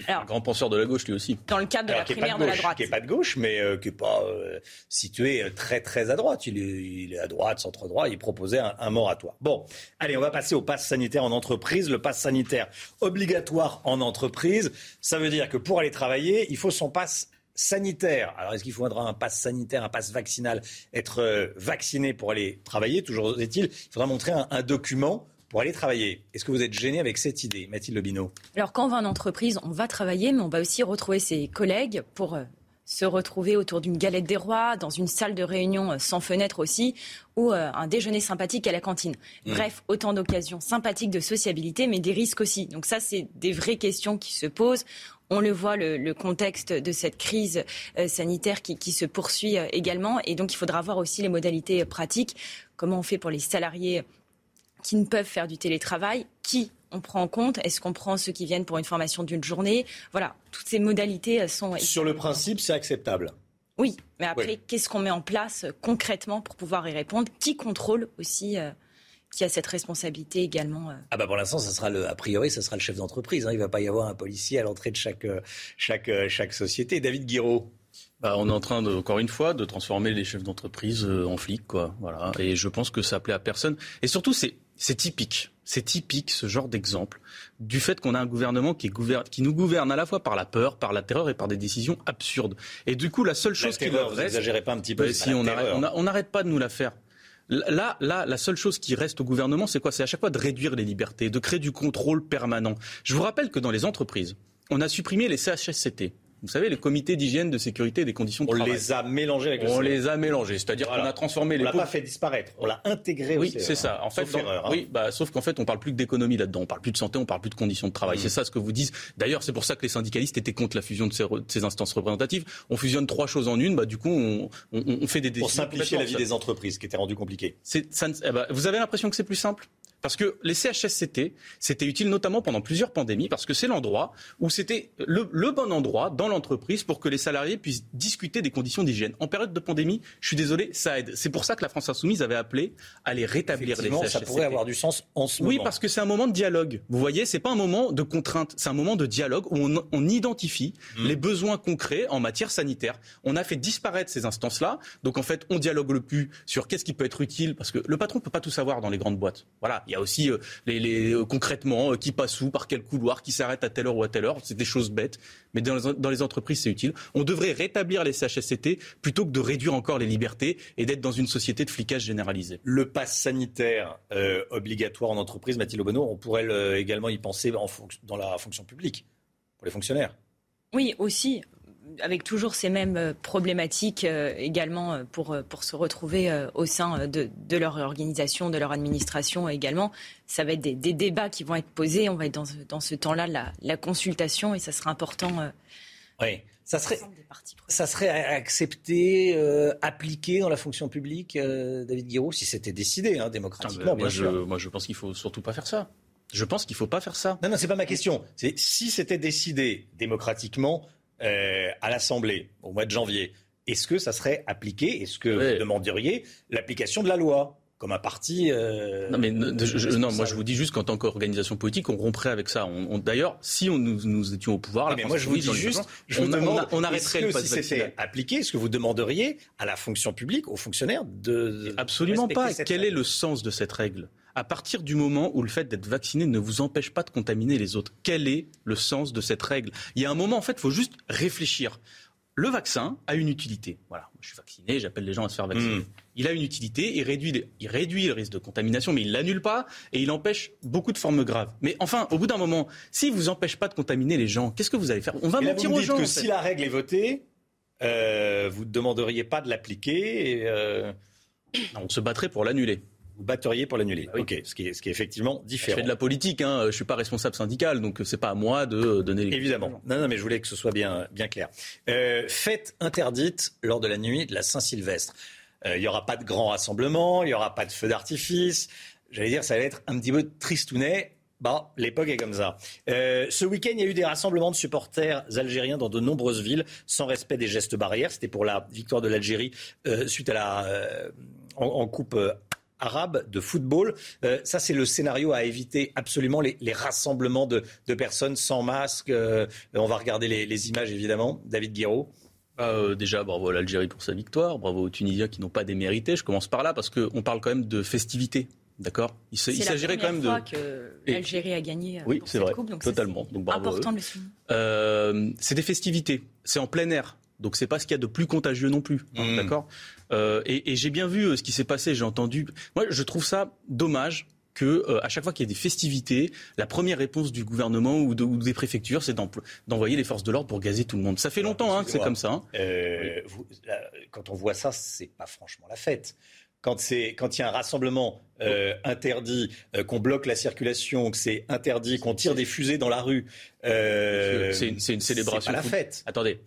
Speaker 46: un grand penseur de la gauche lui aussi.
Speaker 45: Dans le cadre de la primaire de, la droite.
Speaker 1: Qui n'est pas de gauche, mais euh, qui n'est pas euh, situé très très à droite. Il est, il est à droite, centre droit. Il proposait un, moratoire. Bon, allez, on va passer au pass sanitaire en entreprise. Le pass sanitaire obligatoire en entreprise, ça veut dire que pour aller travailler, il faut son pass sanitaire. Alors, est-ce qu'il faudra un pass sanitaire, un pass vaccinal, être euh, vacciné pour aller travailler? Toujours est-il, il faudra montrer un document pour aller travailler. Est-ce que vous êtes gêné avec cette idée, Mathilde Lobino
Speaker 45: Alors, quand on va en entreprise, on va travailler, mais on va aussi retrouver ses collègues pour euh, se retrouver autour d'une galette des rois, dans une salle de réunion euh, sans fenêtre aussi, ou euh, un déjeuner sympathique à la cantine. Mmh. Bref, autant d'occasions sympathiques de sociabilité, mais des risques aussi. Donc ça, c'est des vraies questions qui se posent. On le voit, le, contexte de cette crise sanitaire qui, qui, se poursuit également. Et donc, il faudra voir aussi les modalités pratiques. Comment on fait pour les salariés qui ne peuvent faire du télétravail, qui on prend en compte? Est-ce qu'on prend ceux qui viennent pour une formation d'une journée? Voilà, toutes ces modalités sont...
Speaker 1: Sur le principe, c'est acceptable.
Speaker 45: Oui, mais après, qu'est-ce qu'on met en place euh, concrètement pour pouvoir y répondre? Qui contrôle aussi euh, qui a cette responsabilité également euh
Speaker 1: Ah bah pour l'instant, ça sera le, a priori, ça sera le chef d'entreprise. Hein. Il ne va pas y avoir un policier à l'entrée de chaque, chaque, chaque société. David Guiraud.
Speaker 46: Bah, on est en train, de, encore une fois, de transformer les chefs d'entreprise en flics, quoi. Voilà. Et je pense que ça plaît à personne. Et surtout, c'est c'est typique. C'est typique ce genre d'exemple du fait qu'on a un gouvernement qui, qui, nous gouverne à la fois par la peur, par la terreur et par des décisions absurdes. Et du coup, la seule chose qui
Speaker 1: leur reste, vous pas un petit peu.
Speaker 46: Bah, si on n'arrête pas de nous la faire. Là, là, la seule chose qui reste au gouvernement, c'est quoi? C'est à chaque fois de réduire les libertés, de créer du contrôle permanent. Je vous rappelle que dans les entreprises, on a supprimé les CHSCT. Vous savez, les comités d'hygiène, de sécurité et des conditions de
Speaker 1: on
Speaker 46: travail.
Speaker 1: On les a mélangés avec le
Speaker 46: On les a mélangés, c'est-à-dire
Speaker 1: Voilà.
Speaker 46: qu'on a transformé les
Speaker 1: On l'a pas fait disparaître, on l'a intégré
Speaker 46: Oui,
Speaker 1: CE,
Speaker 46: c'est ça. En fait,
Speaker 1: Sauf erreur, hein.
Speaker 46: oui, bah, sauf qu'en fait, on parle plus que d'économie là-dedans. On parle plus de santé, on parle plus de conditions de travail.
Speaker 1: Mm.
Speaker 46: C'est ça ce que vous disent. D'ailleurs, c'est pour ça que les syndicalistes étaient contre la fusion de ces, re- de ces instances représentatives. On fusionne trois choses en une. Bah, du coup, on, on- on fait des
Speaker 1: Pour
Speaker 46: décisions
Speaker 1: simplifier la vie des entreprises, qui était rendu compliqué.
Speaker 46: c'est- ça ne- eh ben, vous avez l'impression que c'est plus simple? Parce que les CHSCT, c'était utile notamment pendant plusieurs pandémies, parce que c'est l'endroit où c'était le, le bon endroit dans l'entreprise pour que les salariés puissent discuter des conditions d'hygiène. En période de pandémie, je suis désolé, ça aide. C'est pour ça que la France Insoumise avait appelé à les rétablir les CHSCT.
Speaker 1: ça pourrait avoir du sens en ce
Speaker 46: Oui,
Speaker 1: moment.
Speaker 46: parce que c'est un moment de dialogue. Vous voyez, c'est pas un moment de contrainte, c'est un moment de dialogue où on, on identifie
Speaker 1: Hmm.
Speaker 46: les besoins concrets en matière sanitaire. On a fait disparaître ces instances-là, donc en fait, on dialogue le plus sur qu'est-ce qui peut être utile, parce que le patron peut pas tout savoir dans les grandes boîtes. Voilà, il y a aussi euh, les, les- euh, concrètement euh, qui passe où, par quel couloir, qui s'arrête à telle heure ou à telle heure. C'est des choses bêtes, mais dans les, dans les entreprises, c'est utile. On devrait rétablir les CHSCT plutôt que de réduire encore les libertés et d'être dans une société de flicage généralisé.
Speaker 1: Le pass sanitaire euh, obligatoire en entreprise, Mathilde Obono, on pourrait le- également y penser en fonc- dans la fonction publique, pour les fonctionnaires.
Speaker 45: Oui, aussi, avec toujours ces mêmes euh, problématiques euh, également euh, pour, pour se retrouver euh, au sein de, de leur organisation, de leur administration également. Ça va être des, des débats qui vont être posés. On va être dans ce, dans ce temps-là, la, la consultation, et ça sera important. euh,
Speaker 1: Oui. Ça serait, ça serait accepté, euh, appliqué dans la fonction publique, euh, David Guiraud, si c'était décidé hein, démocratiquement,
Speaker 46: Ah,
Speaker 1: bien
Speaker 46: moi,
Speaker 1: sûr.
Speaker 46: je, moi, je pense qu'il faut surtout pas faire ça. Je pense qu'il faut pas faire ça.
Speaker 1: Non, non, c'est pas ma question. C'est si c'était décidé démocratiquement euh, à l'Assemblée au mois de janvier, est-ce que ça serait appliqué? Est-ce que vous demanderiez l'application de la loi comme un parti euh,
Speaker 46: Non, mais ne- je- non, moi je vous dis juste qu'en tant qu'organisation politique, on romprait avec ça. On, on- D'ailleurs, si on, nous, nous étions au pouvoir,
Speaker 1: Oui,
Speaker 46: la
Speaker 1: mais moi, je vous dis juste, je vous
Speaker 46: on, a-
Speaker 1: demande,
Speaker 46: on arrêterait
Speaker 1: est-ce
Speaker 46: le
Speaker 1: si c'était appliqué, est-ce que vous demanderiez à la fonction publique, aux fonctionnaires, de
Speaker 46: Absolument pas. Quel est le sens de cette règle? À partir du moment où le fait d'être vacciné ne vous empêche pas de contaminer les autres, quel est le sens de cette règle? Il y a un moment, en fait, il faut juste réfléchir. Le vaccin a une utilité. Voilà, je suis vacciné, j'appelle les gens à se faire vacciner.
Speaker 1: Mm.
Speaker 46: Il a une utilité, il réduit, les- il réduit le risque de contamination, mais il l'annule pas et il empêche beaucoup de formes graves. Mais enfin, au bout d'un moment, s'il vous empêche pas de contaminer les gens, qu'est-ce que vous allez faire? On va
Speaker 1: Et là,
Speaker 46: mentir
Speaker 1: vous me
Speaker 46: aux gens.
Speaker 1: que
Speaker 46: en fait.
Speaker 1: si la règle est votée, euh, vous ne demanderiez pas de l'appliquer et euh,
Speaker 46: on se battrait pour l'annuler.
Speaker 1: Vous batteriez pour l'annuler. Ok, ce qui est, ce qui est effectivement
Speaker 46: Je
Speaker 1: différent.
Speaker 46: fais de la politique, hein, je suis pas responsable syndical, donc c'est pas à moi de donner les.
Speaker 1: Évidemment. Non, non, mais je voulais que ce soit bien, bien clair. Euh, fête interdite lors de la nuit de la Saint-Sylvestre. Euh, Il n'y aura pas de grand rassemblement, il n'y aura pas de feu d'artifice. J'allais dire, ça va être un petit peu tristounet. Bah, l'époque est comme ça. Euh, ce week-end, il y a eu des rassemblements de supporters algériens dans de nombreuses villes, sans respect des gestes barrières. C'était pour la victoire de l'Algérie euh, suite à la euh, en, en coupe euh, arabe de football. Euh, ça, c'est le scénario à éviter absolument les, les rassemblements de, de personnes sans masque. Euh, on va regarder les, les images évidemment. David Guiraud.
Speaker 46: Bah, euh, déjà, bravo à l'Algérie pour sa victoire, bravo aux Tunisiens qui n'ont pas démérité. Je commence par là parce qu'on parle quand même de festivités. D'accord? Il s'agirait quand
Speaker 45: première
Speaker 46: même
Speaker 45: fois
Speaker 46: de.
Speaker 45: que l'Algérie a gagné
Speaker 46: Oui, c'est vrai,
Speaker 45: coupe, donc ça,
Speaker 46: totalement. Donc bravo.
Speaker 45: important de le souligner.
Speaker 46: Euh, c'est des festivités, c'est en plein air. Donc c'est pas ce qu'il y a de plus contagieux non plus, hein, d'accord? Euh, Et, et j'ai bien vu euh, ce qui s'est passé, j'ai entendu. Moi, je trouve ça dommage que euh, à chaque fois qu'il y a des festivités, la première réponse du gouvernement ou, de- ou des préfectures, c'est d'envoyer les forces de l'ordre pour gazer tout le monde. Ça fait longtemps hein, que c'est comme ça. hein.
Speaker 1: Vous- là, quand on voit ça, c'est pas franchement la fête. Quand il y a un rassemblement euh, interdit, euh, qu'on bloque la circulation, que c'est interdit, qu'on tire des fusées dans la rue, euh,
Speaker 46: c'est une, une célébration.
Speaker 1: C'est pas la fête.
Speaker 46: Attendez,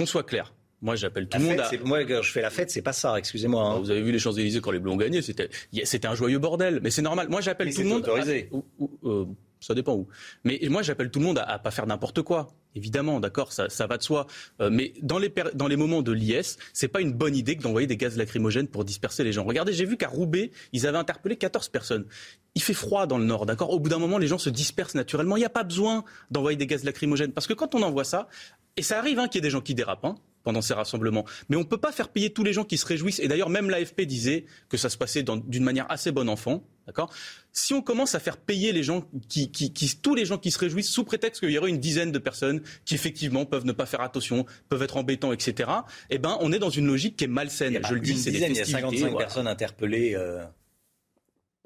Speaker 46: qu'on soit clair. Moi, j'appelle tout le monde à.
Speaker 1: Moi, quand je fais la fête, c'est pas ça. Excusez-moi. hein.
Speaker 46: Vous avez vu les Champs-Élysées quand les Bleus ont gagné, c'était c'était un joyeux bordel. Mais c'est normal. Moi, j'appelle tout le monde. à-
Speaker 1: autorisé.
Speaker 46: ou- ou- euh, ça dépend où. Mais moi, j'appelle tout le monde à, à pas faire n'importe quoi. Évidemment, d'accord, ça, ça va de soi. Euh, mais dans les, dans les moments de l'IS, c'est pas une bonne idée que d'envoyer des gaz lacrymogènes pour disperser les gens. Regardez, j'ai vu qu'à Roubaix, ils avaient interpellé 14 personnes. Il fait froid dans le nord, d'accord? Au bout d'un moment, les gens se dispersent naturellement. Il n'y a pas besoin d'envoyer des gaz lacrymogènes. Parce que quand on envoie ça, et ça arrive hein, qu'il y ait des gens qui dérapent, hein, pendant ces rassemblements. Mais on ne peut pas faire payer tous les gens qui se réjouissent. Et d'ailleurs, même l'AFP disait que ça se passait d'une manière assez bon enfant. D'accord? Si on commence à faire payer les gens qui, qui- qui- tous les gens qui se réjouissent sous prétexte qu'il y aurait une dizaine de personnes qui effectivement peuvent ne pas faire attention, peuvent être embêtants, etc. Eh ben, on est dans une logique qui est malsaine. Je le dis, c'est des
Speaker 1: dizaine, il y a
Speaker 46: festivités,
Speaker 1: 55
Speaker 46: voilà.
Speaker 1: personnes interpellées. euh,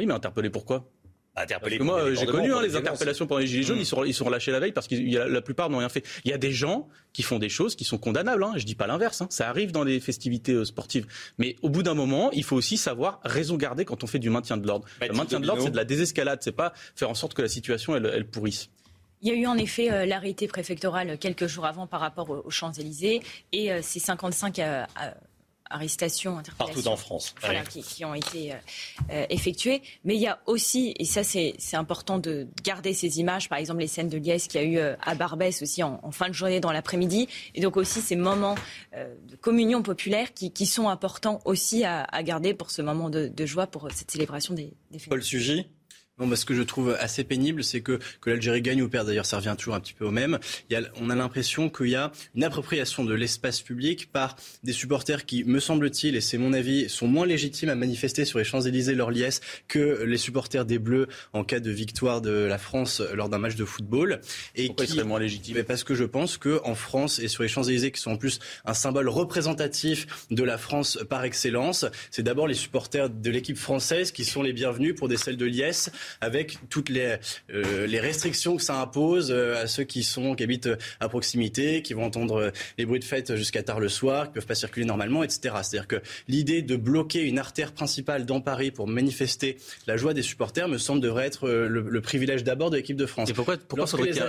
Speaker 46: Oui, mais interpellés pourquoi
Speaker 1: Interpeller
Speaker 46: Parce que moi, j'ai connu hein, les interpellations pendant les Gilets jaunes,
Speaker 1: Mmh.
Speaker 46: ils, sont, ils sont relâchés la veille parce que la, la plupart n'ont rien fait. Il y a des gens qui font des choses qui sont condamnables, hein, je dis pas l'inverse, hein. ça arrive dans les festivités euh, sportives. Mais au bout d'un moment, il faut aussi savoir raison garder quand on fait du maintien de l'ordre. Le maintien de l'ordre, c'est de la désescalade, c'est pas faire en sorte que la situation, elle, elle pourrisse.
Speaker 45: Il y a eu en effet euh, l'arrêté préfectoral quelques jours avant par rapport aux, aux Champs-Élysées et euh, ces 55 euh, euh, arrestations, interpellations.
Speaker 1: Partout en France.
Speaker 45: Voilà, qui, qui ont été euh, euh, effectuées. Mais il y a aussi, et ça c'est c'est important de garder ces images, par exemple les scènes de liesse qu'il y a eu euh, à Barbès aussi en, en fin de journée dans l'après-midi, et donc aussi ces moments euh, de communion populaire qui, qui sont importants aussi à, à garder pour ce moment de, de joie, pour cette célébration des, des fêtes.
Speaker 1: Paul Sugy
Speaker 23: Bon, bah, ce que je trouve assez pénible, c'est que, que l'Algérie gagne ou perd, d'ailleurs, ça revient toujours un petit peu au même. Il y a, on a l'impression qu'il y a une appropriation de l'espace public par des supporters qui, me semble-t-il, et c'est mon avis, sont moins légitimes à manifester sur les Champs-Élysées leur liesse que les supporters des Bleus en cas de victoire de la France lors d'un match de football. Et
Speaker 46: Pourquoi ils seraient moins légitimes?
Speaker 23: Parce que je pense que en France et sur les Champs-Élysées, qui sont en plus un symbole représentatif de la France par excellence, c'est d'abord les supporters de l'équipe française qui sont les bienvenus pour des celles de liesse avec toutes les, euh, les restrictions que ça impose euh, à ceux qui sont qui habitent à proximité, qui vont entendre euh, les bruits de fête jusqu'à tard le soir, qui peuvent pas circuler normalement, etc. C'est-à-dire que l'idée de bloquer une artère principale dans Paris pour manifester la joie des supporters me semble devrait être euh, le, le privilège d'abord de l'équipe de France.
Speaker 46: Et pourquoi, pourquoi faudrait qu'il y ait,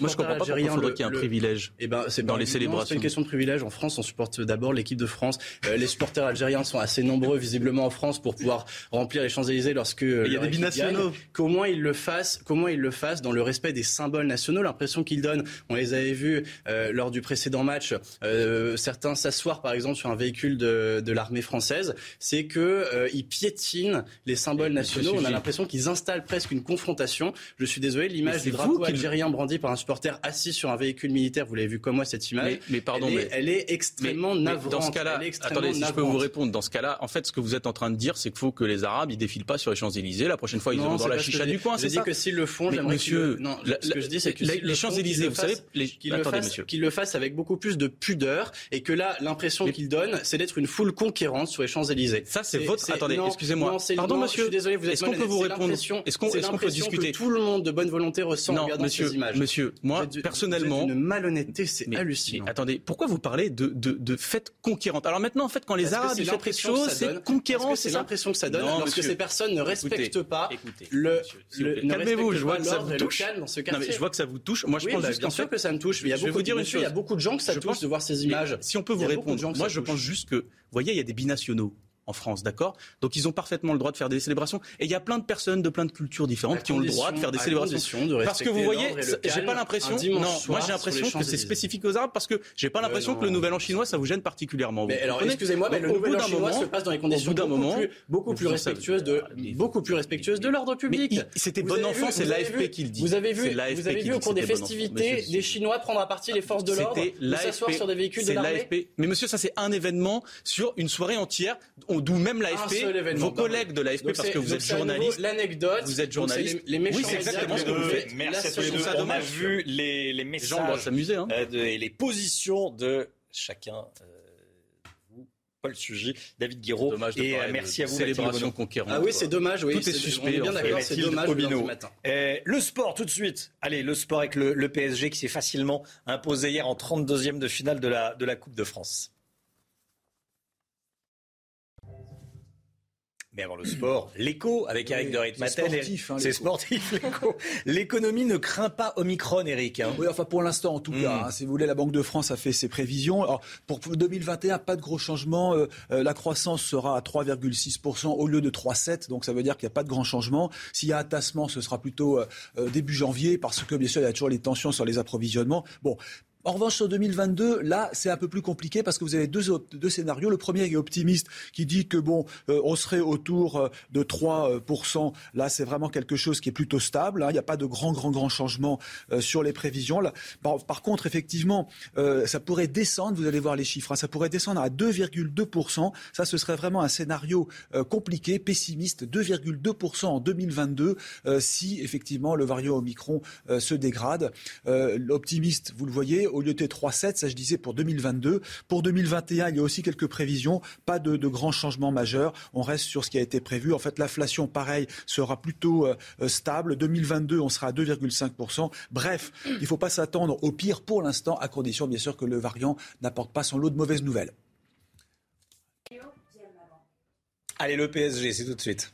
Speaker 46: moi je comprends
Speaker 23: supporters
Speaker 46: pas pourquoi
Speaker 23: algériens
Speaker 46: faudrait
Speaker 23: le-
Speaker 46: qu'il y ait un
Speaker 23: le-
Speaker 46: privilège
Speaker 23: eh ben, c'est
Speaker 46: dans
Speaker 23: pas-
Speaker 46: les
Speaker 23: non, C'est
Speaker 46: célébrations.
Speaker 23: pas une question de privilège. En France, on supporte d'abord l'équipe de France. Euh, les supporters algériens sont assez nombreux, visiblement, en France pour pouvoir remplir les Champs-Élysées lorsque. euh,
Speaker 46: il y a des
Speaker 23: gagne. Qu'au moins ils le fassent, moins ils le fassent dans le respect des symboles nationaux. L'impression qu'ils donnent, on les avait vus euh, lors du précédent match, euh, certains s'asseoir par exemple sur un véhicule de, de l'armée française, c'est que euh, ils piétinent les symboles nationaux. On a l'impression qu'ils installent presque une confrontation. Je suis désolé, l'image du drapeau algérien brandi par un supporter assis sur un véhicule militaire, vous l'avez vu comme moi cette image.
Speaker 46: Mais, mais pardon,
Speaker 23: elle,
Speaker 46: mais
Speaker 23: est, elle est extrêmement
Speaker 46: mais- mais
Speaker 23: navrante.
Speaker 46: Dans ce cas-là, attendez, si je peux vous répondre, dans ce cas-là, en fait, ce que vous êtes en train de dire, c'est qu'il faut que les Arabes ils défilent pas sur les Champs Élysées. La prochaine fois, ils iront dans la
Speaker 23: que
Speaker 46: chicha
Speaker 23: je
Speaker 46: du
Speaker 23: dis.
Speaker 46: coin.
Speaker 23: Dit
Speaker 46: ça
Speaker 23: que s'ils le font, j'aimerais non,
Speaker 46: la-
Speaker 23: ce que je dis, c'est que
Speaker 46: les Champs-Élysées, vous savez,
Speaker 23: qu'ils le fassent- avec beaucoup plus de pudeur et que là, l'impression qu'ils donnent, c'est d'être une foule conquérante sur les Champs-Élysées.
Speaker 46: Ça, c'est votre- attendez, excusez-moi. Pardon, monsieur.
Speaker 23: Je suis désolé, vous êtes
Speaker 46: Est-ce qu'on peut vous répondre? Est-ce qu'on- peut
Speaker 23: que
Speaker 46: discuter?
Speaker 23: Tout le monde de bonne volonté ressent en
Speaker 46: Non,
Speaker 23: regardant
Speaker 46: monsieur,
Speaker 23: ces images.
Speaker 46: monsieur, moi, personnellement.
Speaker 23: une malhonnêteté, c'est hallucinant.
Speaker 46: attendez, pourquoi vous parlez de, de, de fêtes conquérantes? Alors maintenant, en fait, quand les
Speaker 23: que
Speaker 46: Arabes ils font quelque
Speaker 23: que
Speaker 46: chose, c'est conquérant,
Speaker 23: que
Speaker 46: c'est
Speaker 23: l'impression que ça donne lorsque ces personnes ne respectent pas
Speaker 46: écoutez,
Speaker 23: le,
Speaker 46: Calmez-vous, je vois que ça vous touche.
Speaker 23: dans ce
Speaker 46: Non, mais je vois que ça vous touche. Moi, je
Speaker 23: Oui,
Speaker 46: pense juste
Speaker 23: bien sûr que ça me touche. mais Il y a
Speaker 46: Je
Speaker 23: beaucoup
Speaker 46: vous dire
Speaker 23: de
Speaker 46: une
Speaker 23: monsieur, il y a
Speaker 46: chose.
Speaker 23: beaucoup de gens que ça
Speaker 46: Je
Speaker 23: touche
Speaker 46: pense-
Speaker 23: de voir ces images.
Speaker 46: Si on peut vous répondre, moi je pense juste que, vous voyez, il y a des binationaux en France, d'accord? Donc ils ont parfaitement le droit de faire des célébrations. Et il y a plein de personnes de plein de cultures différentes qui ont le droit de faire des célébrations.
Speaker 23: de
Speaker 46: Parce que vous voyez, j'ai pas l'impression. Non, moi j'ai l'impression que c'est spécifique aux Arabes parce que j'ai pas l'impression que le Nouvel An chinois ça vous gêne particulièrement.
Speaker 23: Mais
Speaker 46: vous
Speaker 23: alors, excusez-moi, mais le nouvel an chinois
Speaker 46: moment-
Speaker 23: se passe dans les conditions
Speaker 46: d'un
Speaker 23: beaucoup
Speaker 46: moment,
Speaker 23: plus, beaucoup respectueuses de, beaucoup plus respectueuses de l'ordre public.
Speaker 46: c'était bon enfant, c'est l'AFP qui le dit.
Speaker 23: Vous avez vu, vous avez vu au cours des festivités, des Chinois prendre à partie les forces de l'ordre, s'asseoir sur des véhicules de l'armée.
Speaker 46: l'AFP. Mais monsieur, ça c'est un événement sur une soirée entière, d'où même l'AFP, vos collègues de l'AFP, parce que vous êtes journaliste.
Speaker 23: L'anecdote.
Speaker 46: Vous êtes journaliste.
Speaker 23: Les, les méchants
Speaker 46: Oui, c'est exactement ce que vous faites.
Speaker 23: fait
Speaker 1: Merci à tous les deux. On a vu les,
Speaker 46: gens
Speaker 1: messages
Speaker 46: s'amuser. Hein.
Speaker 1: euh, de- et les positions de chacun. euh, vous, Paul Sugy, David Guiraud.
Speaker 46: Dommage de
Speaker 1: Et
Speaker 46: parler
Speaker 1: euh,
Speaker 46: de
Speaker 1: merci à vous,
Speaker 46: célébration conquérante.
Speaker 23: Ah oui, c'est dommage, oui.
Speaker 46: Tout est
Speaker 23: c'est-
Speaker 46: suspect,
Speaker 23: On est bien d'accord, c'est dommage
Speaker 1: Obino.
Speaker 23: matin.
Speaker 1: Euh, le sport tout de suite. Allez, le sport avec le, le PSG qui s'est facilement imposé hier en 32e de finale de la, de la Coupe de France. Mais avant le sport, l'écho avec Eric
Speaker 14: Oui,
Speaker 1: de
Speaker 14: c'est sportif, hein,
Speaker 1: C'est sportif, (laughs) l'écho. L'économie ne craint pas Omicron, Eric. hein.
Speaker 14: Oui, enfin pour l'instant en tout
Speaker 1: Mm.
Speaker 14: cas. hein. si vous voulez, la Banque de France a fait ses prévisions. Alors pour 2021, pas de gros changements. Euh, euh, la croissance sera à 3,6% au lieu de 3,7%. Donc ça veut dire qu'il n'y a pas de grand changement. S'il y a un tassement, ce sera plutôt euh, euh, début janvier parce que bien sûr il y a toujours les tensions sur les approvisionnements. Bon. En revanche, sur 2022, là, c'est un peu plus compliqué parce que vous avez deux, scénarios. Le premier est optimiste, qui dit que bon, euh, on serait autour euh, de 3%. Là, c'est vraiment quelque chose qui est plutôt stable. hein. Il n'y a pas de grand, grand, grand changement euh, sur les prévisions. Par, contre, effectivement, euh, ça pourrait descendre. Vous allez voir les chiffres. hein, ça pourrait descendre à 2,2%. Ça, ce serait vraiment un scénario euh, compliqué, pessimiste. 2,2% en 2022 euh, si effectivement le variant Omicron euh, se dégrade. Euh, L'optimiste, vous le voyez, au lieu de 3,7, ça je disais pour 2022. Pour 2021, il y a aussi quelques prévisions, pas de, de grands changements majeurs. On reste sur ce qui a été prévu. En fait, l'inflation, pareil, sera plutôt euh, stable. 2022, on sera à 2,5%. Bref, il ne faut pas s'attendre au pire pour l'instant, à condition bien sûr que le variant n'apporte pas son lot de mauvaises nouvelles.
Speaker 1: Allez, le PSG, c'est tout de suite.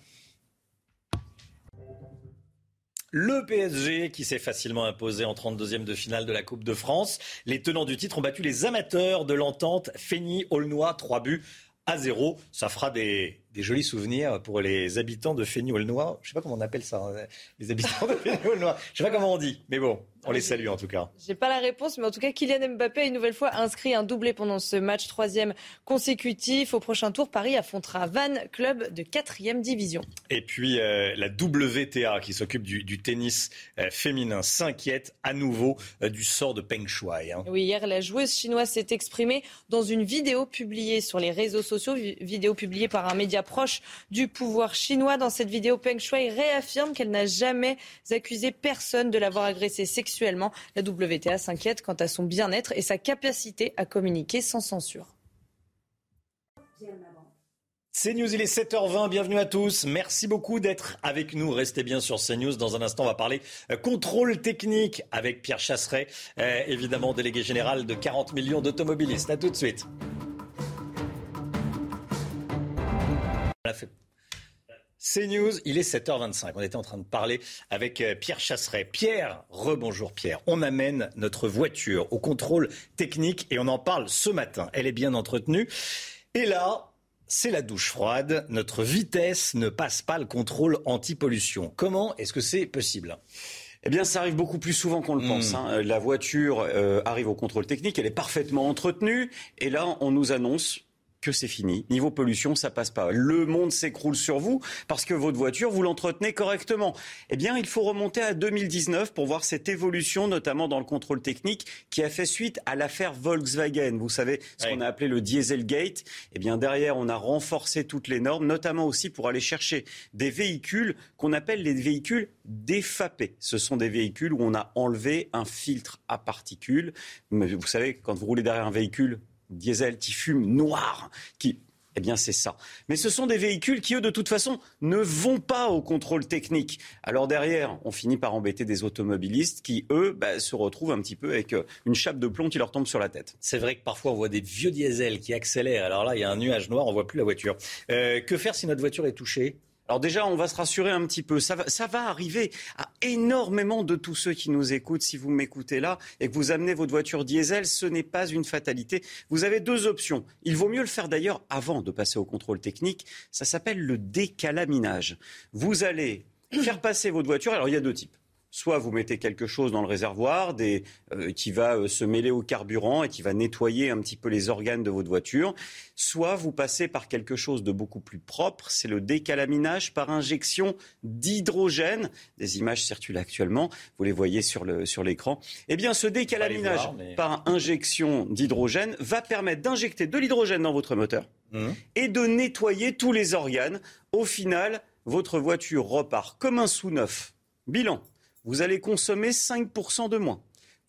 Speaker 1: Le PSG qui s'est facilement imposé en 32e de finale de la Coupe de France. Les tenants du titre ont battu les amateurs de l'entente Feigny-Aulnois, 3 buts à 0. Ça fera des, des jolis souvenirs pour les habitants de Feigny-Aulnois. Je ne sais pas comment on appelle ça, hein, les habitants de (laughs) Feigny-Aulnois. Je ne sais pas comment on dit, mais bon, on les salue en tout cas.
Speaker 2: J'ai pas la réponse, mais en tout cas, Kylian Mbappé a une nouvelle fois inscrit un doublé pendant ce match troisième consécutif. Au prochain tour, Paris affrontera Van, club de quatrième division.
Speaker 1: Et puis euh, la WTA qui s'occupe du, tennis euh, féminin s'inquiète à nouveau euh, du sort de Peng Shuai. Hein.
Speaker 2: Oui, hier, la joueuse chinoise s'est exprimée dans une vidéo publiée sur les réseaux sociaux, vidéo publiée par un média proche du pouvoir chinois. Dans cette vidéo, Peng Shuai réaffirme qu'elle n'a jamais accusé personne de l'avoir agressé sexuellement. La WTA s'inquiète quant à son bien-être et sa capacité à communiquer sans censure.
Speaker 1: C'est News, il est 7h20, bienvenue à tous. Merci beaucoup d'être avec nous. Restez bien sur CNews. Dans un instant, on va parler euh, contrôle technique avec Pierre Chasseret, euh, évidemment délégué général de 40 millions d'automobilistes. A tout de suite. C'est News, il est 7h25. On était en train de parler avec euh, Pierre Chasseret. Pierre, rebonjour Pierre. On amène notre voiture au contrôle technique et on en parle ce matin. Elle est bien entretenue. Et là, c'est la douche froide. Notre vitesse ne passe pas le contrôle anti-pollution. Comment est-ce que c'est possible?
Speaker 47: Eh bien, ça arrive beaucoup plus souvent qu'on le hmm. pense. Hein. La voiture euh, arrive au contrôle technique, elle est parfaitement entretenue, et là, on nous annonce que c'est fini. Niveau pollution, ça passe pas. Le monde s'écroule sur vous parce que votre voiture, vous l'entretenez correctement. Eh bien, il faut remonter à 2019 pour voir cette évolution, notamment dans le contrôle technique, qui a fait suite à l'affaire Volkswagen. Vous savez, ce qu'on a appelé le Dieselgate. Eh bien, derrière, on a renforcé toutes les normes, notamment aussi pour aller chercher des véhicules qu'on appelle les véhicules défapés. Ce sont des véhicules où on a enlevé un filtre à particules. Vous savez, quand vous roulez derrière un véhicule, diesel qui fume noir, qui eh bien, c'est ça. Mais ce sont des véhicules qui, eux, de toute façon, ne vont pas au contrôle technique. Alors derrière, on finit par embêter des automobilistes qui, eux, bah, se retrouvent un petit peu avec euh, une chape de plomb qui leur tombe sur la tête.
Speaker 1: C'est vrai que parfois, on voit des vieux diesels qui accélèrent. Alors là, il y a un nuage noir, on voit plus la voiture. Euh, que faire si notre voiture est touchée?
Speaker 47: Alors déjà, on va se rassurer un petit peu. Ça va, ça va arriver à énormément de tous ceux qui nous écoutent. Si vous m'écoutez là et que vous amenez votre voiture diesel, ce n'est pas une fatalité. Vous avez deux options. Il vaut mieux le faire d'ailleurs avant de passer au contrôle technique. Ça s'appelle le décalaminage. Vous allez faire passer votre voiture. Alors il y a deux types soit vous mettez quelque chose dans le réservoir euh, qui va euh, se mêler au carburant et qui va nettoyer un petit peu les organes de votre voiture, soit vous passez par quelque chose de beaucoup plus propre, c'est le décalaminage par injection d'hydrogène. Des images circulent actuellement, vous les voyez sur l'écran. eh bien, ce décalaminage par injection d'hydrogène va permettre d'injecter de l'hydrogène dans votre moteur mmh. et de nettoyer tous les organes. Au final, votre voiture repart comme un sous-neuf. Bilan, vous allez consommer 5% de moins.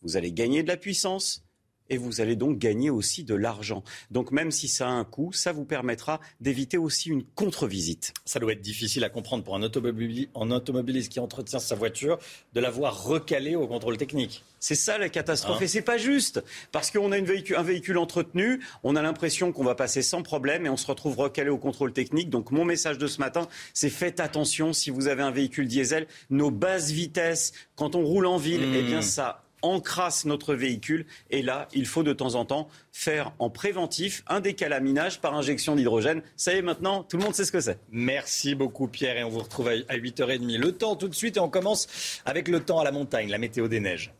Speaker 47: Vous allez gagner de la puissance, et vous allez donc gagner aussi de l'argent. Donc même si ça a un coût, ça vous permettra d'éviter aussi une contre-visite.
Speaker 1: Ça doit être difficile à comprendre pour un automobiliste, qui entretient sa voiture de l'avoir recalé au contrôle technique.
Speaker 47: C'est ça la catastrophe. Hein et c'est pas juste. Parce qu'on a un véhicule entretenu, on a l'impression qu'on va passer sans problème et on se retrouve recalé au contrôle technique. Donc mon message de ce matin, c'est faites attention si vous avez un véhicule diesel. Nos bases vitesses, quand on roule en ville, eh bien ça encrasse notre véhicule. Et là, il faut de temps en temps faire en préventif un décalaminage par injection d'hydrogène. Ça y est, maintenant, tout le monde sait ce que c'est.
Speaker 1: Merci beaucoup, Pierre. Et on vous retrouve à 8h30. Le temps tout de suite. Et on commence avec le temps à la montagne, la météo des neiges.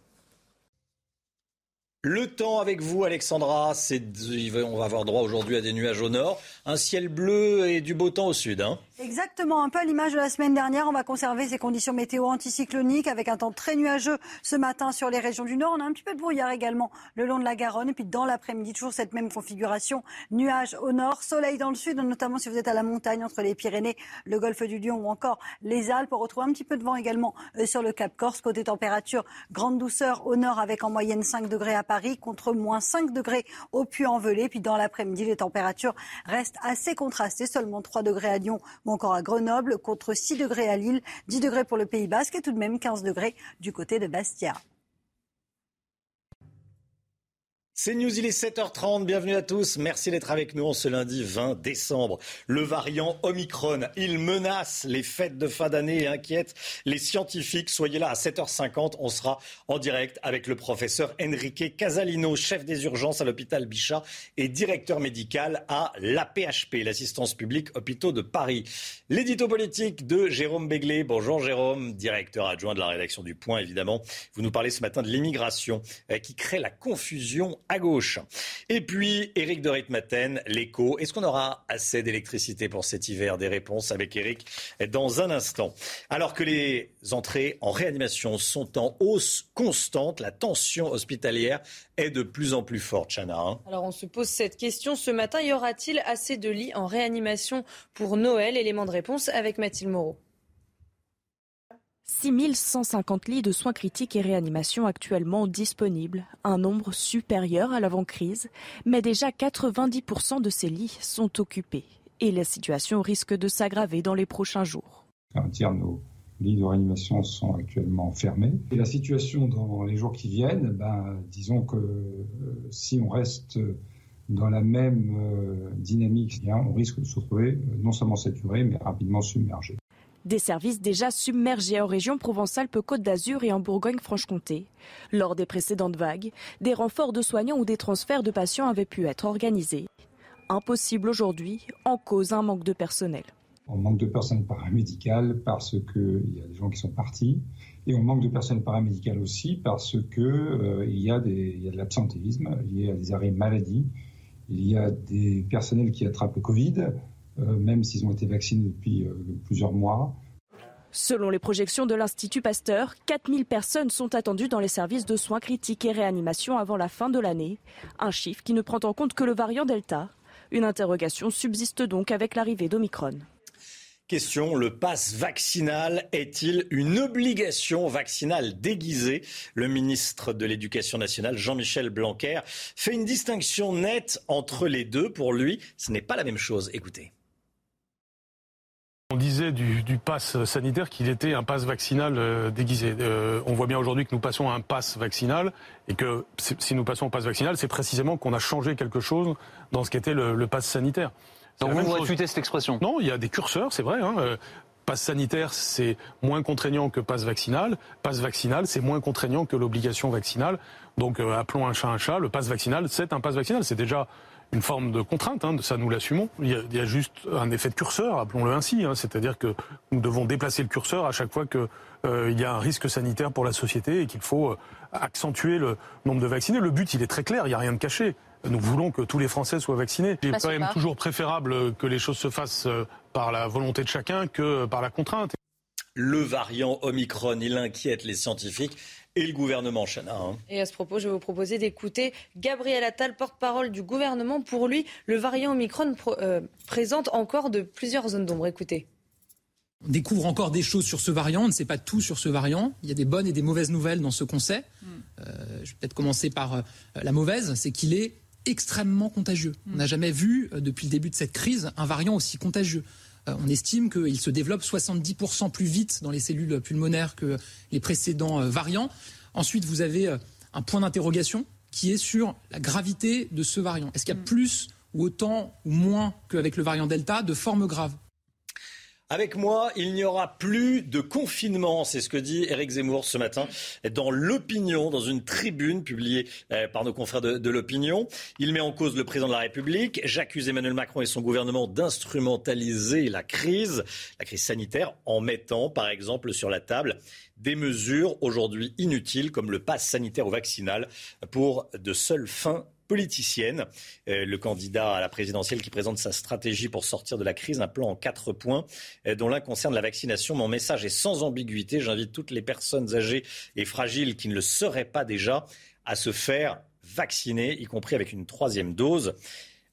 Speaker 1: Le temps avec vous, Alexandra, on va avoir droit aujourd'hui à des nuages au nord, un ciel bleu et du beau temps au sud. Hein.
Speaker 30: Exactement, un peu à l'image de la semaine dernière, on va conserver ces conditions météo anticycloniques avec un temps très nuageux ce matin sur les régions du Nord. On a un petit peu de brouillard également le long de la Garonne et puis dans l'après-midi, toujours cette même configuration. Nuages au nord, soleil dans le sud, notamment si vous êtes à la montagne entre les Pyrénées, le golfe du Lion ou encore les Alpes. On retrouve un petit peu de vent également euh, sur le Cap Corse. Côté température, grande douceur au nord avec en moyenne 5 degrés à Paris contre moins 5 degrés au Puy-en-Velay. Puis dans l'après-midi, les températures restent assez contrastées, seulement 3 degrés à Lyon encore à Grenoble, contre 6 degrés à Lille, 10 degrés pour le Pays Basque et tout de même 15 degrés du côté de Bastia.
Speaker 1: C'est News, il est 7h30, bienvenue à tous. Merci d'être avec nous en ce lundi 20 décembre. Le variant Omicron, il menace les fêtes de fin d'année et inquiète les scientifiques. Soyez là à 7h50, on sera en direct avec le professeur Enrique Casalino, chef des urgences à l'hôpital Bichat et directeur médical à l'APHP, l'assistance publique hôpitaux de Paris. L'édito politique de Jérôme Béglé. Bonjour Jérôme, directeur adjoint de la rédaction du Point évidemment. Vous nous parlez ce matin de l'immigration euh, qui crée la confusion à gauche. Et puis, Éric de Ritmaten, l'écho. Est-ce qu'on aura assez d'électricité pour cet hiver? Des réponses avec Éric dans un instant. Alors que les entrées en réanimation sont en hausse constante, la tension hospitalière est de plus en plus forte, Chana. Hein.
Speaker 2: Alors on se pose cette question ce matin. Y aura-t-il assez de lits en réanimation pour Noël? Élément de réponse avec Mathilde Moreau.
Speaker 19: 6150 lits de soins critiques et réanimation actuellement disponibles, un nombre supérieur à l'avant-crise, mais déjà 90% de ces lits sont occupés et la situation risque de s'aggraver dans les prochains jours.
Speaker 48: Un tiers de nos lits de réanimation sont actuellement fermés. Et la situation dans les jours qui viennent, ben, disons que euh, si on reste dans la même euh, dynamique, eh on risque de se retrouver euh, non seulement saturé, mais rapidement submergé.
Speaker 19: Des services déjà submergés en région Provence-Alpes-Côte d'Azur et en Bourgogne-Franche-Comté. Lors des précédentes vagues, des renforts de soignants ou des transferts de patients avaient pu être organisés. Impossible aujourd'hui, en cause un manque de personnel.
Speaker 48: On manque de personnel paramédical parce qu'il y a des gens qui sont partis. Et on manque de personnel paramédical aussi parce qu'il euh, y, a de l'absentéisme, il y a des arrêts maladie, il y a des personnels qui attrapent le Covid, même s'ils ont été vaccinés depuis euh, plusieurs mois.
Speaker 19: Selon les projections de l'Institut Pasteur, 4000 personnes sont attendues dans les services de soins critiques et réanimation avant la fin de l'année. Un chiffre qui ne prend en compte que le variant Delta. Une interrogation subsiste donc avec l'arrivée d'Omicron.
Speaker 1: Question, le pass vaccinal est-il une obligation vaccinale déguisée? Le ministre de l'Éducation nationale, Jean-Michel Blanquer, fait une distinction nette entre les deux. Pour lui, ce n'est pas la même chose. Écoutez.
Speaker 15: On disait du, du pass sanitaire qu'il était un pass vaccinal euh, déguisé. Euh, on voit bien aujourd'hui que nous passons à un pass vaccinal et que si nous passons au pass vaccinal, c'est précisément qu'on a changé quelque chose dans ce qu'était le, le pass sanitaire.
Speaker 49: Donc vous réfutez cette expression?
Speaker 15: Non, il y a des curseurs, c'est vrai. Hein. Euh, passe sanitaire, c'est moins contraignant que passe vaccinal. Passe vaccinal, c'est moins contraignant que l'obligation vaccinale. Donc appelons un chat un chat. Le pass vaccinal, c'est un pass vaccinal. C'est déjà une forme de contrainte, hein, ça nous l'assumons. Il, y a juste un effet de curseur, appelons-le ainsi, hein, c'est-à-dire que nous devons déplacer le curseur à chaque fois qu'il euh, y a un risque sanitaire pour la société et qu'il faut euh, accentuer le nombre de vaccinés. Le but, il est très clair, il n'y a rien de caché. Nous voulons que tous les Français soient vaccinés. Il est quand même toujours préférable que les choses se fassent euh, par la volonté de chacun que par la contrainte.
Speaker 1: Le variant Omicron, il inquiète les scientifiques et le gouvernement, Chana. Hein.
Speaker 2: Et à ce propos, je vais vous proposer d'écouter Gabriel Attal, porte-parole du gouvernement. Pour lui, le variant Omicron euh, présente encore de plusieurs zones d'ombre. Écoutez.
Speaker 13: On découvre encore des choses sur ce variant, on ne sait pas tout sur ce variant. Il y a des bonnes et des mauvaises nouvelles dans ce qu'on sait. Hmm. Euh, je vais peut-être commencer par euh, la mauvaise, c'est qu'il est extrêmement contagieux. Hmm. On n'a jamais vu, depuis le début de cette crise, un variant aussi contagieux. Euh, on estime qu'il se développe 70% plus vite dans les cellules pulmonaires que les précédents euh, variants. Ensuite, vous avez euh, un point d'interrogation qui est sur la gravité de ce variant. Est-ce qu'il y a mm. plus ou autant ou moins qu'avec le variant Delta de formes graves
Speaker 1: avec moi, il n'y aura plus de confinement, c'est ce que dit Éric Zemmour ce matin dans l'opinion, dans une tribune publiée euh, par nos confrères de, l'opinion. Il met en cause le président de la République, j'accuse Emmanuel Macron et son gouvernement d'instrumentaliser la crise, la crise sanitaire, en mettant par exemple sur la table des mesures aujourd'hui inutiles comme le pass sanitaire ou vaccinal pour de seules fins politicienne. Euh, le candidat à la présidentielle qui présente sa stratégie pour sortir de la crise, un plan en quatre points, euh, dont l'un concerne la vaccination. Mon message est sans ambiguïté. J'invite toutes les personnes âgées et fragiles qui ne le seraient pas déjà à se faire vacciner, y compris avec une troisième dose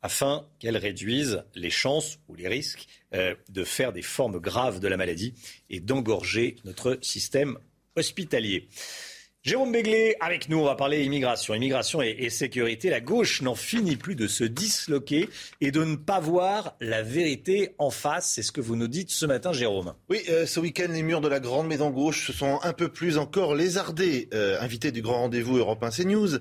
Speaker 1: afin qu'elles réduisent les chances ou les risques euh, de faire des formes graves de la maladie et d'engorger notre système hospitalier. Jérôme Béglé avec nous, on va parler immigration. Immigration et, sécurité. La gauche n'en finit plus de se disloquer et de ne pas voir la vérité en face. C'est ce que vous nous dites ce matin, Jérôme.
Speaker 50: Oui, euh, ce week-end, les murs de la grande maison gauche se sont un peu plus encore lézardés. Euh, invité du grand rendez-vous européen CNews,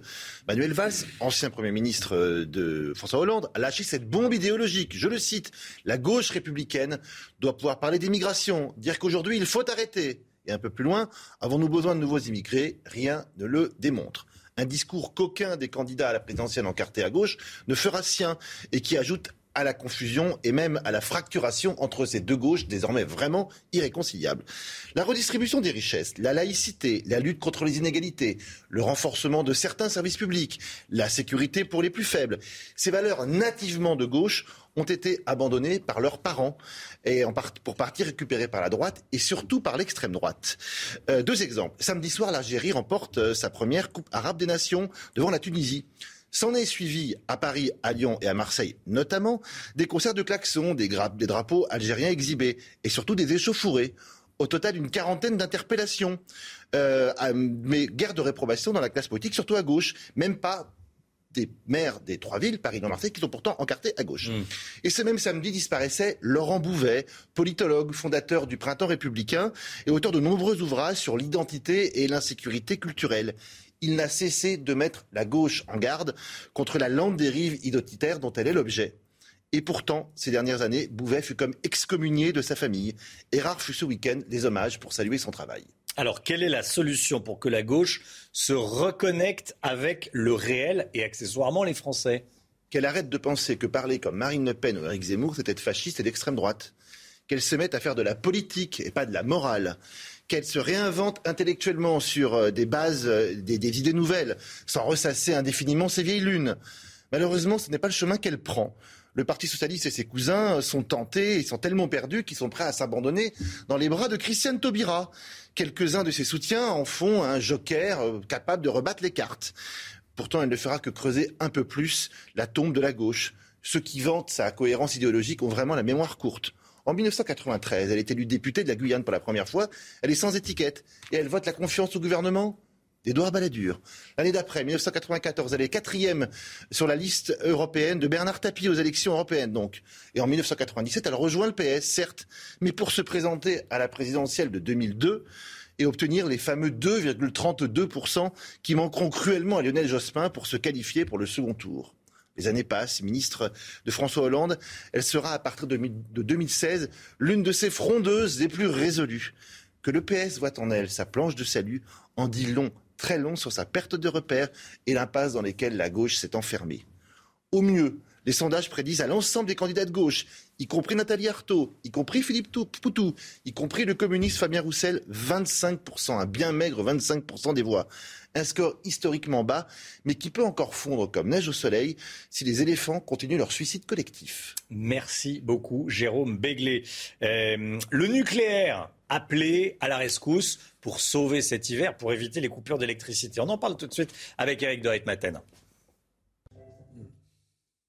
Speaker 50: Manuel Valls, ancien Premier ministre euh, de François Hollande, a lâché cette bombe idéologique. Je le cite, la gauche républicaine doit pouvoir parler d'immigration, dire qu'aujourd'hui il faut arrêter et un peu plus loin, avons-nous besoin de nouveaux immigrés? Rien ne le démontre. Un discours qu'aucun des candidats à la présidentielle encarté à gauche ne fera sien et qui ajoute à la confusion et même à la fracturation entre ces deux gauches désormais vraiment irréconciliables. La redistribution des richesses, la laïcité, la lutte contre les inégalités, le renforcement de certains services publics, la sécurité pour les plus faibles, ces valeurs nativement de gauche ont été abandonnés par leurs parents et pour partie récupérés par la droite et surtout par l'extrême droite. Euh, deux exemples. Samedi soir, l'Algérie remporte euh, sa première Coupe arabe des nations devant la Tunisie. S'en est suivi à Paris, à Lyon et à Marseille notamment des concerts de klaxons, des, des drapeaux algériens exhibés et surtout des échauffourées. Au total, une quarantaine d'interpellations, euh, mais guerre de réprobation dans la classe politique, surtout à gauche. Même pas des maires des trois villes, Paris et Marseille, qui sont pourtant encartés à gauche. Mm. Et ce même samedi disparaissait Laurent Bouvet, politologue, fondateur du Printemps républicain et auteur de nombreux ouvrages sur l'identité et l'insécurité culturelle. Il n'a cessé de mettre la gauche en garde contre la lente dérive identitaire dont elle est l'objet. Et pourtant, ces dernières années, Bouvet fut comme excommunié de sa famille. Et rare fut ce week-end les hommages pour saluer son travail.
Speaker 1: Alors, quelle est la solution pour que la gauche se reconnecte avec le réel et accessoirement les Français?
Speaker 50: Qu'elle arrête de penser que parler comme Marine Le Pen ou Eric Zemmour, c'est être fasciste et d'extrême droite. Qu'elle se mette à faire de la politique et pas de la morale. Qu'elle se réinvente intellectuellement sur euh, des bases, euh, des, des idées nouvelles, sans ressasser indéfiniment ses vieilles lunes. Malheureusement, ce n'est pas le chemin qu'elle prend le Parti socialiste et ses cousins sont tentés, ils sont tellement perdus qu'ils sont prêts à s'abandonner dans les bras de Christiane Taubira. Quelques-uns de ses soutiens en font un joker euh, capable de rebattre les cartes. Pourtant, elle ne fera que creuser un peu plus la tombe de la gauche. Ceux qui vantent sa cohérence idéologique ont vraiment la mémoire courte. En 1993, elle est élue députée de la Guyane pour la première fois. Elle est sans étiquette et elle vote la confiance au gouvernement d'Edouard Balladur. L'année d'après, 1994, elle est quatrième sur la liste européenne de Bernard Tapie aux élections européennes, donc. Et en 1997, elle rejoint le PS, certes, mais pour se présenter à la présidentielle de 2002 et obtenir les fameux 2,32% qui manqueront cruellement à Lionel Jospin pour se qualifier pour le second tour. Les années passent, ministre de François Hollande, elle sera à partir de 2016 l'une de ses frondeuses les plus résolues. Que le PS voit en elle sa planche de salut en dit long très long sur sa perte de repères et l'impasse dans lesquelles la gauche s'est enfermée. Au mieux, les sondages prédisent à l'ensemble des candidats de gauche, y compris Nathalie Arthaud, y compris Philippe Poutou, y compris le communiste Fabien Roussel, 25%, un bien maigre 25% des voix. Un score historiquement bas, mais qui peut encore fondre comme neige au soleil si les éléphants continuent leur suicide collectif.
Speaker 1: Merci beaucoup, Jérôme Béglé. Euh, le nucléaire appelé à la rescousse pour sauver cet hiver, pour éviter les coupures d'électricité. On en parle tout de suite avec Eric de Maten.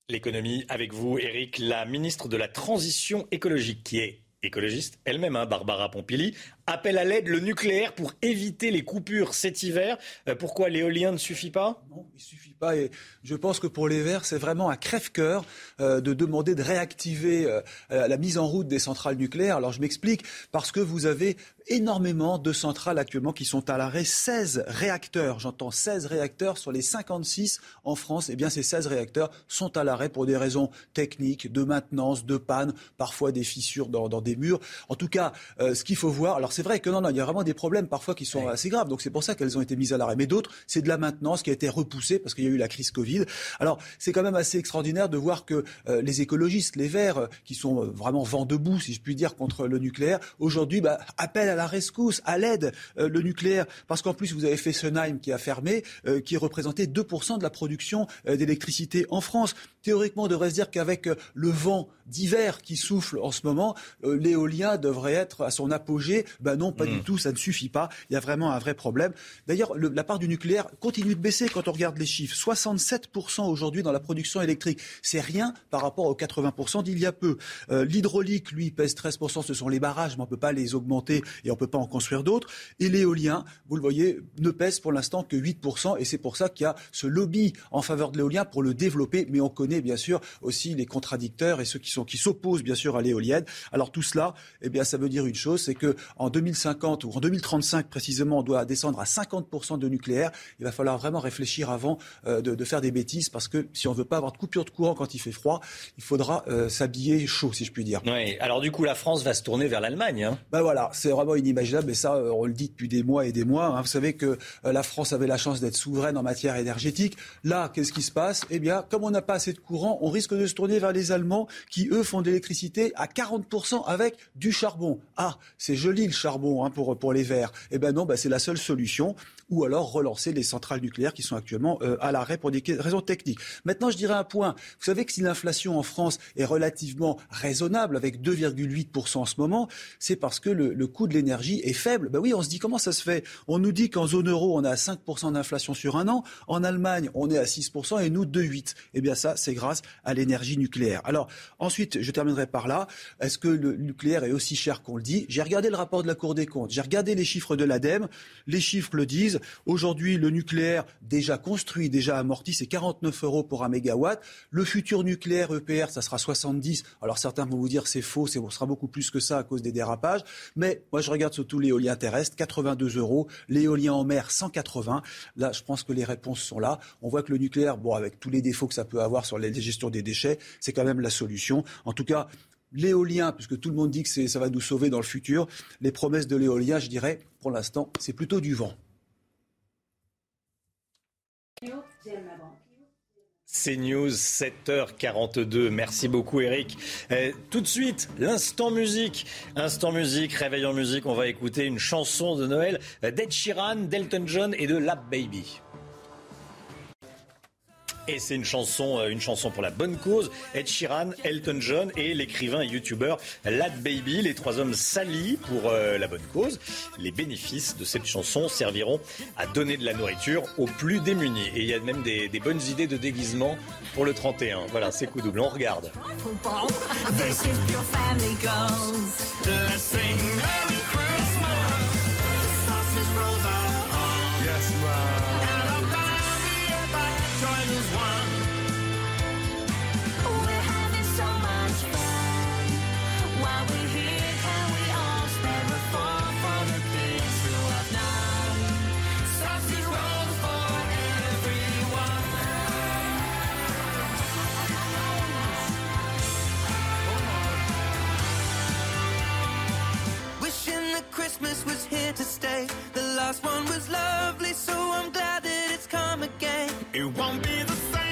Speaker 1: L'économie avec vous, Eric, la ministre de la Transition écologique, qui est écologiste elle-même, hein, Barbara Pompili, appelle à l'aide le nucléaire pour éviter les coupures cet hiver. Euh, pourquoi l'éolien ne suffit pas?
Speaker 14: Non, il ne suffit pas. Et je pense que pour les Verts, c'est vraiment un crève-cœur euh, de demander de réactiver euh, la mise en route des centrales nucléaires. Alors je m'explique, parce que vous avez énormément de centrales actuellement qui sont à l'arrêt. 16 réacteurs, j'entends 16 réacteurs sur les 56 en France. Eh bien, ces 16 réacteurs sont à l'arrêt pour des raisons techniques, de maintenance, de panne, parfois des fissures dans, dans des murs. En tout cas, ce qu'il faut voir, alors c'est vrai que non, non, il y a vraiment des problèmes parfois qui sont assez graves. Donc c'est pour ça qu'elles ont été mises à l'arrêt. Mais d'autres, c'est de la maintenance qui a été repoussée parce qu'il y a eu la crise Covid. Alors c'est quand même assez extraordinaire de voir que euh, les écologistes, les Verts, euh, qui sont euh, vraiment vent debout, si je puis dire, contre le nucléaire, aujourd'hui bah, appellent à la rescousse, à l'aide, euh, le nucléaire. Parce qu'en plus, vous avez Fessenheim qui a fermé, euh, qui représentait 2% de la production d'électricité en France. Théoriquement, on devrait se dire qu'avec le vent d'hiver qui souffle en ce moment, l'éolien devrait être à son apogée. Ben non, pas du mm. tout, ça ne suffit pas. Il y a vraiment un vrai problème. D'ailleurs, la part du nucléaire continue de baisser quand on regarde les chiffres. 67% aujourd'hui dans la production électrique. C'est rien par rapport aux 80% d'il y a peu. L'hydraulique, lui, pèse 13%. Ce sont les barrages, mais on ne peut pas les augmenter et on ne peut pas en construire d'autres. Et l'éolien, vous le voyez, ne pèse pour l'instant que 8%. Et c'est pour ça qu'il y a ce lobby en faveur de l'éolien pour le développer. Mais on connaît bien sûr aussi les contradicteurs et ceux qui, sont, qui s'opposent bien sûr à l'éolienne. Alors tout cela, eh bien, ça veut dire une chose, c'est qu'en 2050 ou en 2035 précisément, on doit descendre à 50% de nucléaire. Il va falloir vraiment réfléchir avant euh, de, faire des bêtises parce que si on ne veut pas avoir de coupure de courant quand il fait froid, il faudra euh, s'habiller chaud, si je puis dire.
Speaker 1: Oui. Alors du coup, la France va se tourner vers l'Allemagne. Hein.
Speaker 14: Ben voilà, c'est vraiment inimaginable, et ça, euh, on le dit depuis des mois et des mois. Hein. Vous savez que la France avait la chance d'être souveraine en matière énergétique. Là, qu'est-ce qui se passe? Eh bien, comme on n'a pas assez de courant, on risque de se tourner vers les Allemands qui, eux, font de l'électricité à 40% avec du charbon. Ah, c'est joli le charbon hein, pour, pour les Verts. Eh bien non, ben, c'est la seule solution ou alors relancer les centrales nucléaires qui sont actuellement euh, à l'arrêt pour des raisons techniques. Maintenant, je dirais un point. Vous savez que si l'inflation en France est relativement raisonnable, avec 2,8% en ce moment, c'est parce que le, coût de l'énergie est faible. Ben oui, on se dit comment ça se fait? On nous dit qu'en zone euro, on à 5% d'inflation sur un an. En Allemagne, on est à 6% et nous 2,8%. Eh bien ça, c'est grâce à l'énergie nucléaire. Alors ensuite, je terminerai par là. Est-ce que le nucléaire est aussi cher qu'on le dit? J'ai regardé le rapport de la Cour des comptes. J'ai regardé les chiffres de l'ADEME. Les chiffres le disent. Aujourd'hui, le nucléaire déjà construit, déjà amorti, c'est 49 euros pour un mégawatt. Le futur nucléaire EPR, ça sera 70. Alors certains vont vous dire c'est faux, ce sera beaucoup plus que ça à cause des dérapages. Mais moi, je regarde surtout l'éolien terrestre, 82 euros. L'éolien en mer, 180. Là, je pense que les réponses sont là. On voit que le nucléaire, bon, avec tous les défauts que ça peut avoir sur la gestion des déchets, c'est quand même la solution. En tout cas, l'éolien, puisque tout le monde dit que ça va nous sauver dans le futur, les promesses de l'éolien, je dirais, pour l'instant, c'est plutôt du vent.
Speaker 1: C'est News 7h42. Merci beaucoup Eric. Euh, tout de suite, l'instant musique. Instant musique, réveil en musique. On va écouter une chanson de Noël d'Ed Sheeran, d'Elton John et de Lap Baby. Et c'est une chanson, euh, une chanson pour la bonne cause. Ed Sheeran, Elton John et l'écrivain et youtubeur Lad Baby. Les trois hommes s'allient pour euh, la bonne cause. Les bénéfices de cette chanson serviront à donner de la nourriture aux plus démunis. Et il y a même des, des bonnes idées de déguisement pour le 31. Voilà, c'est coup double. On regarde. Christmas was here to stay. The last one was lovely, so I'm glad that it's come again. It won't be the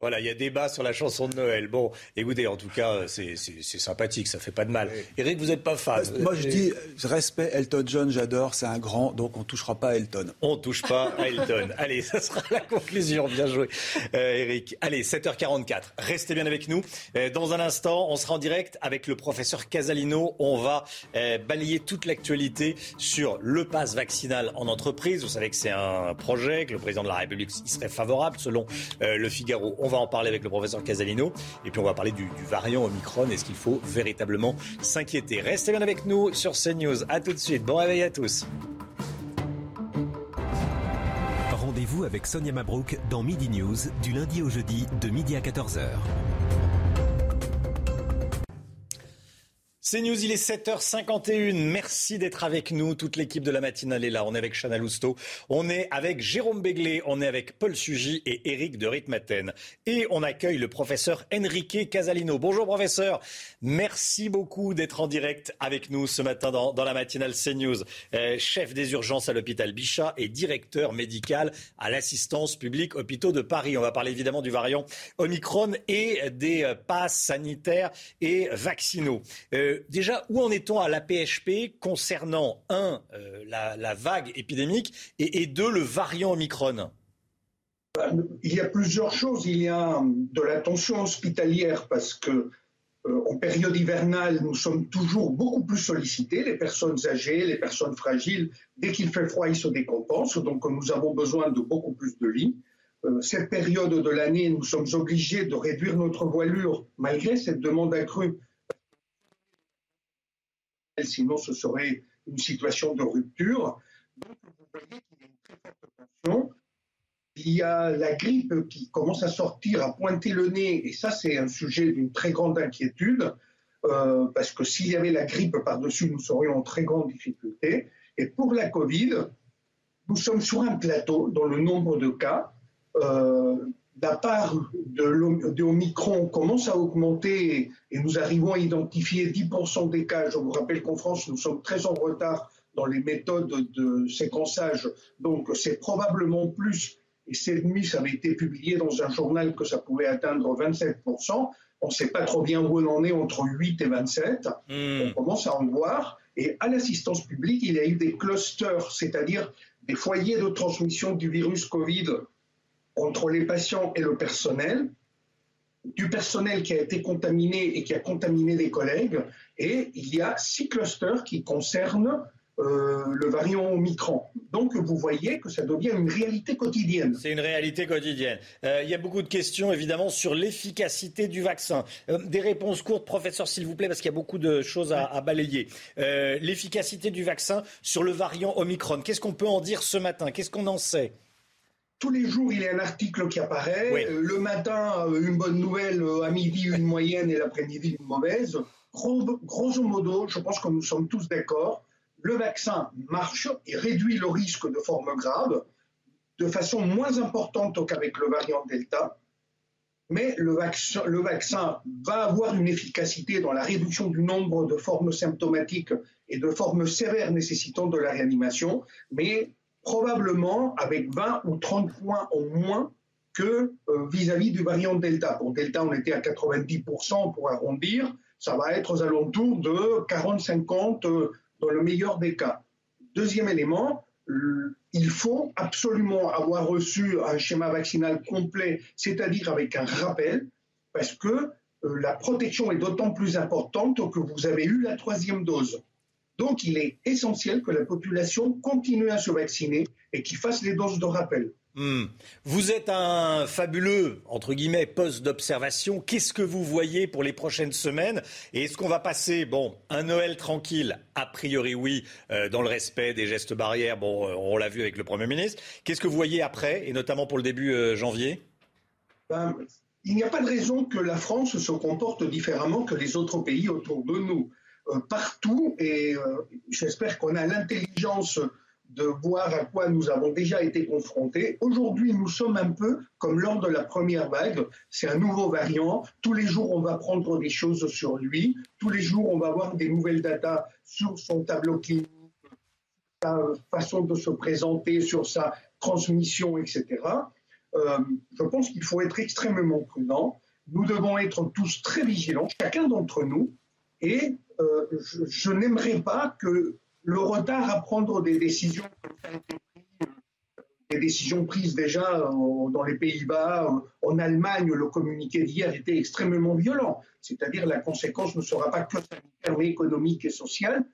Speaker 1: Voilà, il y a débat sur la chanson de Noël. Bon, écoutez, en tout cas, c'est sympathique, ça fait pas de mal. Eric, vous n'êtes pas fan.
Speaker 14: Moi, je dis respect, Elton John, j'adore, c'est un grand, donc on ne touchera pas à Elton.
Speaker 1: On ne touche pas à Elton. (laughs) Allez, ça sera la conclusion. Bien joué, euh, Eric. Allez, 7h44. Restez bien avec nous. Euh, dans un instant, on sera en direct avec le professeur Casalino. On va euh, balayer toute l'actualité sur le pass vaccinal en entreprise. Vous savez que c'est un projet, que le président de la République y serait favorable, selon le Figaro. On va en parler avec le professeur Casalino. Et puis on va parler du, variant Omicron. Est-ce qu'il faut véritablement s'inquiéter? Restez bien avec nous sur CNews. A tout de suite. Bon réveil à tous.
Speaker 51: Rendez-vous avec Sonia Mabrouk dans Midi News du lundi au jeudi de midi à 14h.
Speaker 1: C'est News, il est 7h51. Merci d'être avec nous. Toute l'équipe de la matinale est là. On est avec Chana Lousteau, on est avec Jérôme Béglé, on est avec Paul Sugy et Éric de Ritmaten. Et on accueille le professeur Enrique Casalino. Bonjour professeur. Merci beaucoup d'être en direct avec nous ce matin dans, la matinale CNews. Euh, chef des urgences à l'hôpital Bichat et directeur médical à l'assistance publique hôpitaux de Paris. On va parler évidemment du variant Omicron et des euh, passes sanitaires et vaccinaux. Euh, déjà, où en est-on à l'APHP concernant, un, la, vague épidémique et, et deux, le variant Omicron?
Speaker 52: Il y a plusieurs choses. Il y a de la tension hospitalière parce que euh, en période hivernale, nous sommes toujours beaucoup plus sollicités, les personnes âgées, les personnes fragiles. Dès qu'il fait froid, ils se décompensent, donc nous avons besoin de beaucoup plus de lits. Euh, cette période de l'année, nous sommes obligés de réduire notre voilure malgré cette demande accrue. Sinon, ce serait une situation de rupture. Donc, vous voyez qu'il y a une très forte tension il y a la grippe qui commence à sortir, à pointer le nez, et ça c'est un sujet d'une très grande inquiétude, euh, parce que s'il y avait la grippe par-dessus, nous serions en très grande difficulté. Et pour la Covid, nous sommes sur un plateau dans le nombre de cas. Euh, la part de, de Omicron commence à augmenter et nous arrivons à identifier 10% des cas. Je vous rappelle qu'en France, nous sommes très en retard dans les méthodes de séquençage, donc c'est probablement plus et cette nuit, ça avait été publié dans un journal que ça pouvait atteindre 27%. On ne sait pas trop bien où on en est entre 8 et 27. Hmm. On commence à en voir. Et à l'assistance publique, il y a eu des clusters, c'est-à-dire des foyers de transmission du virus Covid entre les patients et le personnel, du personnel qui a été contaminé et qui a contaminé des collègues. Et il y a six clusters qui concernent euh, le variant Omicron. Donc vous voyez que ça devient une réalité quotidienne.
Speaker 1: C'est une réalité quotidienne. Euh, il y a beaucoup de questions évidemment sur l'efficacité du vaccin. Euh, des réponses courtes, professeur, s'il vous plaît, parce qu'il y a beaucoup de choses à, balayer. l'efficacité du vaccin sur le variant Omicron. Qu'est-ce qu'on peut en dire ce matin? Qu'est-ce qu'on en sait?
Speaker 52: Tous les jours, il y a un article qui apparaît. Le matin, une bonne nouvelle, à midi, une moyenne et l'après-midi, une mauvaise. grosso modo, je pense que nous sommes tous d'accord le vaccin marche et réduit le risque de formes graves de façon moins importante qu'avec le variant Delta, mais le vaccin, le vaccin, va avoir une efficacité dans la réduction du nombre de formes symptomatiques et de formes sévères nécessitant de la réanimation, mais probablement avec 20 ou 30 points au moins que euh, vis-à-vis du variant Delta. Pour Delta, on était à 90% pour arrondir, ça va être aux alentours de 40-50 dans le meilleur des cas. Deuxième élément, il faut absolument avoir reçu un schéma vaccinal complet, c'est-à-dire avec un rappel, parce que euh, la protection est d'autant plus importante que vous avez eu la troisième dose. Donc il est essentiel que la population continue à se vacciner et qu'il fasse les doses de rappel.
Speaker 1: Hmm. Vous êtes un fabuleux, entre guillemets, poste d'observation. Qu'est-ce que vous voyez pour les prochaines semaines? Et est-ce qu'on va passer, bon, un Noël tranquille? A priori, oui, euh, dans le respect des gestes barrières. Bon, euh, on l'a vu avec le Premier ministre. Qu'est-ce que vous voyez après, et notamment pour le début euh, janvier?
Speaker 52: Ben, Il n'y a pas de raison que la France se comporte différemment que les autres pays autour de nous. Partout, et j'espère qu'on a l'intelligence de voir à quoi nous avons déjà été confrontés. Aujourd'hui, nous sommes un peu comme lors de la première vague. C'est un nouveau variant. Tous les jours, on va prendre des choses sur lui. Tous les jours, on va avoir des nouvelles datas sur son tableau clinique, sa façon de se présenter, sur sa transmission, etc. Euh, je pense qu'il faut être extrêmement prudent. Nous devons être tous très vigilants, chacun d'entre nous. Et euh, je n'aimerais pas que le retard à prendre des décisions, des décisions prises déjà dans les Pays-Bas, en Allemagne, le communiqué d'hier était extrêmement violent. C'est-à-dire la conséquence ne sera pas que sanitaire, mais économique et sociale.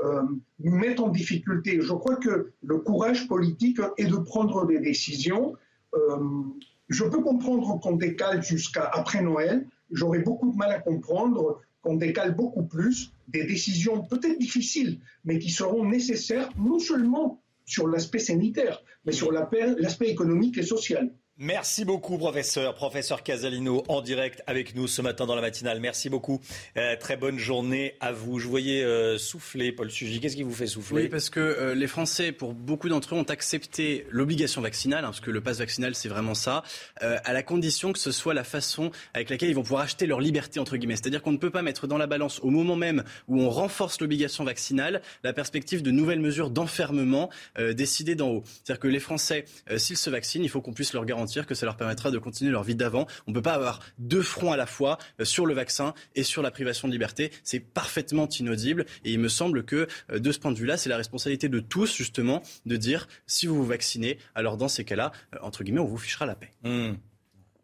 Speaker 52: Euh, nous met en difficulté. Je crois que le courage politique est de prendre des décisions. Euh, je peux comprendre qu'on décale jusqu'à après Noël. J'aurais beaucoup de mal à comprendre qu'on décale beaucoup plus des décisions peut-être difficiles, mais qui seront nécessaires non seulement sur l'aspect sanitaire, mais sur l'aspect économique et social.
Speaker 1: Merci beaucoup, professeur. Professeur Casalino, en direct avec nous ce matin dans la matinale. Merci beaucoup. Euh, très bonne journée à vous. Je voyais euh, souffler, Paul Sugy. Qu'est-ce qui vous fait souffler?
Speaker 23: Oui, parce que euh, les Français, pour beaucoup d'entre eux, ont accepté l'obligation vaccinale, hein, parce que le pass vaccinal, c'est vraiment ça, à la condition que ce soit la façon avec laquelle ils vont pouvoir acheter leur liberté, entre guillemets. C'est-à-dire qu'on ne peut pas mettre dans la balance, au moment même où on renforce l'obligation vaccinale, la perspective de nouvelles mesures d'enfermement décidées d'en haut. C'est-à-dire que les Français, s'ils se vaccinent, il faut qu'on puisse leur garantir que ça leur permettra de continuer leur vie d'avant. On ne peut pas avoir deux fronts à la fois euh, sur le vaccin et sur la privation de liberté. C'est parfaitement inaudible et il me semble que euh, de ce point de vue-là, c'est la responsabilité de tous justement de dire si vous vous vaccinez, alors dans ces cas-là, euh, entre guillemets, on vous fichera la paix.
Speaker 1: Mmh.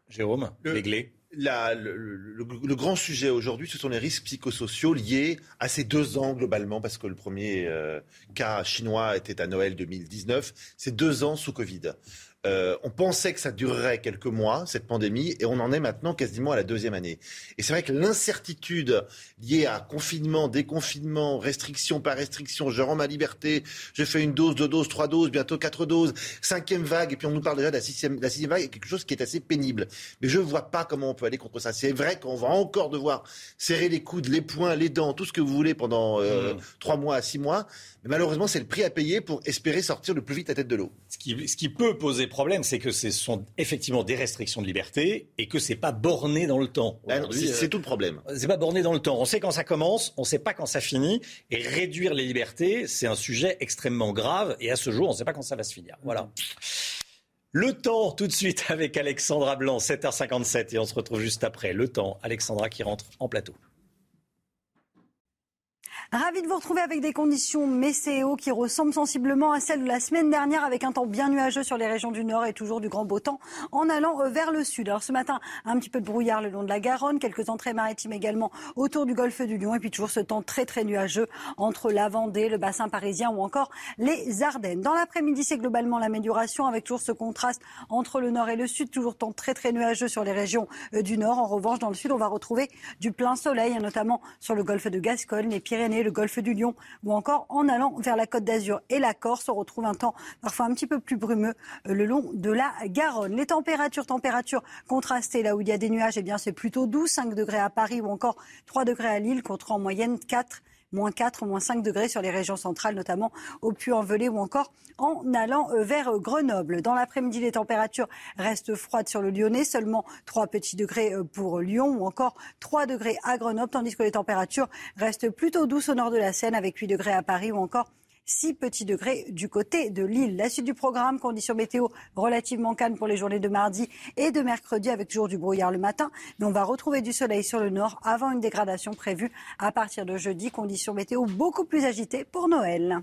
Speaker 1: Jérôme, réglé
Speaker 50: le, grand sujet aujourd'hui, ce sont les risques psychosociaux liés à ces deux ans globalement, parce que le premier euh, cas chinois était à Noël 2019. C'est deux ans sous Covid. Euh, on pensait que ça durerait quelques mois, cette pandémie, et on en est maintenant quasiment à la deuxième année. Et c'est vrai que l'incertitude liée à confinement, déconfinement, restriction par restriction, je rends ma liberté, je fais une dose, deux doses, trois doses, bientôt quatre doses, cinquième vague, et puis on nous parle déjà de la sixième, la sixième vague, quelque chose qui est assez pénible. Mais je ne vois pas comment on peut aller contre ça. C'est vrai qu'on va encore devoir serrer les coudes, les poings, les dents, tout ce que vous voulez pendant euh, mmh. trois mois à six mois. Mais malheureusement, c'est le prix à payer pour espérer sortir le plus vite à tête de l'eau.
Speaker 1: Ce qui, ce qui peut poser problème, c'est que ce sont effectivement des restrictions de liberté et que c'est pas borné dans le temps.
Speaker 50: C'est euh, tout le problème.
Speaker 1: C'est pas borné dans le temps. On sait quand ça commence, on sait pas quand ça finit. Et réduire les libertés, c'est un sujet extrêmement grave. Et à ce jour, on ne sait pas quand ça va se finir. Voilà. Le temps, tout de suite avec Alexandra Blanc, 7h57, et on se retrouve juste après. Le temps, Alexandra qui rentre en plateau.
Speaker 30: Ravi de vous retrouver avec des conditions météo qui ressemblent sensiblement à celles de la semaine dernière avec un temps bien nuageux sur les régions du nord et toujours du grand beau temps en allant euh, vers le sud. Alors ce matin, un petit peu de brouillard le long de la Garonne, quelques entrées maritimes également autour du golfe du Lion et puis toujours ce temps très très nuageux entre la Vendée, le bassin parisien ou encore les Ardennes. Dans l'après-midi, c'est globalement l'amélioration avec toujours ce contraste entre le nord et le sud, toujours temps très très nuageux sur les régions euh, du nord. En revanche, dans le sud, on va retrouver du plein soleil, hein, notamment sur le golfe de Gascogne, les Pyrénées le golfe du Lion ou encore en allant vers la Côte d'Azur et la Corse. On retrouve un temps parfois un petit peu plus brumeux euh, le long de la Garonne. Les températures, températures contrastées là où il y a des nuages, eh c'est plutôt doux, 5 degrés à Paris ou encore 3 degrés à Lille contre en moyenne 4 moins 4, moins 5 degrés sur les régions centrales, notamment au Puy-en-Velay ou encore en allant euh, vers euh, Grenoble. Dans l'après-midi, les températures restent froides sur le Lyonnais, seulement 3 petits degrés euh, pour Lyon ou encore 3 degrés à Grenoble, tandis que les températures restent plutôt douces au nord de la Seine avec 8 degrés à Paris ou encore 6 petits degrés du côté de l'île. La suite du programme, conditions météo relativement calmes pour les journées de mardi et de mercredi avec toujours du brouillard le matin. Mais on va retrouver du soleil sur le nord avant une dégradation prévue à partir de jeudi. Conditions météo beaucoup plus agitées pour Noël.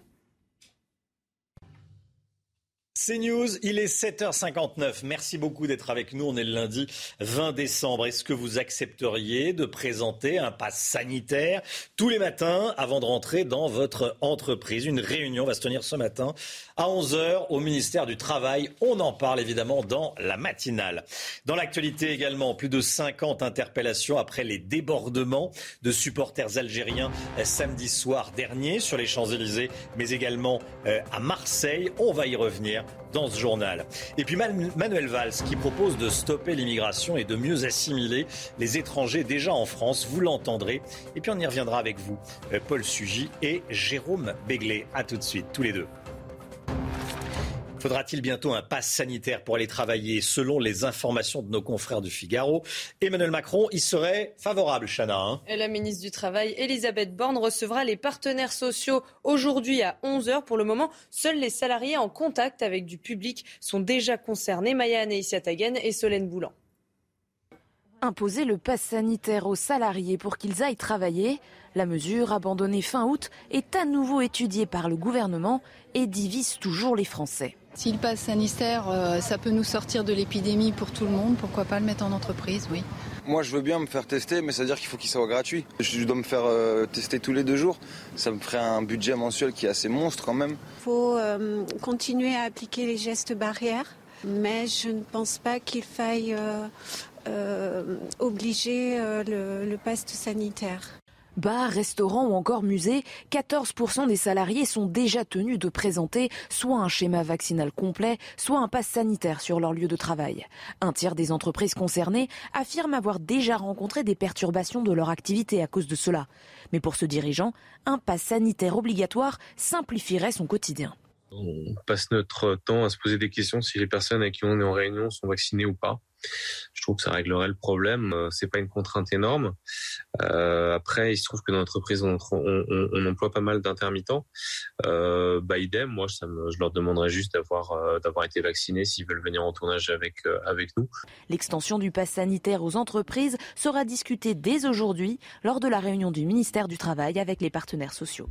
Speaker 1: C'est News, il est 7h59. Merci beaucoup d'être avec nous. On est le lundi 20 décembre. Est-ce que vous accepteriez de présenter un pass sanitaire tous les matins avant de rentrer dans votre entreprise? Une réunion va se tenir ce matin à 11h au ministère du Travail. On en parle évidemment dans la matinale. Dans l'actualité également, plus de 50 interpellations après les débordements de supporters algériens samedi soir dernier sur les Champs-Élysées, mais également euh, à Marseille. On va y revenir dans ce journal. Et puis Manuel Valls qui propose de stopper l'immigration et de mieux assimiler les étrangers déjà en France. Vous l'entendrez. Et puis on y reviendra avec vous, euh, Paul Sugy et Jérôme Béglé. À tout de suite, tous les deux. Faudra-t-il bientôt un pass sanitaire pour aller travailler Selon les informations de nos confrères du Figaro, Emmanuel Macron y serait favorable, Chana. Hein?
Speaker 2: la ministre du Travail, Elisabeth Borne, recevra les partenaires sociaux aujourd'hui à 11h. Pour le moment, seuls les salariés en contact avec du public sont déjà concernés. Maya Anaïsiatagen et Solène Boulan.
Speaker 19: Imposer le pass sanitaire aux salariés pour qu'ils aillent travailler, la mesure, abandonnée fin août, est à nouveau étudiée par le gouvernement et divise toujours les Français.
Speaker 53: Si le pass sanitaire, euh, ça peut nous sortir de l'épidémie pour tout le monde, pourquoi pas le mettre en entreprise, oui.
Speaker 54: Moi, je veux bien me faire tester, mais ça veut dire qu'il faut qu'il soit gratuit. Je dois me faire euh, tester tous les deux jours. Ça me ferait un budget mensuel qui est assez monstre quand même.
Speaker 41: Il faut euh, continuer à appliquer les gestes barrières, mais je ne pense pas qu'il faille obliger le, le pass sanitaire.
Speaker 19: Bars, restaurants ou encore musées, 14% des salariés sont déjà tenus de présenter soit un schéma vaccinal complet, soit un pass sanitaire sur leur lieu de travail. Un tiers des entreprises concernées affirment avoir déjà rencontré des perturbations de leur activité à cause de cela. Mais pour ce dirigeant, un pass sanitaire obligatoire simplifierait son quotidien.
Speaker 55: On passe notre temps à se poser des questions si les personnes avec qui on est en réunion sont vaccinées ou pas. Je trouve que ça réglerait le problème. Euh, c'est pas une contrainte énorme. Euh, après, il se trouve que dans l'entreprise, on, on, emploie pas mal d'intermittents. Euh, bah, idem, moi, je leur demanderais juste d'avoir d'avoir été vaccinés s'ils veulent venir en tournage avec avec nous.
Speaker 19: L'extension du pass sanitaire aux entreprises sera discutée dès aujourd'hui lors de la réunion du ministère du Travail avec les partenaires sociaux.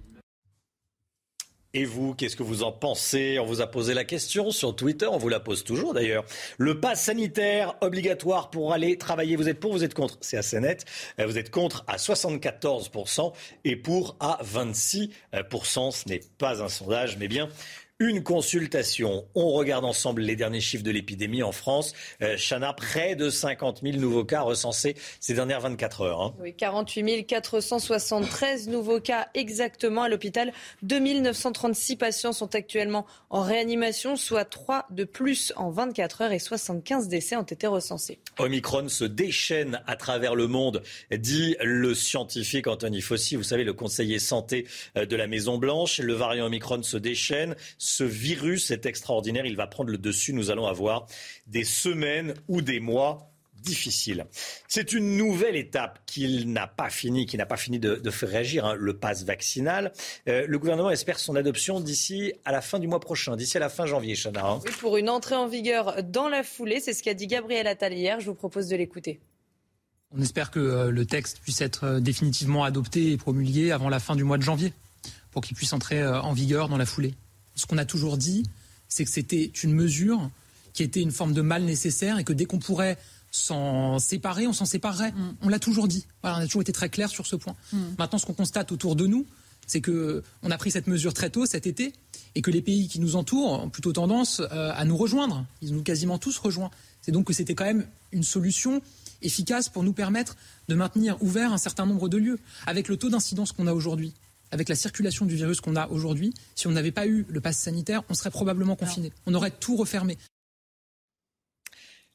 Speaker 1: Et vous, qu'est-ce que vous en pensez? On vous a posé la question sur Twitter, on vous la pose toujours d'ailleurs. Le pass sanitaire obligatoire pour aller travailler, vous êtes pour, vous êtes contre? C'est assez net. Euh, vous êtes contre à 74% et pour à 26%. Ce n'est pas un sondage, mais bien une consultation. On regarde ensemble les derniers chiffres de l'épidémie en France. Euh, Chana, près de 50 000 nouveaux cas recensés ces dernières 24 heures. Hein.
Speaker 2: Oui, 48 473 nouveaux cas exactement à l'hôpital. 2936 patients sont actuellement en réanimation, soit 3 de plus en 24 heures et 75 décès ont été recensés.
Speaker 1: Omicron se déchaîne à travers le monde, dit le scientifique Anthony Fauci, vous savez, le conseiller santé euh, de la Maison-Blanche. Le variant Omicron se déchaîne ce virus est extraordinaire. Il va prendre le dessus. Nous allons avoir des semaines ou des mois difficiles. C'est une nouvelle étape qui n'a pas fini, qui n'a pas fini de, faire réagir, hein, le pass vaccinal. Euh, le gouvernement espère son adoption d'ici à la fin du mois prochain, d'ici à la fin janvier, Chana. Hein.
Speaker 2: Oui, pour une entrée en vigueur dans la foulée, c'est ce qu'a dit Gabriel Attal hier. Je vous propose de l'écouter.
Speaker 13: On espère que euh, le texte puisse être euh, définitivement adopté et promulgué avant la fin du mois de janvier, pour qu'il puisse entrer en vigueur dans la foulée ce qu'on a toujours dit, c'est que c'était une mesure qui était une forme de mal nécessaire et que dès qu'on pourrait s'en séparer, on s'en séparerait. Mm. On l'a toujours dit. on a toujours été très clair sur ce point. Mm. Maintenant, ce qu'on constate autour de nous, c'est que on a pris cette mesure très tôt cet été et que les pays qui nous entourent ont plutôt tendance euh, à nous rejoindre. Ils nous quasiment tous rejoints. C'est donc que c'était quand même une solution efficace pour nous permettre de maintenir ouvert un certain nombre de lieux. Avec le taux d'incidence qu'on a aujourd'hui, avec la circulation du virus qu'on a aujourd'hui, si on n'avait pas eu le pass sanitaire, on serait probablement confiné. On aurait tout refermé.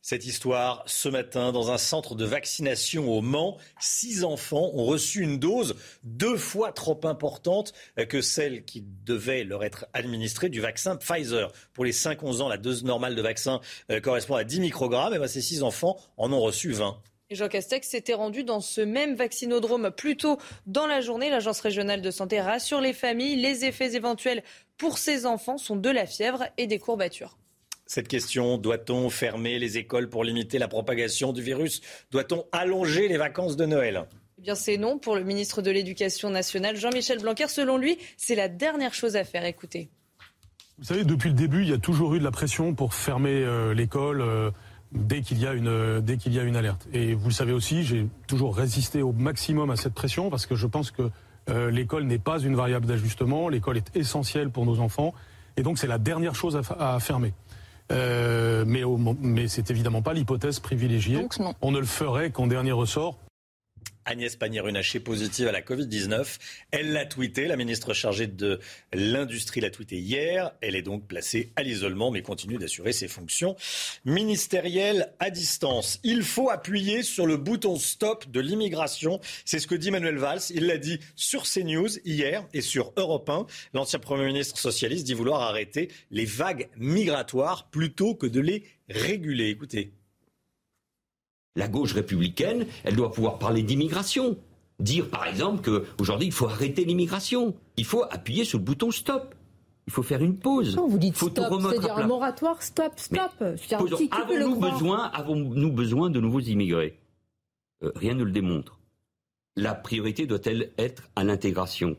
Speaker 1: Cette histoire, ce matin, dans un centre de vaccination au Mans, six enfants ont reçu une dose deux fois trop importante que celle qui devait leur être administrée du vaccin Pfizer. Pour les 5-11 ans, la dose normale de vaccin euh, correspond à 10 microgrammes. Et bien, ces six enfants en ont reçu 20.
Speaker 2: Jean Castex s'était rendu dans ce même vaccinodrome plus tôt dans la journée. L'Agence régionale de santé rassure les familles. Les effets éventuels pour ces enfants sont de la fièvre et des courbatures.
Speaker 1: Cette question, doit-on fermer les écoles pour limiter la propagation du virus? Doit-on allonger les vacances de Noël?
Speaker 2: Eh bien, c'est non pour le ministre de l'Éducation nationale, Jean-Michel Blanquer. Selon lui, c'est la dernière chose à faire. Écoutez.
Speaker 15: Vous savez, depuis le début, il y a toujours eu de la pression pour fermer euh, l'école. Euh, dès qu'il y a une dès qu'il y a une alerte. Et vous le savez aussi, j'ai toujours résisté au maximum à cette pression parce que je pense que euh, l'école n'est pas une variable d'ajustement. L'école est essentielle pour nos enfants et donc c'est la dernière chose à, fermer. Euh, mais, mais c'est évidemment pas l'hypothèse privilégiée. On ne le ferait qu'en dernier ressort
Speaker 1: Agnès Pannier-Runacher positive à la Covid-19. Elle l'a tweeté, la ministre chargée de l'Industrie l'a tweeté hier. Elle est donc placée à l'isolement mais continue d'assurer ses fonctions ministérielles à distance. Il faut appuyer sur le bouton stop de l'immigration. C'est ce que dit Manuel Valls. Il l'a dit sur CNews hier et sur Europe 1. L'ancien Premier ministre socialiste dit vouloir arrêter les vagues migratoires plutôt que de les réguler. Écoutez.
Speaker 43: La gauche républicaine, elle doit pouvoir parler d'immigration. Dire par exemple qu'aujourd'hui il faut arrêter l'immigration. Il faut appuyer sur le bouton stop. Il faut faire une pause.
Speaker 56: Non, vous dites faut stop, c'est-à-dire un moratoire, stop, stop.
Speaker 43: Avons-nous besoin, avons besoin de nouveaux immigrés? Euh, Rien ne le démontre. La priorité doit-elle être à l'intégration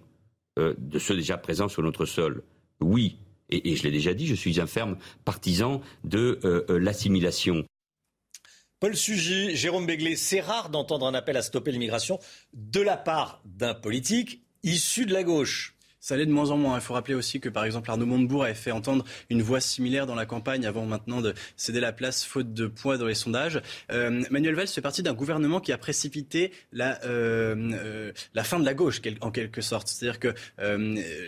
Speaker 43: euh, de ceux déjà présents sur notre sol? Oui. Et, je l'ai déjà dit, je suis un ferme partisan de euh, l'assimilation.
Speaker 1: Paul Sugy, Jérôme Béglé, c'est rare d'entendre un appel à stopper l'immigration de la part d'un politique issu de la gauche.
Speaker 23: Ça allait de moins en moins. Il faut rappeler aussi que, par exemple, Arnaud Montebourg avait fait entendre une voix similaire dans la campagne avant maintenant de céder la place faute de poids dans les sondages. Euh, Manuel Valls fait partie d'un gouvernement qui a précipité la, euh, euh, la fin de la gauche, en quelque sorte. C'est-à-dire que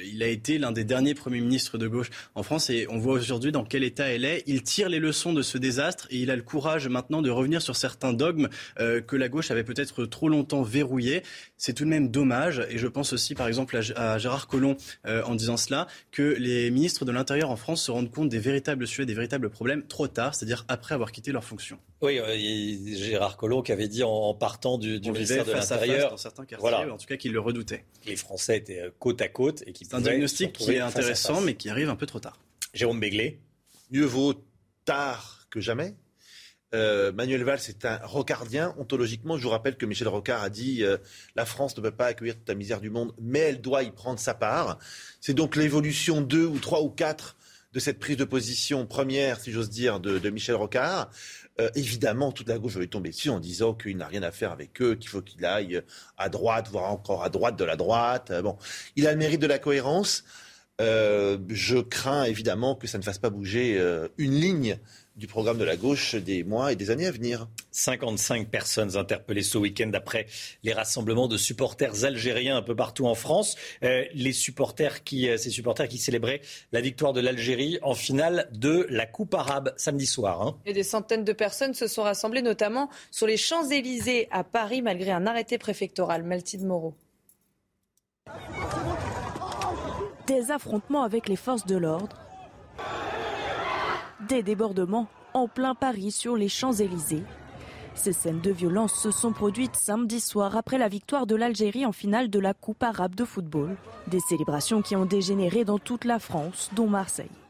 Speaker 23: il a été l'un des derniers premiers ministres de gauche en France et on voit aujourd'hui dans quel état elle est. Il tire les leçons de ce désastre et il a le courage maintenant de revenir sur certains dogmes que la gauche avait peut-être trop longtemps verrouillés. C'est tout de même dommage et je pense aussi, par exemple, à, Gérard Collomb Collomb en disant cela, que les ministres de l'Intérieur en France se rendent compte des véritables sujets, des véritables problèmes trop tard, c'est-à-dire après avoir quitté leur fonction.
Speaker 1: Oui, Gérard Collomb qui avait dit en, partant du, ministère de l'Intérieur,
Speaker 23: dans certains quartiers, voilà. en tout cas qu'il le redoutait.
Speaker 1: Les Français étaient côte à côte et qui
Speaker 23: C'est un diagnostic qui est intéressant, mais qui arrive un peu trop tard.
Speaker 1: Jérôme Béglé.
Speaker 50: Mieux vaut tard que jamais. Euh, Manuel Valls est un rocardien. Ontologiquement, je vous rappelle que Michel Rocard a dit euh, la France ne peut pas accueillir toute la misère du monde, mais elle doit y prendre sa part. C'est donc l'évolution 2 ou 3 ou 4 de cette prise de position première, si j'ose dire, de, Michel Rocard. Euh, évidemment, toute la gauche va tomber dessus en disant qu'il n'a rien à faire avec eux, qu'il faut qu'il aille à droite, voire encore à droite de la droite. bon, il a le mérite de la cohérence. je crains évidemment que ça ne fasse pas bouger une ligne du programme de la gauche des mois et des années à venir.
Speaker 1: 55 personnes interpellées ce week-end après les rassemblements de supporters algériens un peu partout en France. Euh, les supporters qui, euh, ces supporters qui célébraient la victoire de l'Algérie en finale de la Coupe arabe samedi soir. Hein.
Speaker 2: Et des centaines de personnes se sont rassemblées notamment sur les Champs-Élysées à Paris malgré un arrêté préfectoral. Maltide Moreau.
Speaker 19: Des affrontements avec les forces de l'ordre des débordements en plein Paris sur les Champs-Élysées. Ces scènes de violence se sont produites samedi soir après la victoire de l'Algérie en finale de la Coupe arabe de football. Des célébrations qui ont dégénéré dans toute la France, dont Marseille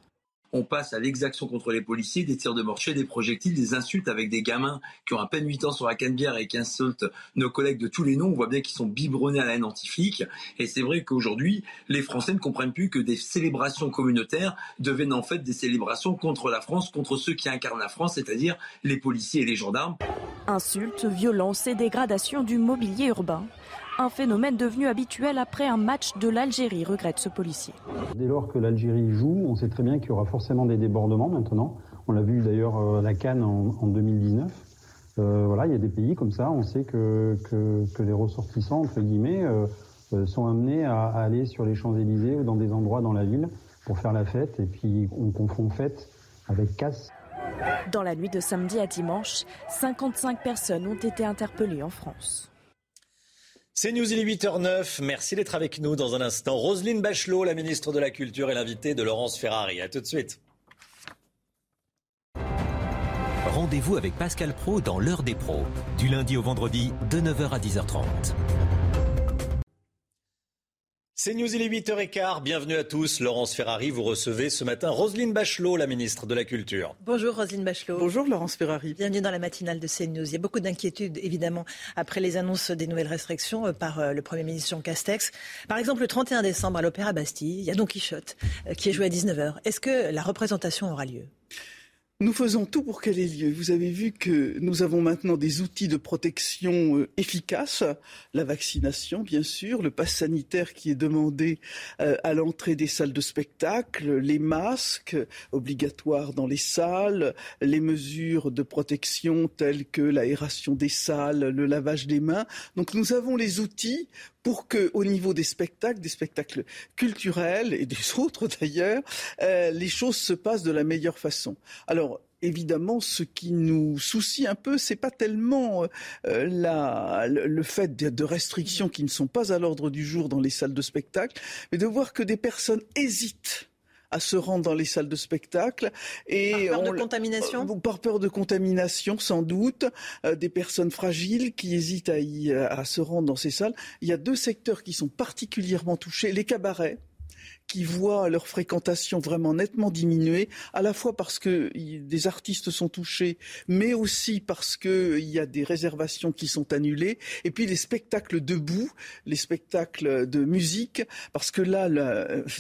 Speaker 57: on passe à l'exaction contre les policiers, des tirs de mortier, des projectiles, des insultes avec des gamins qui ont à peine 8 ans sur la canebière et qui insultent nos collègues de tous les noms. On voit bien qu'ils sont biberonnés à la haine anti-flic. Et c'est vrai qu'aujourd'hui, les Français ne comprennent plus que des célébrations communautaires deviennent en fait des célébrations contre la France, contre ceux qui incarnent la France, c'est-à-dire les policiers et les gendarmes.
Speaker 19: Insultes, violences et dégradations du mobilier urbain. Un phénomène devenu habituel après un match de l'Algérie, regrette ce policier.
Speaker 58: Dès lors que l'Algérie joue, on sait très bien qu'il y aura forcément des débordements maintenant. On l'a vu d'ailleurs euh, à la Cannes en, 2019. Euh, voilà, il y a des pays comme ça, on sait que, que, les ressortissants, entre guillemets, euh, sont amenés à, aller sur les Champs-Élysées ou dans des endroits dans la ville pour faire la fête. Et puis on confond fête avec casse.
Speaker 19: Dans la nuit de samedi à dimanche, 55 personnes ont été interpellées en France.
Speaker 1: C'est News, il est 8h09. Merci d'être avec nous dans un instant. Roselyne Bachelot, la ministre de la Culture, et l'invitée de Laurence Ferrari. À tout de suite.
Speaker 51: Rendez-vous avec Pascal Pro dans l'heure des pros, du lundi au vendredi de 9h à 10h30.
Speaker 1: C'est News, il est 8h15. Bienvenue à tous. Laurence Ferrari, vous recevez ce matin Roselyne Bachelot, la ministre de la Culture.
Speaker 12: Bonjour Roselyne Bachelot.
Speaker 59: Bonjour Laurence Ferrari.
Speaker 12: Bienvenue dans la matinale de CNews. Il y a beaucoup d'inquiétudes, évidemment, après les annonces des nouvelles restrictions euh, par euh, le Premier ministre Jean Castex. Par exemple, le 31 décembre à l'Opéra Bastille, il y a Don Quichotte euh, qui est joué à 19h. Est-ce que la représentation aura lieu?
Speaker 59: Nous faisons tout pour qu'elle ait lieu. Vous avez vu que nous avons maintenant des outils de protection euh, efficaces. La vaccination, bien sûr, le pass sanitaire qui est demandé euh, à l'entrée des salles de spectacle, les masques obligatoires dans les salles, les mesures de protection telles que l'aération des salles, le lavage des mains. Donc nous avons les outils pour que, au niveau des spectacles, des spectacles culturels et des (laughs) autres d'ailleurs, euh, les choses se passent de la meilleure façon. Alors, évidemment, ce qui nous soucie un peu, c'est pas tellement euh, le fait de, de, restrictions qui ne sont pas à l'ordre du jour dans les salles de spectacle, mais de voir que des personnes hésitent à se rendre dans les salles de spectacle.
Speaker 12: Et par peur de contamination
Speaker 59: euh, Par peur de contamination, sans doute. Euh, des personnes fragiles qui hésitent à, y, à se rendre dans ces salles. Il y a deux secteurs qui sont particulièrement touchés. Les cabarets qui voient leur fréquentation vraiment nettement diminuer, à la fois parce que des artistes sont touchés, mais aussi parce qu'il y a des réservations qui sont annulées, et puis les spectacles debout, les spectacles de musique, parce que là,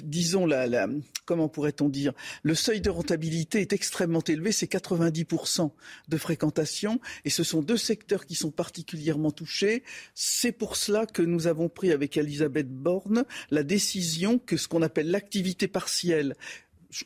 Speaker 59: disons, la, comment pourrait-on dire, le seuil de rentabilité est extrêmement élevé, c'est 90% de fréquentation, et ce sont deux secteurs qui sont particulièrement touchés. C'est pour cela que nous avons pris avec Elisabeth Borne la décision que ce qu'on appelle l'activité partielle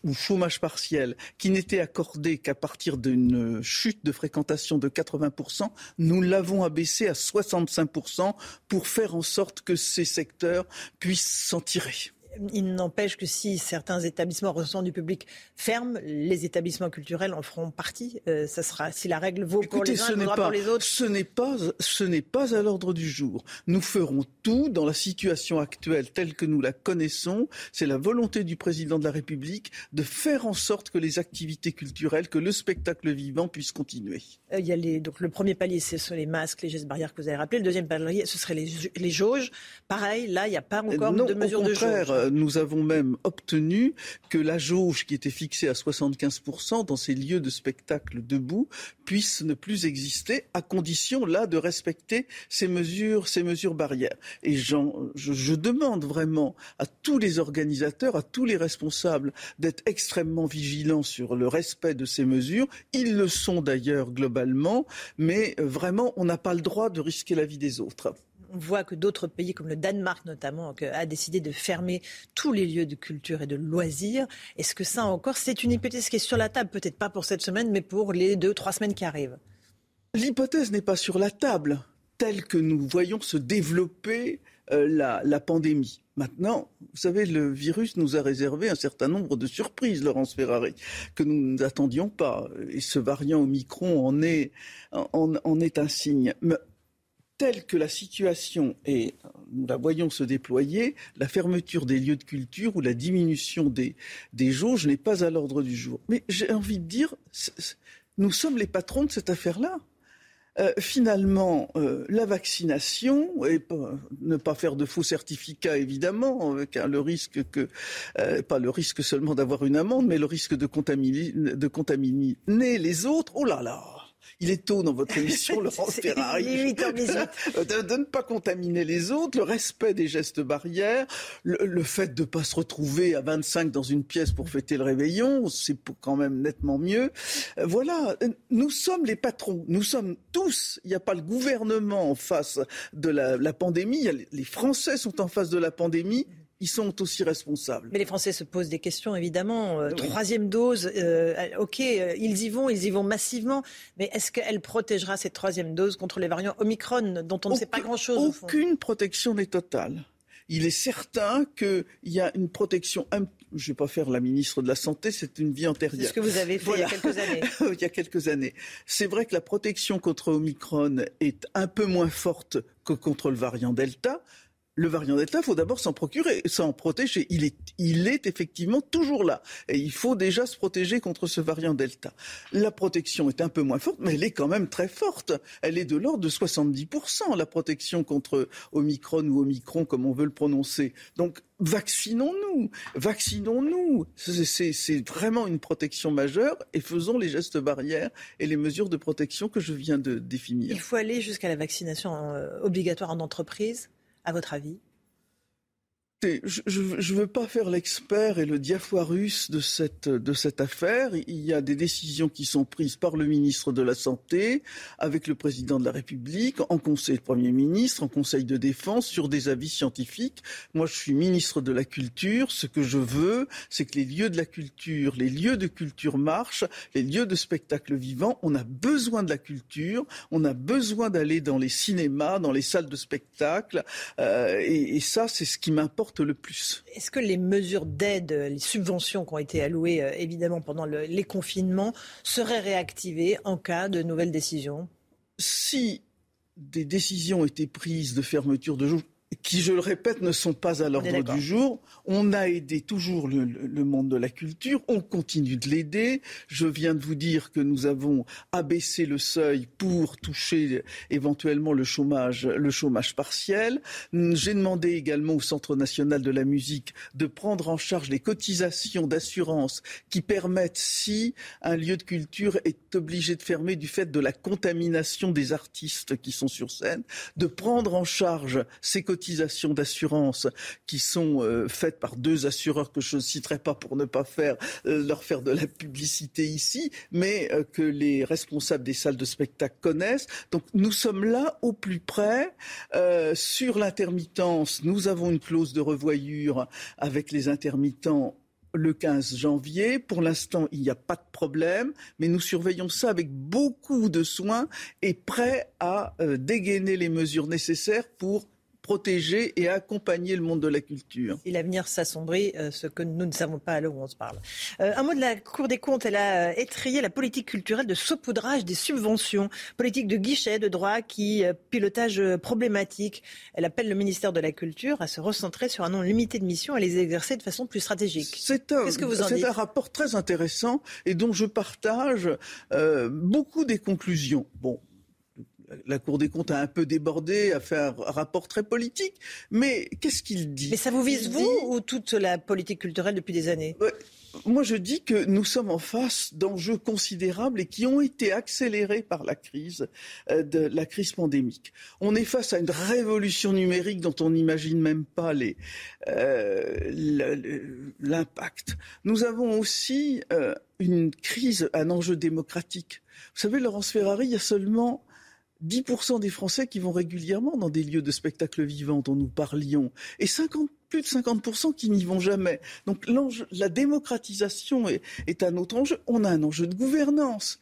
Speaker 59: ou chômage partiel qui n'était accordé qu'à partir d'une chute de fréquentation de 80%, nous l'avons abaissé à 65% pour faire en sorte que ces secteurs puissent s'en tirer.
Speaker 12: Il n'empêche que si certains établissements recevant du public ferment, les établissements culturels en feront partie. Euh, ça sera, si la règle vaut pour les uns, vaudra pour les autres.
Speaker 59: Ce n'est pas, ce n'est pas à l'ordre du jour. Nous ferons tout dans la situation actuelle telle que nous la connaissons. C'est la volonté du président de la République de faire en sorte que les activités culturelles, que le spectacle vivant puisse continuer.
Speaker 12: Euh, il y a les, donc le premier palier, ce sont les masques, les gestes barrières que vous avez rappelés. Le deuxième palier, ce serait les, les jauges. Pareil, là, il n'y a pas encore
Speaker 59: non,
Speaker 12: de mesure
Speaker 59: au
Speaker 12: de
Speaker 59: contraire,
Speaker 12: jauge.
Speaker 59: Nous avons même obtenu que la jauge qui était fixée à 75% dans ces lieux de spectacle debout puisse ne plus exister, à condition là de respecter ces mesures, ces mesures barrières. Et je, demande vraiment à tous les organisateurs, à tous les responsables d'être extrêmement vigilants sur le respect de ces mesures. Ils le sont d'ailleurs globalement, mais vraiment, on n'a pas le droit de risquer la vie des autres.
Speaker 12: On voit que d'autres pays, comme le Danemark notamment, a décidé de fermer tous les lieux de culture et de loisirs. Est-ce que ça encore, c'est une hypothèse qui est sur la table, peut-être pas pour cette semaine, mais pour les deux, trois semaines qui arrivent
Speaker 59: L'hypothèse n'est pas sur la table, telle que nous voyons se développer euh, la, pandémie. Maintenant, vous savez, le virus nous a réservé un certain nombre de surprises, Laurence Ferrari, que nous n'attendions pas. Et ce variant Omicron en est, en, est un signe. Telle que la situation est, nous la voyons se déployer, la fermeture des lieux de culture ou la diminution des, des jauges n'est pas à l'ordre du jour. Mais j'ai envie de dire, nous sommes les patrons de cette affaire-là. Euh, finalement, euh, la vaccination, et ne pas faire de faux certificats évidemment, avec le risque que, euh, pas le risque seulement d'avoir une amende, mais le risque de contaminer les autres. Oh là là il est tôt dans votre (laughs) émission, Laurent Ferrari. de, de, ne pas contaminer les autres, le respect des gestes barrières, le, le fait de ne pas se retrouver à 25 dans une pièce pour fêter le réveillon, c'est quand même nettement mieux. Voilà, nous sommes les patrons, nous sommes tous, il n'y a pas le gouvernement en face de la, la pandémie, les Français sont en face de la pandémie ils sont aussi responsables.
Speaker 12: Mais les Français se posent des questions, évidemment. Euh, oui. Troisième dose, euh, ok, euh, ils y vont, ils y vont massivement. Mais est-ce qu'elle protégera cette troisième dose contre les variants Omicron, dont on ne sait pas grand-chose
Speaker 59: Aucune protection n'est totale. Il est certain qu'il y a une protection. Je ne vais pas faire la ministre de la Santé, c'est une vie antérieure.
Speaker 12: C'est ce que vous avez fait voilà. il y a quelques années. (laughs)
Speaker 59: il y a quelques années. C'est vrai que la protection contre Omicron est un peu moins forte que contre le variant Delta le variant Delta, il faut d'abord s'en procurer, s'en protéger. Il est, il est effectivement toujours là. Et il faut déjà se protéger contre ce variant Delta. La protection est un peu moins forte, mais elle est quand même très forte. Elle est de l'ordre de 70%, la protection contre Omicron ou Omicron, comme on veut le prononcer. Donc, vaccinons-nous, vaccinons-nous. C'est vraiment une protection majeure et faisons les gestes barrières et les mesures de protection que je viens de définir.
Speaker 12: Il faut aller jusqu'à la vaccination euh, obligatoire en entreprise à votre avis
Speaker 59: je ne veux pas faire l'expert et le diaphorus de cette, affaire. Il y a des décisions qui sont prises par le ministre de la Santé, avec le président de la République, en conseil de Premier ministre, en conseil de défense, sur des avis scientifiques. Moi, je suis ministre de la Culture. Ce que je veux, c'est que les lieux de la culture, les lieux de culture marchent, les lieux de spectacle vivant. On a besoin de la culture, on a besoin d'aller dans les cinémas, dans les salles de spectacle. Euh, et ça, c'est ce qui m'importe le plus.
Speaker 12: Est-ce que les mesures d'aide, les subventions qui ont été allouées euh, évidemment pendant le, les confinements seraient réactivées en cas de nouvelles décisions?
Speaker 59: Si des décisions étaient prises de fermeture de jours, qui, je le répète, ne sont pas à l'ordre du jour. On a aidé toujours le, le, monde de la culture, on continue de l'aider. Je viens de vous dire que nous avons abaissé le seuil pour toucher éventuellement le chômage, le chômage partiel. J'ai demandé également au Centre national de la musique de prendre en charge les cotisations d'assurance qui permettent, si un lieu de culture est obligé de fermer du fait de la contamination des artistes qui sont sur scène, de prendre en charge ces cotisations d'assurance qui sont euh, faites par deux assureurs que je ne citerai pas pour ne pas faire, euh, leur faire de la publicité ici, mais euh, que les responsables des salles de spectacle connaissent. Donc nous sommes là au plus près. sur l'intermittence, nous avons une clause de revoyure avec les intermittents le 15 janvier. Pour l'instant, il n'y a pas de problème, mais nous surveillons ça avec beaucoup de soin et prêts à dégainer les mesures nécessaires pour protéger et accompagner le monde de la culture.
Speaker 12: Si l'avenir s'assombrit, euh, ce que nous ne savons pas à l'heure où on se parle. Euh, un mot de la Cour des comptes, elle a étrayé la politique culturelle de saupoudrage des subventions, politique de guichet, de droit, qui pilotage problématique. Elle appelle le ministère de la Culture à se recentrer sur un nombre limité de missions et à les exercer de façon plus stratégique.
Speaker 59: C'est un, un rapport très intéressant et dont je partage beaucoup des conclusions. Bon, la Cour des comptes a un peu débordé, a fait un rapport très politique. Mais qu'est-ce qu'il dit?
Speaker 12: Mais ça vous vise, vous, ou toute la politique culturelle depuis des années?
Speaker 59: Moi, je dis que nous sommes en face d'enjeux considérables et qui ont été accélérés par la crise, euh, de la crise pandémique. On est face à une révolution numérique dont on n'imagine même pas euh, l'impact. Nous avons aussi euh, une crise, un enjeu démocratique. Vous savez, Laurence Ferrari, il y a seulement 10% des Français qui vont régulièrement dans des lieux de spectacle vivant dont nous parlions, et 50, plus de 50% qui n'y vont jamais. Donc la démocratisation est, un autre enjeu. On a un enjeu de gouvernance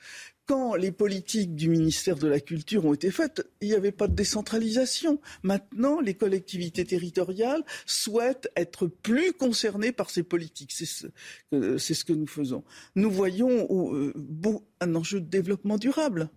Speaker 59: quand les politiques du ministère de la Culture ont été faites, il n'y avait pas de décentralisation. Maintenant, les collectivités territoriales souhaitent être plus concernées par ces politiques. C'est ce, que nous faisons. Nous voyons euh, un enjeu de développement durable.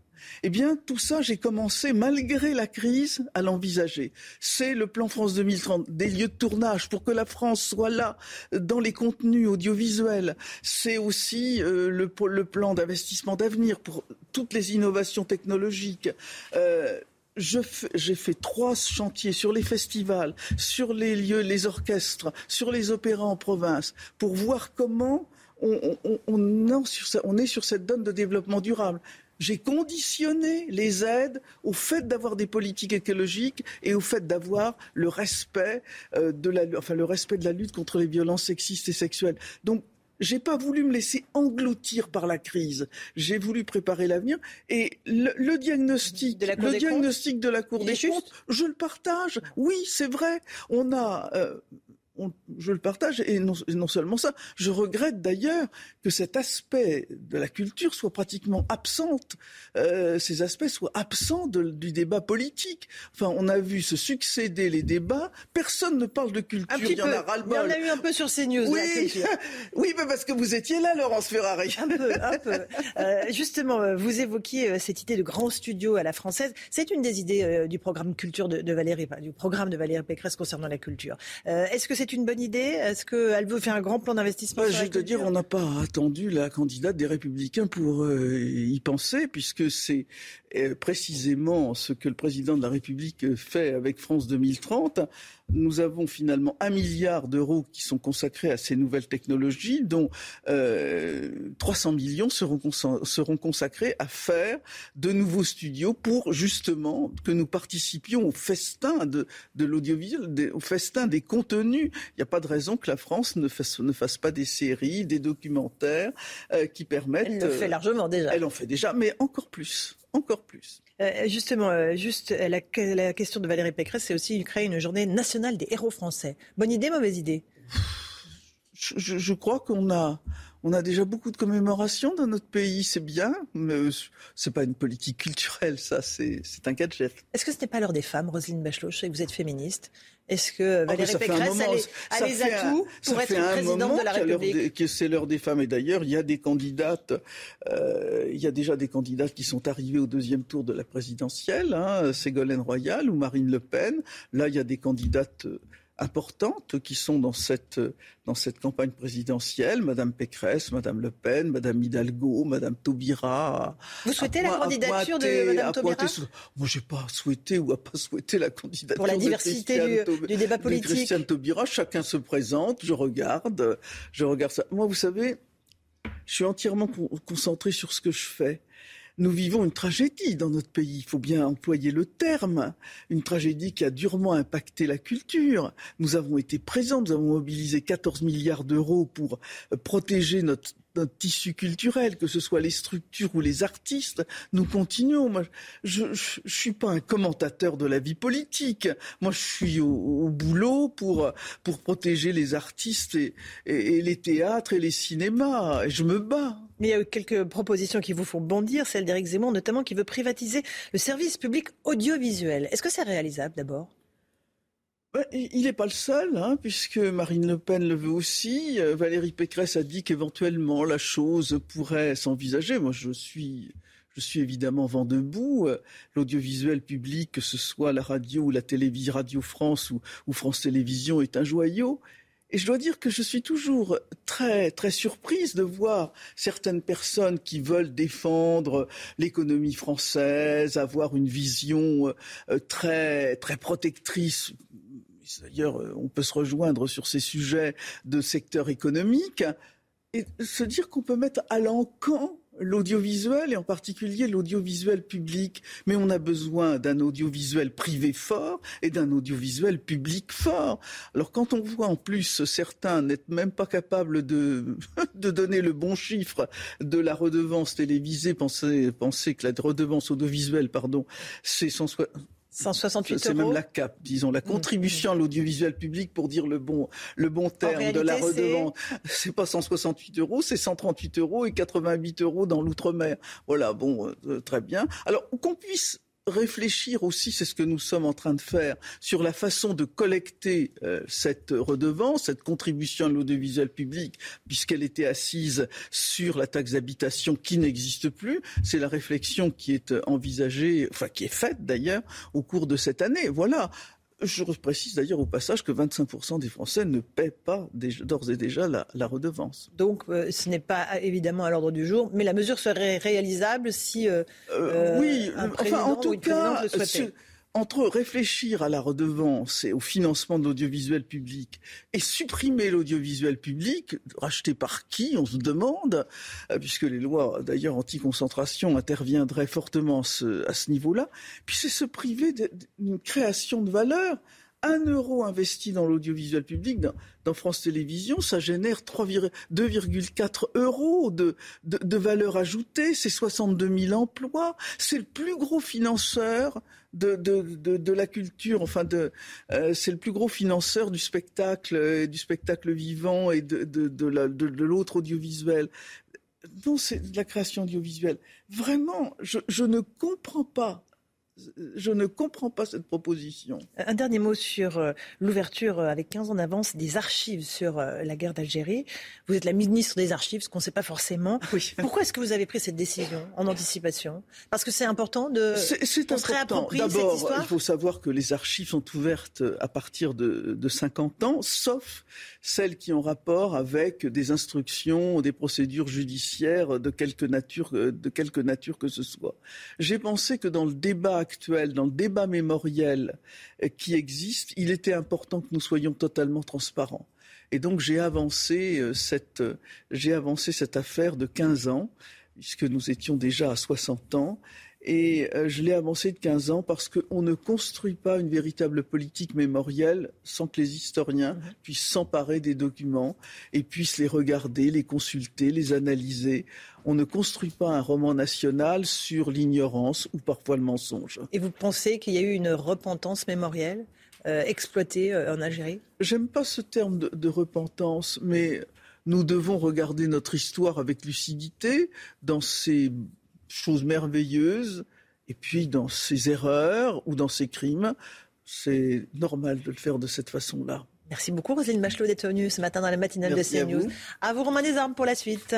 Speaker 59: Eh bien, tout ça, j'ai commencé, malgré la crise, à l'envisager. C'est le plan France 2030, des lieux de tournage pour que la France soit là dans les contenus audiovisuels. C'est aussi euh, le, plan d'investissement d'avenir pour toutes les innovations technologiques. Euh, j'ai fait trois chantiers sur les festivals, sur les lieux, les orchestres, sur les opéras en province, pour voir comment on, on, est sur cette donne de développement durable j'ai conditionné les aides au fait d'avoir des politiques écologiques et au fait d'avoir le respect euh, de la, enfin le respect de la lutte contre les violences sexistes et sexuelles. Donc j'ai pas voulu me laisser engloutir par la crise. J'ai voulu préparer l'avenir et le, diagnostic, de la le diagnostic de la Cour des comptes, je le partage. Oui, c'est vrai. On a euh, je le partage et non, seulement ça, je regrette d'ailleurs que cet aspect de la culture soit pratiquement absent, euh, ces aspects soient absents du débat politique. Enfin, on a vu se succéder les débats, personne ne parle de culture, il y en a
Speaker 12: Il y en a eu un peu sur CNews.
Speaker 59: Oui, (laughs) oui mais parce que vous étiez là, Laurence Ferrari.
Speaker 12: Un peu, un peu. (laughs) Euh, justement, euh, vous évoquiez cette idée de grand studio à la française. C'est une des idées du programme culture de, Valérie, du programme de Valérie Pécresse concernant la culture. Est-ce que c'est une bonne idée? Est-ce qu'elle veut faire un grand plan d'investissement
Speaker 59: bah, Je vais te dire, on n'a pas attendu la candidate des Républicains pour euh, y penser, puisque c'est euh, précisément ce que le président de la République fait avec France 2030 nous avons finalement un milliard d'euros qui sont consacrés à ces nouvelles technologies, dont euh, 300 millions seront, seront consacrés à faire de nouveaux studios pour justement que nous participions au festin de, de l'audiovisuel, au festin des contenus. Il n'y a pas de raison que la France ne fasse, ne fasse pas des séries, des documentaires euh, qui permettent.
Speaker 12: Elle le fait largement déjà.
Speaker 59: Elle en fait déjà, mais encore plus encore plus.
Speaker 12: Euh, justement, euh, juste la, la, question de Valérie Pécresse, c'est aussi créer une journée nationale des héros français. Bonne idée, mauvaise idée?
Speaker 59: Je, je, crois qu'on a, on a déjà beaucoup de commémorations dans notre pays, c'est bien, mais c'est pas une politique culturelle, ça, c'est un gadget.
Speaker 12: Est-ce que ce n'est pas l'heure des femmes, Roselyne Bachelot? Je sais que vous êtes féministe. Est-ce que oh, Valérie Pécresse a les, atouts pour être présidente de la République
Speaker 59: C'est l'heure des femmes. Et d'ailleurs, il y a des candidates, euh, il y a déjà des candidates qui sont arrivées au deuxième tour de la présidentielle. Hein, Ségolène Royal ou Marine Le Pen. Là, il y a des candidates euh, importantes qui sont dans cette, dans cette campagne présidentielle. Madame Pécresse, Madame Le Pen, Madame Hidalgo, Madame Taubira.
Speaker 12: Vous souhaitez la candidature de Madame Taubira
Speaker 59: Moi, j'ai pas souhaité ou a pas souhaité la candidature
Speaker 12: Pour la diversité du, du, débat politique.
Speaker 59: De Christiane Taubira, chacun se présente, je regarde, je regarde ça. Moi, vous savez, je suis entièrement concentré sur ce que je fais nous vivons une tragédie dans notre pays, il faut bien employer le terme, une tragédie qui a durement impacté la culture. Nous avons été présents, nous avons mobilisé 14 milliards d'euros pour euh, protéger notre notre tissu culturel, que ce soit les structures ou les artistes, nous continuons. Moi, je ne suis pas un commentateur de la vie politique. Moi, je suis au, boulot pour, pour protéger les artistes et, les théâtres et les cinémas. Et je me bats.
Speaker 12: Mais il y a eu quelques propositions qui vous font bondir, celle d'Éric Zemmour notamment, qui veut privatiser le service public audiovisuel. Est-ce que c'est réalisable d'abord?
Speaker 59: Il n'est pas le seul, hein, puisque Marine Le Pen le veut aussi. Euh, Valérie Pécresse a dit qu'éventuellement la chose pourrait s'envisager. Moi, je suis, je suis évidemment vent debout. Euh, l'audiovisuel public, que ce soit la radio ou la télévision, Radio France ou, ou France Télévisions, est un joyau. Et je dois dire que je suis toujours très très surprise de voir certaines personnes qui veulent défendre l'économie française, avoir une vision euh, très très protectrice. D'ailleurs, euh, on peut se rejoindre sur ces sujets de secteur économique et se dire qu'on peut mettre à l'encan l'audiovisuel et en particulier l'audiovisuel public. Mais on a besoin d'un audiovisuel privé fort et d'un audiovisuel public fort. Alors quand on voit en plus certains n'être même pas capables de, (laughs) donner le bon chiffre de la redevance télévisée, penser, penser que la redevance audiovisuelle, pardon, c'est 160
Speaker 12: 168
Speaker 59: C'est même la CAP, disons, la mmh. contribution à l'audiovisuel public pour dire le bon, le bon terme de la redevance. C'est pas 168 euros, c'est 138 euros et 88 euros dans l'outre-mer. Voilà, bon, euh, très bien. Alors, qu'on puisse réfléchir aussi, c'est ce que nous sommes en train de faire, sur la façon de collecter euh, cette redevance, cette contribution à l'audiovisuel public, puisqu'elle était assise sur la taxe d'habitation qui n'existe plus. C'est la réflexion qui est envisagée, enfin qui est faite d'ailleurs au cours de cette année. Voilà. Je précise d'ailleurs au passage que 25% des Français ne paient pas d'ores et déjà la, redevance.
Speaker 12: Donc euh, ce n'est pas évidemment à l'ordre du jour, mais la mesure serait réalisable si euh, euh,
Speaker 59: oui, enfin en tout cas, entre réfléchir à la redevance et au financement de l'audiovisuel public et supprimer l'audiovisuel public, racheté par qui, on se demande, puisque les lois d'ailleurs anti-concentration interviendraient fortement à ce niveau-là, puis c'est se priver d'une création de valeur. Un euro investi dans l'audiovisuel public, dans, France Télévisions, ça génère 2,4 euros de, valeur ajoutée, c'est 62 000 emplois, c'est le plus gros financeur de, de, la culture, enfin de, euh, c'est le plus gros financeur du spectacle, du spectacle vivant et de, de, l'autre audiovisuel. Non, c'est de la création audiovisuelle. Vraiment, je, je ne comprends pas je ne comprends pas cette proposition.
Speaker 12: Un dernier mot sur euh, l'ouverture euh, avec 15 ans d'avance des archives sur euh, la guerre d'Algérie. Vous êtes la ministre des Archives, ce qu'on ne sait pas forcément. Pourquoi est-ce que vous avez pris cette décision en anticipation? Parce que c'est important de
Speaker 59: c'est important. D'abord, il faut savoir que les archives sont ouvertes à partir de, de 50 ans, sauf celles qui ont rapport avec des instructions, des procédures judiciaires de quelque nature, de quelque nature que ce soit. J'ai pensé que dans le débat dans le débat mémoriel qui existe, il était important que nous soyons totalement transparents. Et donc j'ai euh, cette, j'ai avancé cette affaire de 15 ans, puisque nous étions déjà à 60 ans, et euh, je l'ai avancé de 15 ans parce qu'on ne construit pas une véritable politique mémorielle sans que les historiens puissent s'emparer des documents et puissent les regarder, les consulter, les analyser. On ne construit pas un roman national sur l'ignorance ou parfois le mensonge.
Speaker 12: Et vous pensez qu'il y a eu une repentance mémorielle euh, exploitée euh, en Algérie?
Speaker 59: J'aime pas ce terme de, de repentance, mais nous devons regarder notre histoire avec lucidité dans ces choses merveilleuses, et puis dans ses erreurs ou dans ses crimes, c'est normal de le faire de cette façon-là.
Speaker 12: Merci beaucoup, Roselyne Bachelot, d'être venue ce matin dans la matinale de CNews. À vous, Romain Desarmes, pour la suite.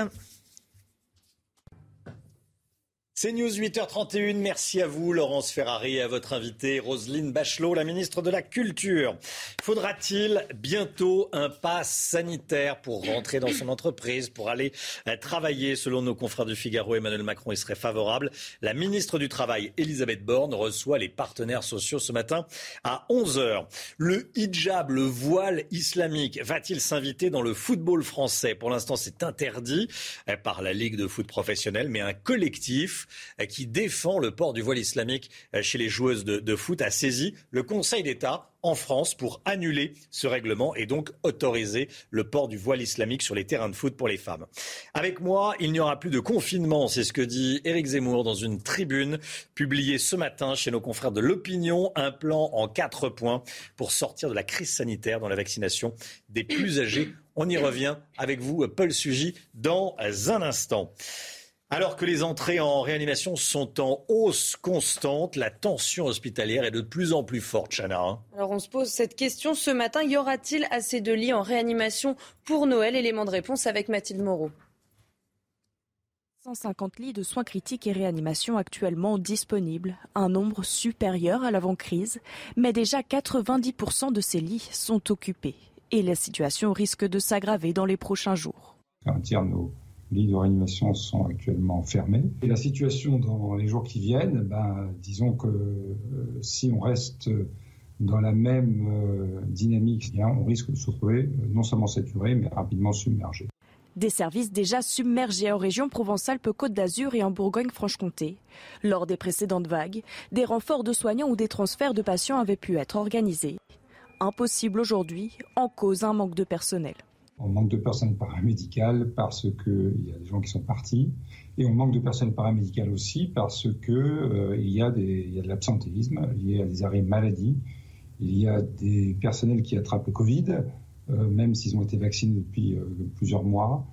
Speaker 1: C'est News 8h31. Merci à vous, Laurence Ferrari, et à votre invitée, Roselyne Bachelot, la ministre de la Culture. Faudra-t-il bientôt un pass sanitaire pour rentrer dans son entreprise, pour aller euh, travailler? Selon nos confrères du Figaro, Emmanuel Macron y serait favorable. La ministre du Travail, Elisabeth Borne, reçoit les partenaires sociaux ce matin à 11h. Le hijab, le voile islamique, va-t-il s'inviter dans le football français? Pour l'instant, c'est interdit euh, par la Ligue de foot professionnelle, mais un collectif qui défend le port du voile islamique euh, chez les joueuses de, foot a saisi le Conseil d'État en France pour annuler ce règlement et donc autoriser le port du voile islamique sur les terrains de foot pour les femmes. Avec moi, il n'y aura plus de confinement, c'est ce que dit Éric Zemmour dans une tribune publiée ce matin chez nos confrères de l'opinion, un plan en quatre points pour sortir de la crise sanitaire dans la vaccination des plus âgés. On y revient avec vous, Paul Sugy, dans un instant. Alors que les entrées en réanimation sont en hausse constante, la tension hospitalière est de plus en plus forte, Chana. Hein.
Speaker 2: Alors on se pose cette question ce matin, y aura-t-il assez de lits en réanimation pour Noël? Élément de réponse avec Mathilde Moreau.
Speaker 19: 150 lits de soins critiques et réanimation actuellement disponibles, un nombre supérieur à l'avant-crise, mais déjà 90% de ces lits sont occupés. Et la situation risque de s'aggraver dans les prochains jours.
Speaker 60: Un tiers de nos lits de réanimation sont actuellement fermés. Et la situation dans les jours qui viennent, ben, disons que euh, si on reste dans la même euh, dynamique, eh on risque de se retrouver euh, non seulement saturé, mais rapidement submergé.
Speaker 19: Des services déjà submergés en région Provence-Alpes-Côte d'Azur et en Bourgogne-Franche-Comté. Lors des précédentes vagues, des renforts de soignants ou des transferts de patients avaient pu être organisés. Impossible aujourd'hui, en cause un manque de personnel.
Speaker 60: On manque de personnel paramédical parce qu'il y a des gens qui sont partis. Et on manque de personnel paramédical aussi parce qu'il euh, y, a de l'absentéisme, il y a des arrêts maladie, il y a des personnels qui attrapent le Covid, euh, même s'ils ont été vaccinés depuis euh, plusieurs mois.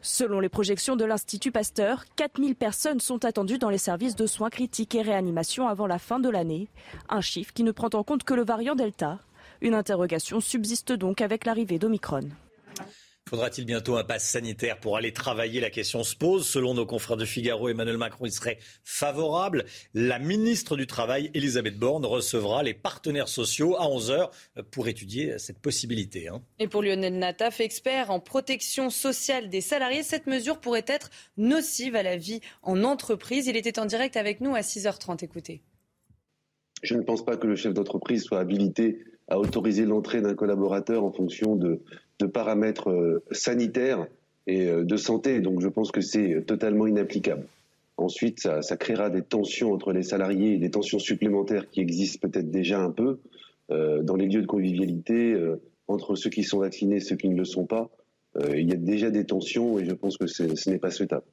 Speaker 19: Selon les projections de l'Institut Pasteur, 4000 personnes sont attendues dans les services de soins critiques et réanimation avant la fin de l'année. Un chiffre qui ne prend en compte que le variant Delta. Une interrogation subsiste donc avec l'arrivée d'Omicron.
Speaker 1: Faudra-t-il bientôt un pass sanitaire pour aller travailler La question se pose. Selon nos confrères de Figaro, Emmanuel Macron y serait favorable. La ministre du Travail, Elisabeth Borne, recevra les partenaires sociaux à 11h pour étudier cette possibilité. Hein.
Speaker 2: Et pour Lionel Nataf, expert en protection sociale des salariés, cette mesure pourrait être nocive à la vie en entreprise. Il était en direct avec nous à 6h30. Écoutez.
Speaker 61: Je ne pense pas que le chef d'entreprise soit habilité à autoriser l'entrée d'un collaborateur en fonction de, de paramètres euh, sanitaires et euh, de santé. Donc je pense que c'est totalement inapplicable. Ensuite, ça, ça, créera des tensions entre les salariés et des tensions supplémentaires qui existent peut-être déjà un peu euh, dans les lieux de convivialité entre ceux qui sont vaccinés et ceux qui ne le sont pas. il y a déjà des tensions et je pense que ce n'est pas souhaitable.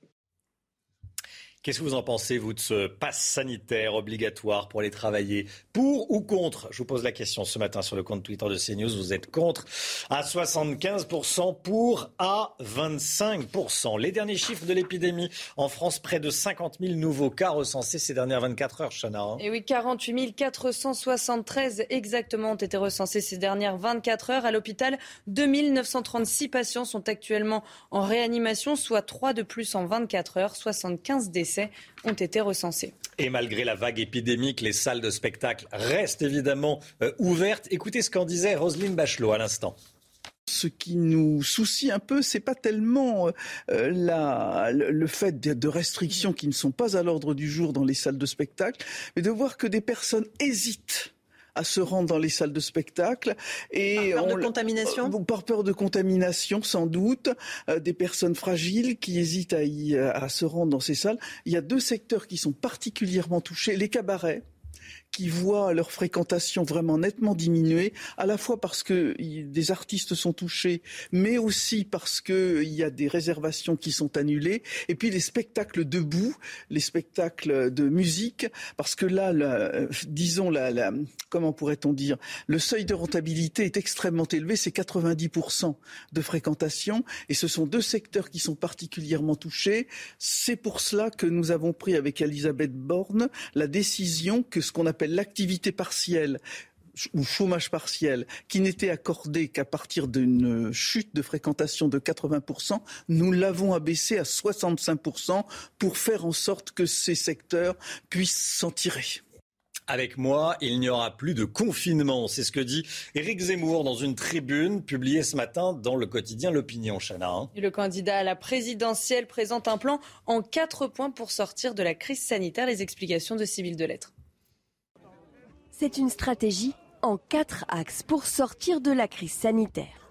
Speaker 1: Qu'est-ce que vous en pensez, vous, de ce pass sanitaire obligatoire pour aller travailler Pour ou contre? Je vous pose la question ce matin sur le compte Twitter de CNews. Vous êtes contre à 75%, pour à 25%. Les derniers chiffres de l'épidémie en France, près de 50 000 nouveaux cas recensés ces dernières 24 heures, Chana. Hein.
Speaker 2: Et oui, 48 473 exactement ont été recensés ces dernières 24 heures. À l'hôpital, 2936 patients sont actuellement en réanimation, soit 3 de plus en 24 heures, 75 décès ont été recensés.
Speaker 1: Et malgré la vague épidémique, les salles de spectacle restent évidemment euh, ouvertes. Écoutez ce qu'en disait Roselyne Bachelot à l'instant.
Speaker 59: Ce qui nous soucie un peu, c'est pas tellement euh, la, le fait de, restrictions qui ne sont pas à l'ordre du jour dans les salles de spectacle, mais de voir que des personnes hésitent à se rendre dans les salles de spectacle.
Speaker 12: Et par peur de contamination
Speaker 59: euh, Par peur de contamination, sans doute. Euh, des personnes fragiles qui hésitent à, y, à se rendre dans ces salles. Il y a deux secteurs qui sont particulièrement touchés. Les cabarets qui voient leur fréquentation vraiment nettement diminuer, à la fois parce que des artistes sont touchés, mais aussi parce qu'il y a des réservations qui sont annulées, et puis les spectacles debout, les spectacles de musique, parce que là, disons, la, comment pourrait-on dire, le seuil de rentabilité est extrêmement élevé, c'est 90% de fréquentation, et ce sont deux secteurs qui sont particulièrement touchés. C'est pour cela que nous avons pris avec Elisabeth Borne la décision que ce qu'on appelle l'activité partielle ou chômage partiel qui n'était accordé qu'à partir d'une chute de fréquentation de 80%, nous l'avons abaissé à 65% pour faire en sorte que ces secteurs puissent s'en tirer.
Speaker 1: Avec moi, il n'y aura plus de confinement. C'est ce que dit Éric Zemmour dans une tribune publiée ce matin dans le quotidien L'Opinion, Chana. Hein.
Speaker 2: Le candidat à la présidentielle présente un plan en quatre points pour sortir de la crise sanitaire. Les explications de Civil de Lettres.
Speaker 19: C'est une stratégie en quatre axes pour sortir de la crise sanitaire.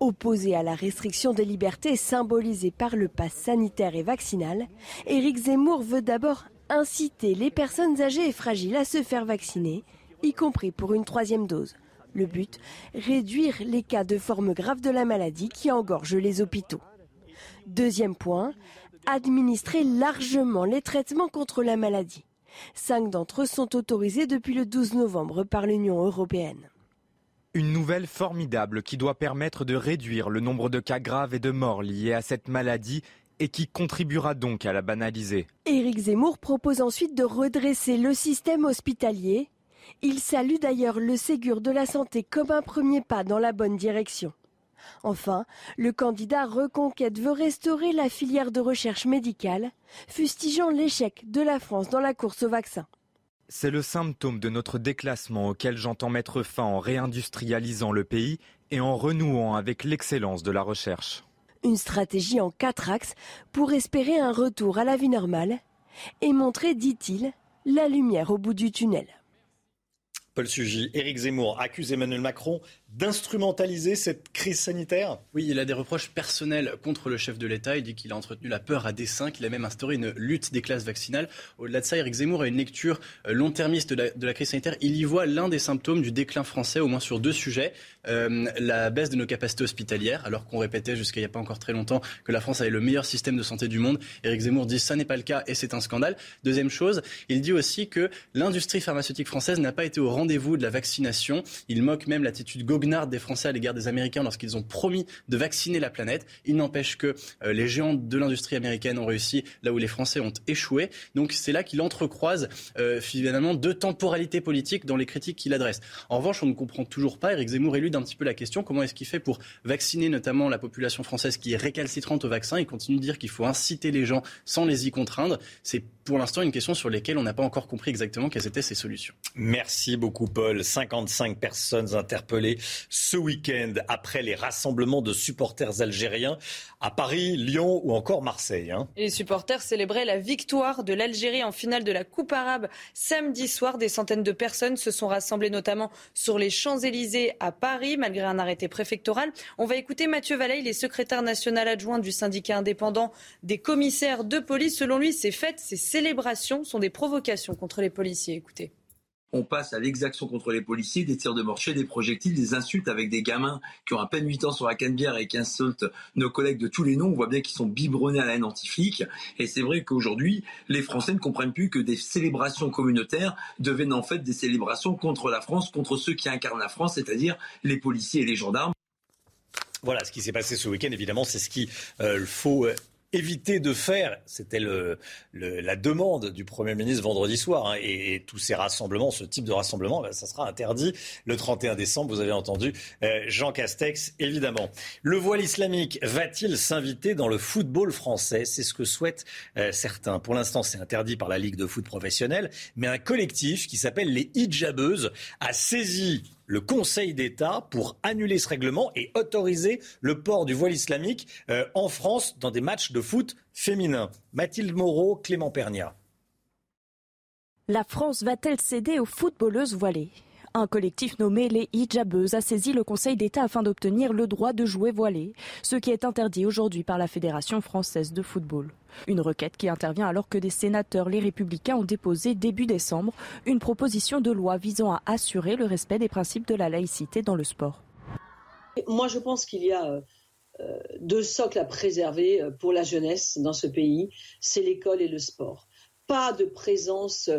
Speaker 19: Opposé à la restriction des libertés symbolisée par le pass sanitaire et vaccinal, Éric Zemmour veut d'abord inciter les personnes âgées et fragiles à se faire vacciner, y compris pour une troisième dose. Le but, réduire les cas de forme grave de la maladie qui engorgent les hôpitaux. Deuxième point, administrer largement les traitements contre la maladie. Cinq d'entre eux sont autorisés depuis le 12 novembre par l'Union européenne.
Speaker 62: Une nouvelle formidable qui doit permettre de réduire le nombre de cas graves et de morts liés à cette maladie
Speaker 63: et qui contribuera donc à la banaliser.
Speaker 19: Éric Zemmour propose ensuite de redresser le système hospitalier. Il salue d'ailleurs le Ségur de la santé comme un premier pas dans la bonne direction. Enfin, le candidat Reconquête veut restaurer la filière de recherche médicale, fustigeant l'échec de la France dans la course au vaccin.
Speaker 63: C'est le symptôme de notre déclassement auquel j'entends mettre fin en réindustrialisant le pays et en renouant avec l'excellence de la recherche.
Speaker 19: Une stratégie en quatre axes pour espérer un retour à la vie normale et montrer, dit-il, la lumière au bout du tunnel.
Speaker 1: Paul Sugy, Éric Zemmour accuse Emmanuel Macron d'instrumentaliser cette crise sanitaire?
Speaker 23: Oui, il a des reproches personnels contre le chef de l'État. Il dit qu'il a entretenu la peur à dessein, qu'il a même instauré une lutte des classes vaccinales. Au-delà de ça, Éric Zemmour a une lecture euh, long-termiste de, la, crise sanitaire. Il y voit l'un des symptômes du déclin français, au moins sur deux sujets. Euh, la baisse de nos capacités hospitalières, alors qu'on répétait jusqu'à il n'y a pas encore très longtemps que la France avait le meilleur système de santé du monde. Éric Zemmour dit ça n'est pas le cas et c'est un scandale. Deuxième chose, il dit aussi que l'industrie pharmaceutique française n'a pas été au rendez-vous de la vaccination. Il moque même l'attitude des Français à l'égard des Américains lorsqu'ils ont promis de vacciner la planète. Il n'empêche que euh, les géants de l'industrie américaine ont réussi là où les Français ont échoué. Donc c'est là qu'il entrecroise euh, finalement deux temporalités politiques dans les critiques qu'il adresse. En revanche, on ne comprend toujours pas, Eric Zemmour élude un petit peu la question, comment est-ce qu'il fait pour vacciner notamment la population française qui est récalcitrante au vaccin. Il continue de dire qu'il faut inciter les gens sans les y contraindre? C'est pour l'instant une question sur laquelle on n'a pas encore compris exactement quelles étaient ces solutions.
Speaker 1: Merci beaucoup Paul. 55 personnes interpellées ce week-end après les rassemblements de supporters algériens à Paris, Lyon ou encore Marseille. Hein.
Speaker 2: Les supporters célébraient la victoire de l'Algérie en finale de la Coupe arabe samedi soir. Des centaines de personnes se sont rassemblées notamment sur les Champs-Élysées à Paris malgré un arrêté préfectoral. On va écouter Mathieu Vallet, il est secrétaire national adjoint du syndicat indépendant des commissaires de police. Selon lui, ces fêtes, ces célébrations sont des provocations contre les policiers. Écoutez
Speaker 57: on passe à l'exaction contre les policiers, des tirs de mortier, des projectiles, des insultes avec des gamins qui ont à peine 8 ans sur la canne-bière et qui insultent nos collègues de tous les noms. On voit bien qu'ils sont biberonnés à la haine anti-flic. Et c'est vrai qu'aujourd'hui, les Français ne comprennent plus que des célébrations communautaires deviennent en fait des célébrations contre la France, contre ceux qui incarnent la France, c'est-à-dire les policiers et les gendarmes.
Speaker 1: Voilà, ce qui s'est passé ce week-end, évidemment, c'est ce qu'il euh, faut euh, éviter de faire, c'était le, la demande du Premier ministre vendredi soir, hein, et, tous ces rassemblements, ce type de rassemblement, ben, ça sera interdit le 31 décembre, vous avez entendu euh, Jean Castex, évidemment. Le voile islamique va-t-il s'inviter dans le football français? C'est ce que souhaitent euh, certains. Pour l'instant, c'est interdit par la Ligue de foot professionnelle, mais un collectif qui s'appelle les hijabeuses a saisi le Conseil d'État pour annuler ce règlement et autoriser le port du voile islamique euh, en France dans des matchs de foot féminin. Mathilde Moreau, Clément Pernia.
Speaker 19: La France va-t-elle céder aux footballeuses voilées? Un collectif nommé les hijabeuses a saisi le Conseil d'État afin d'obtenir le droit de jouer voilé, ce qui est interdit aujourd'hui par la Fédération française de football. Une requête qui intervient alors que des sénateurs, les républicains, ont déposé début décembre une proposition de loi visant à assurer le respect des principes de la laïcité dans le sport.
Speaker 64: Moi, je pense qu'il y a euh, deux socles à préserver euh, pour la jeunesse dans ce pays, c'est l'école et le sport. Pas de présence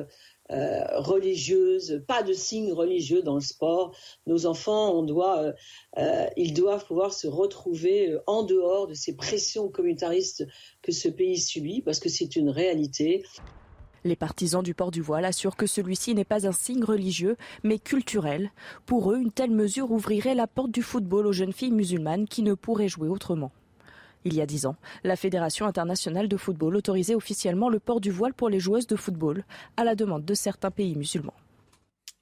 Speaker 64: euh, religieuse, pas de signes religieux dans le sport. Nos enfants, euh, euh, ils doivent pouvoir se retrouver en dehors de ces pressions communautaristes que ce pays subit, parce que c'est une réalité.
Speaker 19: Les partisans du port du voile assurent que celui-ci n'est pas un signe religieux, mais culturel. Pour eux, une telle mesure ouvrirait la porte du football aux jeunes filles musulmanes qui ne pourraient jouer autrement. Il y a dix ans, la Fédération internationale de football autorisait officiellement le port du voile pour les joueuses de football, à la demande de certains pays musulmans.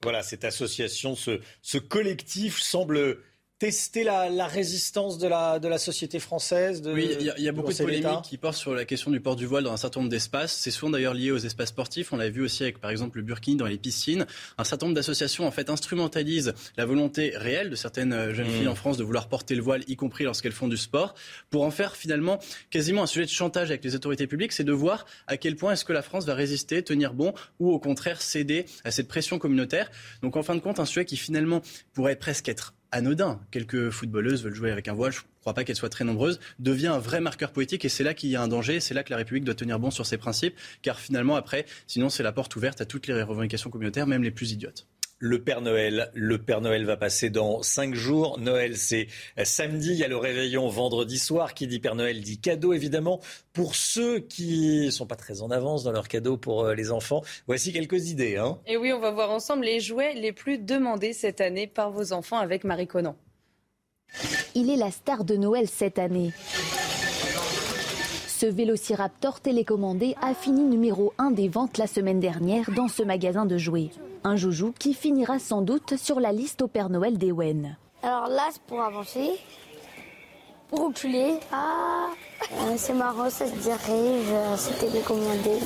Speaker 1: Voilà, cette association, ce, collectif semble tester la, résistance de la, de la société française de,
Speaker 23: Oui, il y, a, beaucoup de polémiques qui portent sur la question du port du voile dans un certain nombre d'espaces. C'est souvent d'ailleurs lié aux espaces sportifs. On l'a vu aussi avec, par exemple, le burkini dans les piscines. Un certain nombre d'associations, en fait, instrumentalisent la volonté réelle de certaines euh, jeunes mmh. filles en France de vouloir porter le voile, y compris lorsqu'elles font du sport, pour en faire finalement quasiment un sujet de chantage avec les autorités publiques. C'est de voir à quel point est-ce que la France va résister, tenir bon, ou au contraire céder à cette pression communautaire. Donc, en fin de compte, un sujet qui finalement pourrait presque être anodin. Quelques footballeuses veulent jouer avec un voile, je ne crois pas qu'elles soient très nombreuses, devient un vrai marqueur politique et c'est là qu'il y a un danger, c'est là que la République doit tenir bon sur ses principes, car finalement après, sinon c'est la porte ouverte à toutes les revendications communautaires, même les plus idiotes.
Speaker 1: Le Père Noël. Le Père Noël va passer dans cinq jours. Noël, c'est samedi. Il y a le réveillon vendredi soir. Qui dit Père Noël dit cadeau, évidemment. Pour ceux qui sont pas très en avance dans leurs cadeaux pour euh, les enfants, voici quelques idées. Hein.
Speaker 2: Et oui, on va voir ensemble les jouets les plus demandés cette année par vos enfants avec Marie Conan.
Speaker 65: Il est la star de Noël cette année. Ce vélociraptor télécommandé a fini numéro 1 des ventes la semaine dernière dans ce magasin de jouets. Un joujou qui finira sans doute sur la liste au Père Noël d'Ewen.
Speaker 66: Alors là, c'est pour avancer, pour reculer. Ah, euh, c'est marrant, ça se dirait, c'est télécommandé.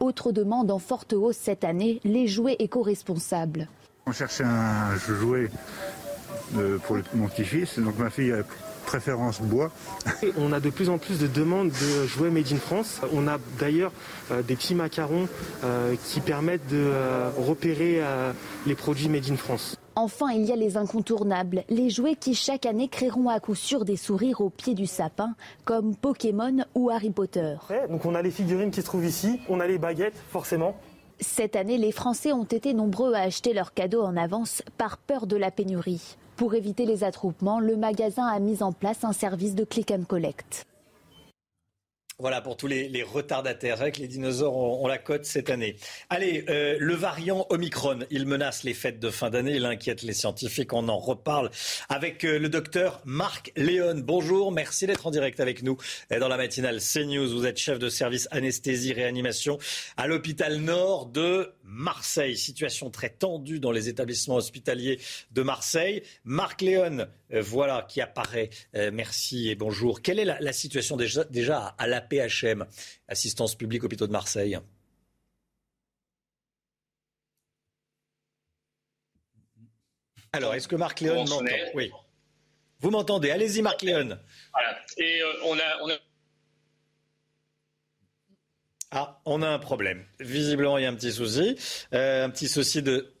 Speaker 65: Autre demande en forte hausse cette année, les jouets éco-responsables.
Speaker 67: On cherchait un jouet euh, pour mon petit-fils, donc ma fille a préférence bois.
Speaker 68: On a de plus en plus de demandes de jouets made in France. On a d'ailleurs euh, des petits macarons euh, qui permettent de euh, repérer les produits made in France.
Speaker 65: Enfin, il y a les incontournables, les jouets qui chaque année créeront à coup sûr des sourires au pied du sapin, comme Pokémon ou Harry Potter.
Speaker 68: donc on a les figurines qui se trouvent ici, on a les baguettes forcément.
Speaker 65: Cette année, les Français ont été nombreux à acheter leurs cadeaux en avance par peur de la pénurie. Pour éviter les attroupements, le magasin a mis en place un service de click and collect.
Speaker 1: Voilà pour tous les, retardataires. Les dinosaures ont, la cote cette année. Allez, euh, le variant Omicron, il menace les fêtes de fin d'année, il inquiète les scientifiques. On en reparle avec euh, le docteur Marc Léon. Bonjour, merci d'être en direct avec nous dans la matinale CNews. Vous êtes chef de service anesthésie réanimation à l'hôpital Nord de Marseille. Situation très tendue dans les établissements hospitaliers de Marseille. Marc Léon, euh, voilà qui apparaît. merci et bonjour. Quelle est la, situation déjà, déjà à la PHM, Assistance publique hôpitaux de Marseille? Alors, est-ce que Marc Léon m'entend? Oui. Vous m'entendez Allez-y, Marc Léon.
Speaker 69: Voilà. Et euh, on, a,
Speaker 1: Ah, on a un problème. Visiblement, il y a un petit souci. Euh, un petit souci de,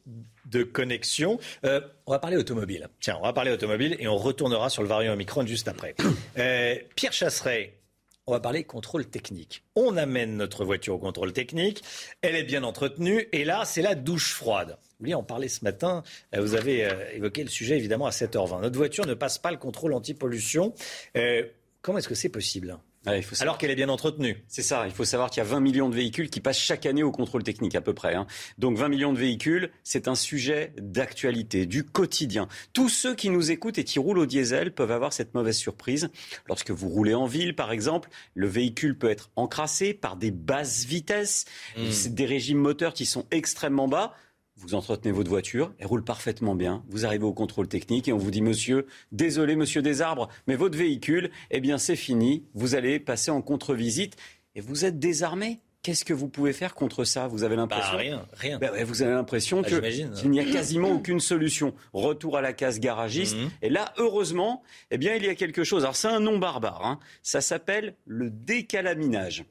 Speaker 1: de connexion. Euh, on va parler automobile. Tiens, on va parler automobile et on retournera sur le variant Omicron juste après. (coughs) Pierre Chasseret, on va parler contrôle technique. On amène notre voiture au contrôle technique, elle est bien entretenue, et là, c'est la douche froide. Vous voulez en parler ce matin, euh, vous avez euh, évoqué le sujet évidemment à 7h20. Notre voiture ne passe pas le contrôle anti-pollution. Euh, comment est-ce que c'est possible? Alors qu'elle est bien entretenue.
Speaker 47: C'est ça. Il faut savoir qu'il y a 20 millions de véhicules qui passent chaque année au contrôle technique, à peu près. Hein. Donc 20 millions de véhicules, c'est un sujet d'actualité, du quotidien. Tous ceux qui nous écoutent et qui roulent au diesel peuvent avoir cette mauvaise surprise. Lorsque vous roulez en ville, par exemple, le véhicule peut être encrassé par des basses vitesses, mmh. des régimes moteurs qui sont extrêmement bas vous entretenez votre voiture, elle roule parfaitement bien, vous arrivez au contrôle technique et on vous dit monsieur, désolé monsieur des arbres, mais votre véhicule, eh bien c'est fini, vous allez passer en contre-visite et vous êtes désarmé. Qu'est-ce que vous pouvez faire contre ça Vous avez l'impression?
Speaker 1: bah, rien, rien.
Speaker 47: Bah vous avez l'impression bah, qu'il n'y a quasiment aucune solution. Retour à la case garagiste. Mhm. Et là, heureusement, eh bien, il y a quelque chose. Alors, c'est un nom barbare. Hein. Ça s'appelle le décalaminage.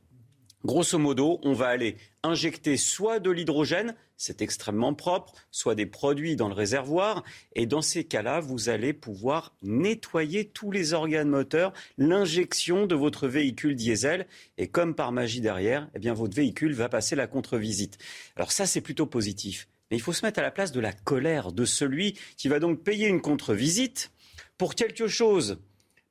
Speaker 47: Grosso modo, on va aller injecter soit de l'hydrogène, c'est extrêmement propre, soit des produits dans le réservoir. Et dans ces cas-là, vous allez pouvoir nettoyer tous les organes moteurs, l'injection de votre véhicule diesel. Et comme par magie derrière, eh bien, votre véhicule va passer la contre-visite. Alors ça, c'est plutôt positif. Mais il faut se mettre à la place de la colère de celui qui va donc payer une contre-visite pour quelque chose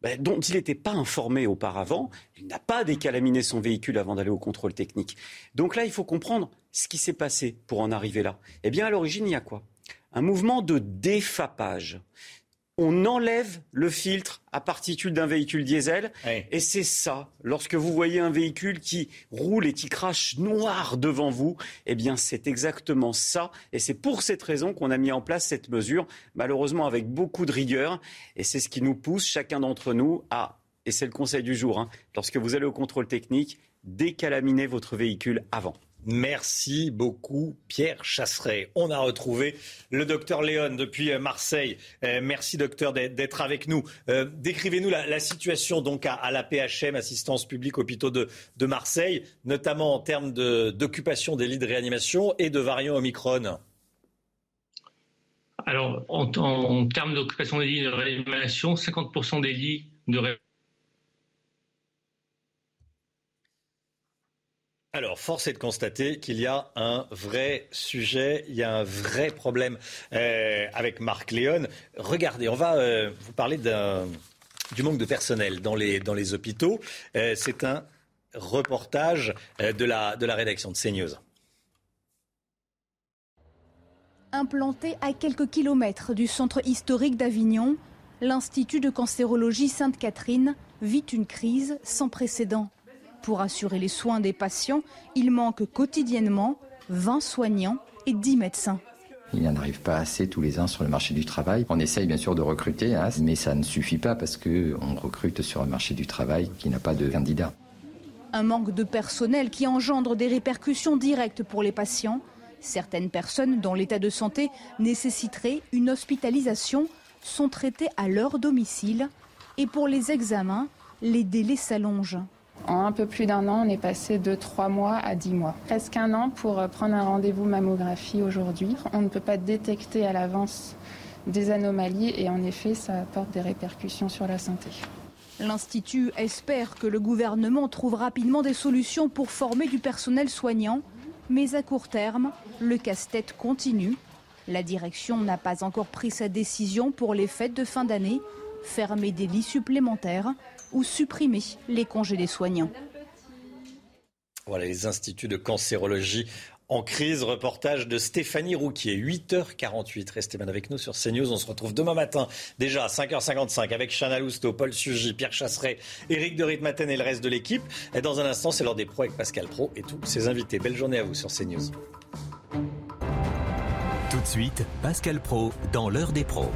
Speaker 47: ben, dont il n'était pas informé auparavant. Il n'a pas décalaminé son véhicule avant d'aller au contrôle technique. Donc là, il faut comprendre ce qui s'est passé pour en arriver là. Eh bien, à l'origine, il y a quoi? Un mouvement de défapage on enlève le filtre à particules d'un véhicule diesel. Et c'est ça, lorsque vous voyez un véhicule qui roule et qui crache noir devant vous, eh bien c'est exactement ça. Et c'est pour cette raison qu'on a mis en place cette mesure, malheureusement avec beaucoup de rigueur. Et c'est ce qui nous pousse, chacun d'entre nous, à, et c'est le conseil du jour, hein, lorsque vous allez au contrôle technique, décalaminer votre véhicule avant.
Speaker 1: Merci beaucoup, Pierre Chasseret. On a retrouvé le docteur Léon depuis euh, Marseille. Euh, merci, docteur, d'être avec nous. Euh, décrivez-nous la, situation donc à, la PHM, Assistance publique hôpitaux de, Marseille, notamment en termes d'occupation des lits de réanimation et de variants Omicron.
Speaker 69: Alors, en, en termes d'occupation des lits de réanimation, 50% des lits de réanimation
Speaker 1: Alors, force est de constater qu'il y a un vrai sujet, il y a un vrai problème euh, avec Marc Léon. Regardez, on va euh, vous parler du manque de personnel dans les, hôpitaux. Euh, c'est un reportage de, la, de la rédaction de CNews.
Speaker 16: Implanté à quelques kilomètres du centre historique d'Avignon, l'Institut de cancérologie Sainte-Catherine vit une crise sans précédent. Pour assurer les soins des patients, il manque quotidiennement 20 soignants et 10 médecins.
Speaker 66: Il n'y en arrive pas assez tous les ans sur le marché du travail. On essaye bien sûr de recruter, hein, mais ça ne suffit pas parce qu'on recrute sur un marché du travail qui n'a pas de candidats.
Speaker 16: Un manque de personnel qui engendre des répercussions directes pour les patients. Certaines personnes dont l'état de santé nécessiterait une hospitalisation sont traitées à leur domicile. Et pour les examens, les délais s'allongent.
Speaker 18: En un peu plus d'un an, on est passé de trois mois à dix mois. Presque un an pour euh, prendre un rendez-vous mammographie aujourd'hui. On ne peut pas détecter à l'avance des anomalies et en effet, ça apporte des répercussions sur la santé.
Speaker 16: L'Institut espère que le gouvernement trouve rapidement des solutions pour former du personnel soignant, mais à court terme, le casse-tête continue. La direction n'a pas encore pris sa décision pour les fêtes de fin d'année, fermer des lits supplémentaires ou supprimer les congés des soignants.
Speaker 1: Voilà les instituts de cancérologie en crise. Reportage de Stéphanie Rouquier, 8h48. Restez bien avec nous sur CNews. On se retrouve demain matin, déjà à 5h55, avec Chana Lousteau, Paul Sugy, Pierre Chasseret, Éric de Ritmaten et le reste de l'équipe. Et dans un instant, c'est l'heure des pros avec Pascal Pro et tous ses invités. Belle journée à vous sur CNews.
Speaker 51: Tout de suite, Pascal Pro dans l'heure des pros.